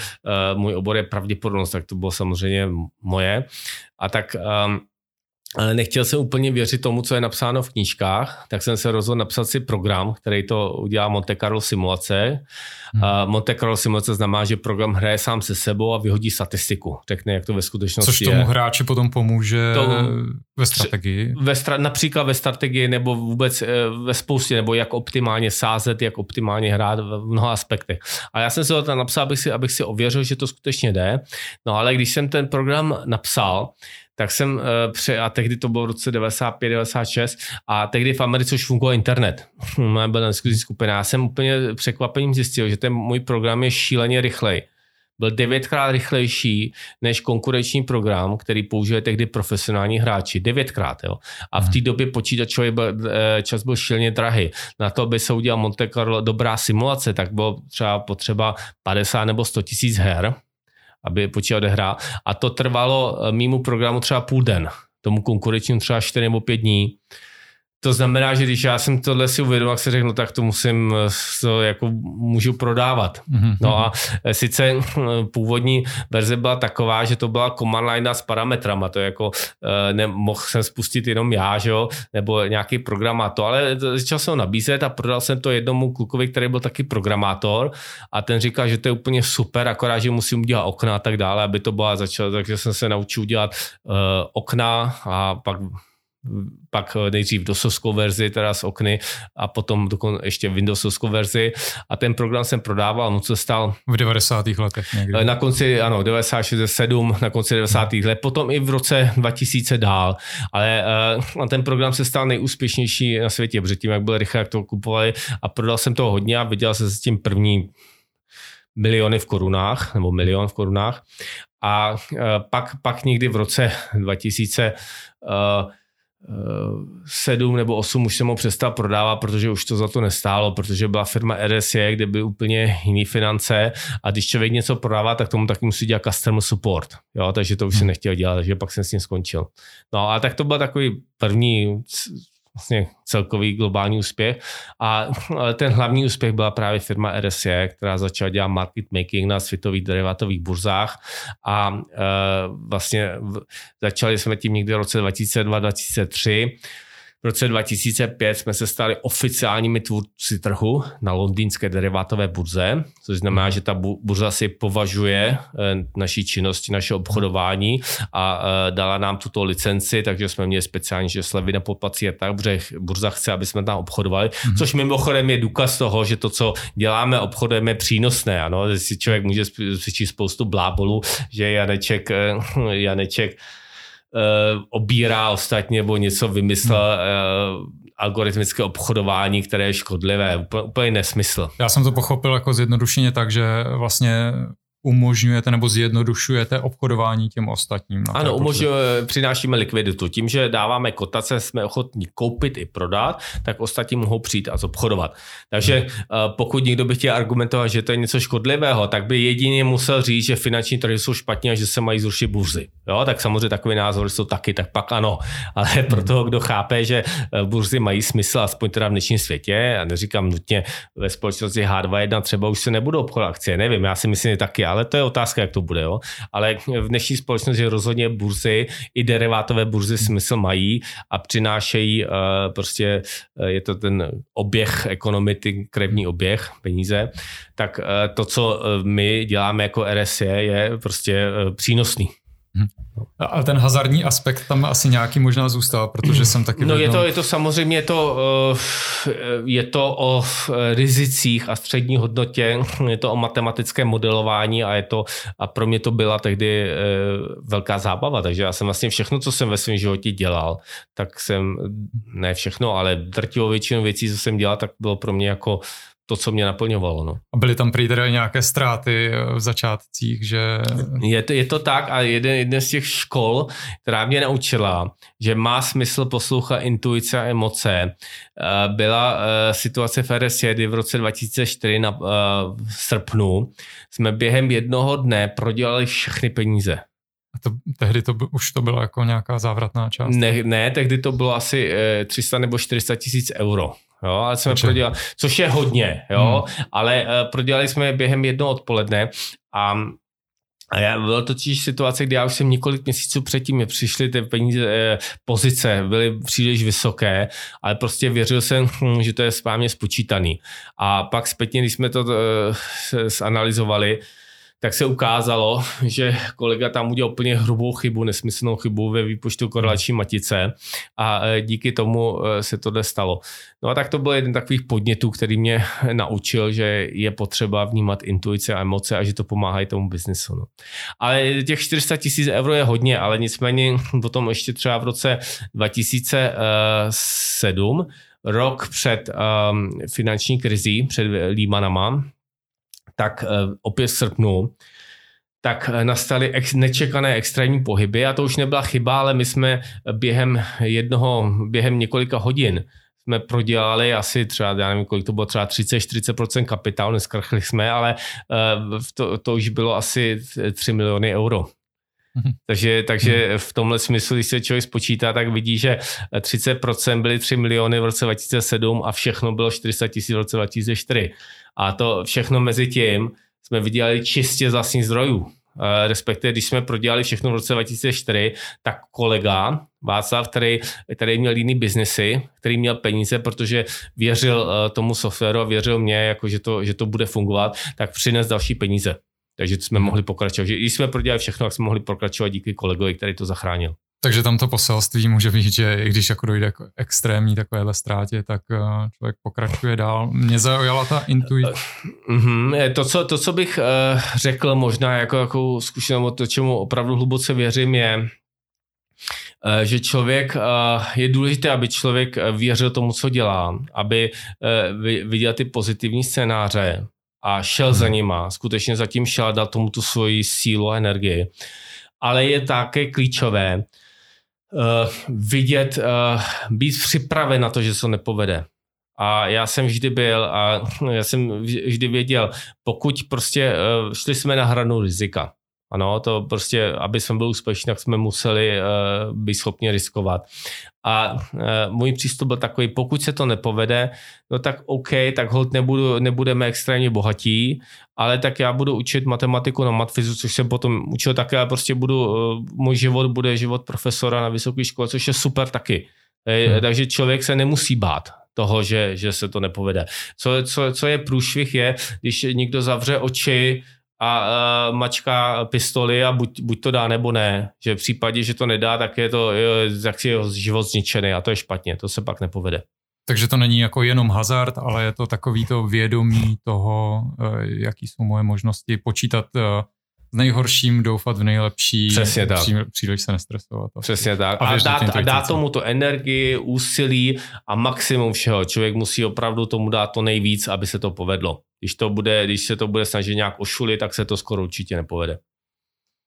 uh, můj obor je pravděpodobnost, tak to bylo samozřejmě moje. A tak um, ale nechtěl jsem úplně věřit tomu, co je napsáno v knížkách, tak jsem se rozhodl napsat si program, který to udělá Monte Carlo simulace. Hmm. Monte Carlo simulace znamená, že program hraje sám se sebou a vyhodí statistiku. Řekne, jak to ve skutečnosti Což tomu je. hráči potom pomůže to, ve strategii. Ve stra, například ve strategii nebo vůbec eh, ve spoustě, nebo jak optimálně sázet, jak optimálně hrát v mnoha aspektech. A já jsem si to tam napsal, abych si, abych si ověřil, že to skutečně jde. No ale když jsem ten program napsal, tak jsem uh, pře, a tehdy to bylo v roce 95, 96 a tehdy v Americe už fungoval internet. Byla na skupina. Já jsem úplně překvapením zjistil, že ten můj program je šíleně rychlej. Byl devětkrát rychlejší než konkurenční program, který použije tehdy profesionální hráči. Devětkrát, jo. A v té mhm. době počítačový byl, eh, čas byl šíleně drahý. Na to, aby se udělal Monte Carlo dobrá simulace, tak bylo třeba potřeba 50 nebo 100 tisíc her aby počítač odehrál. A to trvalo eh, mýmu programu třeba půl den, tomu konkurenčnímu třeba 4 nebo 5 dní. To znamená, že když já jsem tohle si uvědomil, tak se řekl, no tak to musím, eh, to jako můžu prodávat. Mm-hmm. No a eh, sice eh, původní verze byla taková, že to byla command line s parametrama, to jako, nemohl jsem spustit jenom já, že jo, nebo nějaký programátor, ale začal jsem ho nabízet a prodal jsem to jednomu klukovi, který byl taky programátor a ten říkal, že to je úplně super, akorát, že musím udělat okna a tak dále, aby to byla začal, takže jsem se naučil dělat uh, okna a pak pak nejdřív dosovskou verzi, teda z okny a potom ještě Windowsovskou verzi a ten program jsem prodával, no co stál? V 90. letech někdy. Na konci, ano, 96, na konci 90. let, potom i v roce 2000 dál, ale uh, ten program se stal nejúspěšnější na světě, protože tím, jak byl rychle, jak to kupovali a prodal jsem to hodně a viděl jsem s tím první miliony v korunách, nebo milion v korunách. A uh, pak, pak někdy v roce 2000 uh, sedm nebo osm už jsem ho přestal prodávat, protože už to za to nestálo, protože byla firma RSE, kde byly úplně jiné finance a když člověk něco prodává, tak tomu taky musí dělat customer support. Jo, takže to už jsem nechtěl dělat, takže pak jsem s tím skončil. No a tak to byl takový první vlastně celkový globální úspěch. A ten hlavní úspěch byla právě firma RSE, která začala dělat market making na světových derivátových burzách a e, vlastně začali jsme tím někdy v roce 2002-2003 v roce 2005 jsme se stali oficiálními tvůrci trhu na londýnské derivátové burze, což znamená, mhm. že ta burza si považuje eh, naší činnosti, naše obchodování a eh, dala nám tuto licenci, takže jsme měli speciální, že slevy na poplatcí je tak, protože burza chce, aby jsme tam obchodovali, mm-hmm. což mimochodem je důkaz toho, že to, co děláme, obchodujeme přínosné. Ano? Si člověk může přečíst spoustu blábolů, že Janeček, eh, Janeček obírá ostatně nebo něco vymyslel uh, algoritmické obchodování, které je škodlivé. Úplně nesmysl. Já jsem to pochopil jako zjednodušeně tak, že vlastně umožňujete nebo zjednodušujete obchodování těm ostatním. Ano, umožňuje, přinášíme likviditu. Tím, že dáváme kotace, jsme ochotní koupit i prodat, tak ostatní mohou přijít a zobchodovat. Takže hmm. pokud někdo by chtěl argumentovat, že to je něco škodlivého, tak by jedině musel říct, že finanční trhy jsou špatně a že se mají zrušit burzy. Jo, tak samozřejmě takový názor jsou taky, tak pak ano. Ale hmm. pro toho, kdo chápe, že e, burzy mají smysl, aspoň teda v dnešním světě, a neříkám nutně ve společnosti H21 třeba už se nebudou obchodovat akcie, nevím, já si myslím, že taky, ale to je otázka, jak to bude. Jo? Ale v dnešní společnosti rozhodně burzy i derivátové burzy smysl mají a přinášejí uh, prostě, uh, je to ten oběh ekonomiky, krevní oběh, peníze, tak uh, to, co my děláme jako RSE, je prostě přínosný. Hmm. A ten hazardní aspekt tam asi nějaký možná zůstal, protože jsem taky... No je to, je to samozřejmě je to, eh, je to o rizicích a střední hodnotě, je to o matematickém modelování a je to, a pro mě to byla tehdy eh, velká zábava, takže já jsem vlastně všechno, co jsem ve svém životě dělal, tak jsem, ne všechno, ale drtivou většinu věcí, co jsem dělal, tak bylo pro mě jako to, co mě naplňovalo. No. A byly tam prý nějaké ztráty eh, v začátcích, že... Je to, je to tak a jeden, jeden z těch škol, která mě naučila, že má smysl poslouchat intuice a emoce, eh, byla eh, situace v RS kdy v roce 2004 na v srpnu jsme během jednoho dne prodělali všechny peníze. A to, tehdy to už to bylo jako nějaká závratná část? Ne, ne tehdy to bylo asi 300 nebo 400 tisíc euro jo, ale jsme Takže... prodělali, což je hodně, jo, hmm. ale uh, prodělali jsme během jednoho odpoledne a a já, byla totiž situace, kdy já už jsem několik měsíců předtím mě přišly ty peníze, eh, pozice, byly příliš vysoké, ale prostě věřil jsem, hm, že to je správně spočítaný. A pak zpětně, když jsme to eh, zanalizovali, tak se ukázalo, že kolega tam udělal úplně hrubou chybu, nesmyslnou chybu ve výpočtu korelační matice a e, díky tomu e, se to stalo. No a tak to byl jeden takových podnětů, který mě naučil, že je potřeba vnímat intuice a emoce a že to pomáhá i tomu biznesu. No. Ale těch 400 tisíc euro je hodně, ale nicméně potom ještě třeba v roce 2007 rok před um, finanční krizí, před Lehmanama, tak eh, opět v srpnu, tak eh, nastaly ex, nečekané extrémní pohyby a to už nebyla chyba, ale my jsme během jednoho, během několika hodin jsme prodělali asi třeba, já nevím, kolik to bylo, třeba 30-40% kapitálu, neskrchli jsme, ale uh, to, to už bylo asi 3 miliony euro. Mhm. Takže, takže mhm. v tomhle smyslu, když se člověk spočítá, tak vidí, že 30% byly 3 miliony v roce 2007 a všechno bylo 400 tisíc v roce 2004. A to všechno mezi tím jsme vydělali čistě z vlastních zdrojů. Respektive, když jsme prodělali všechno v roce 2004, tak kolega Václav, který, který měl jiný biznesy, který měl peníze, protože věřil eh, tomu softwaru a věřil mě, jako že, to, že to bude fungovat, tak přines další peníze. Takže jsme mohli pokračovat. Když jsme prodělali všechno, tak jsme mohli pokračovat díky kolegovi, který to zachránil. Takže tam to poselství může být, že i když jako dojde k extrémní takovéhle ztrátě, tak eh, člověk pokračuje dál. Mě zaujala ta intuice. Mm-hmm. To, co, to, co bych uh, řekl možná jako, jako zkušenost, to, čemu opravdu hluboce věřím, je, uh, že člověk, je důležité, aby člověk věřil tomu, co dělá, aby viděl ty pozitivní scénáře a šel hmm. za nima, skutečně zatím šel a dal tomu tu svoji sílu a energii. Ale je také klíčové, vidět, uh, být připraven na to, že se to nepovede. A já jsem vždy byl a já jsem vždy věděl, pokud prostě uh, šli jsme na hranu rizika, ano, to prostě, aby jsme byli úspěšní, tak jsme museli uh, být schopni riskovat. A uh, můj přístup byl takový, pokud se to nepovede, no tak OK, tak hold nebudu, nebudeme extrémně bohatí, ale tak já budu učit matematiku na matfizu, což jsem potom učil také, a prostě budu, uh, můj život bude život profesora na vysoké škole, což je super taky. Hmm. Takže člověk se nemusí bát toho, že, že se to nepovede. Co, co, co je průšvih je, když někdo zavře oči a uh, mačká pistoli a buď, buď to dá nebo ne. Že v případě, že to nedá, tak je to tak je život zničený a to je špatně, to se pak nepovede. Takže to není jako jenom hazard, ale je to takový to vědomí toho, jaký jsou moje možnosti, počítat s nejhorším, doufat v nejlepší, Přesně tak. příliš se nestresovat. Přesně tak. A, a dát, a dát tomu to energii, úsilí a maximum všeho. Člověk musí opravdu tomu dát to nejvíc, aby se to povedlo. Když, to bude, když se to bude snažit nějak ošulit, tak se to skoro určitě nepovede.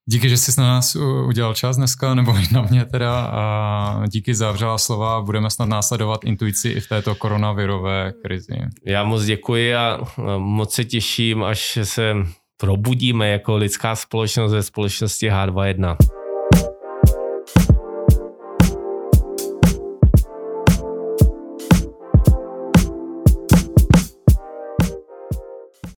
Díky, že jsi na nás udělal čas dneska, nebo i na mě teda. A díky za vřelá slova. Budeme snad následovat intuici i v této koronavirové krizi. Já moc děkuji a moc se těším, až se probudíme jako lidská společnost ve společnosti H21.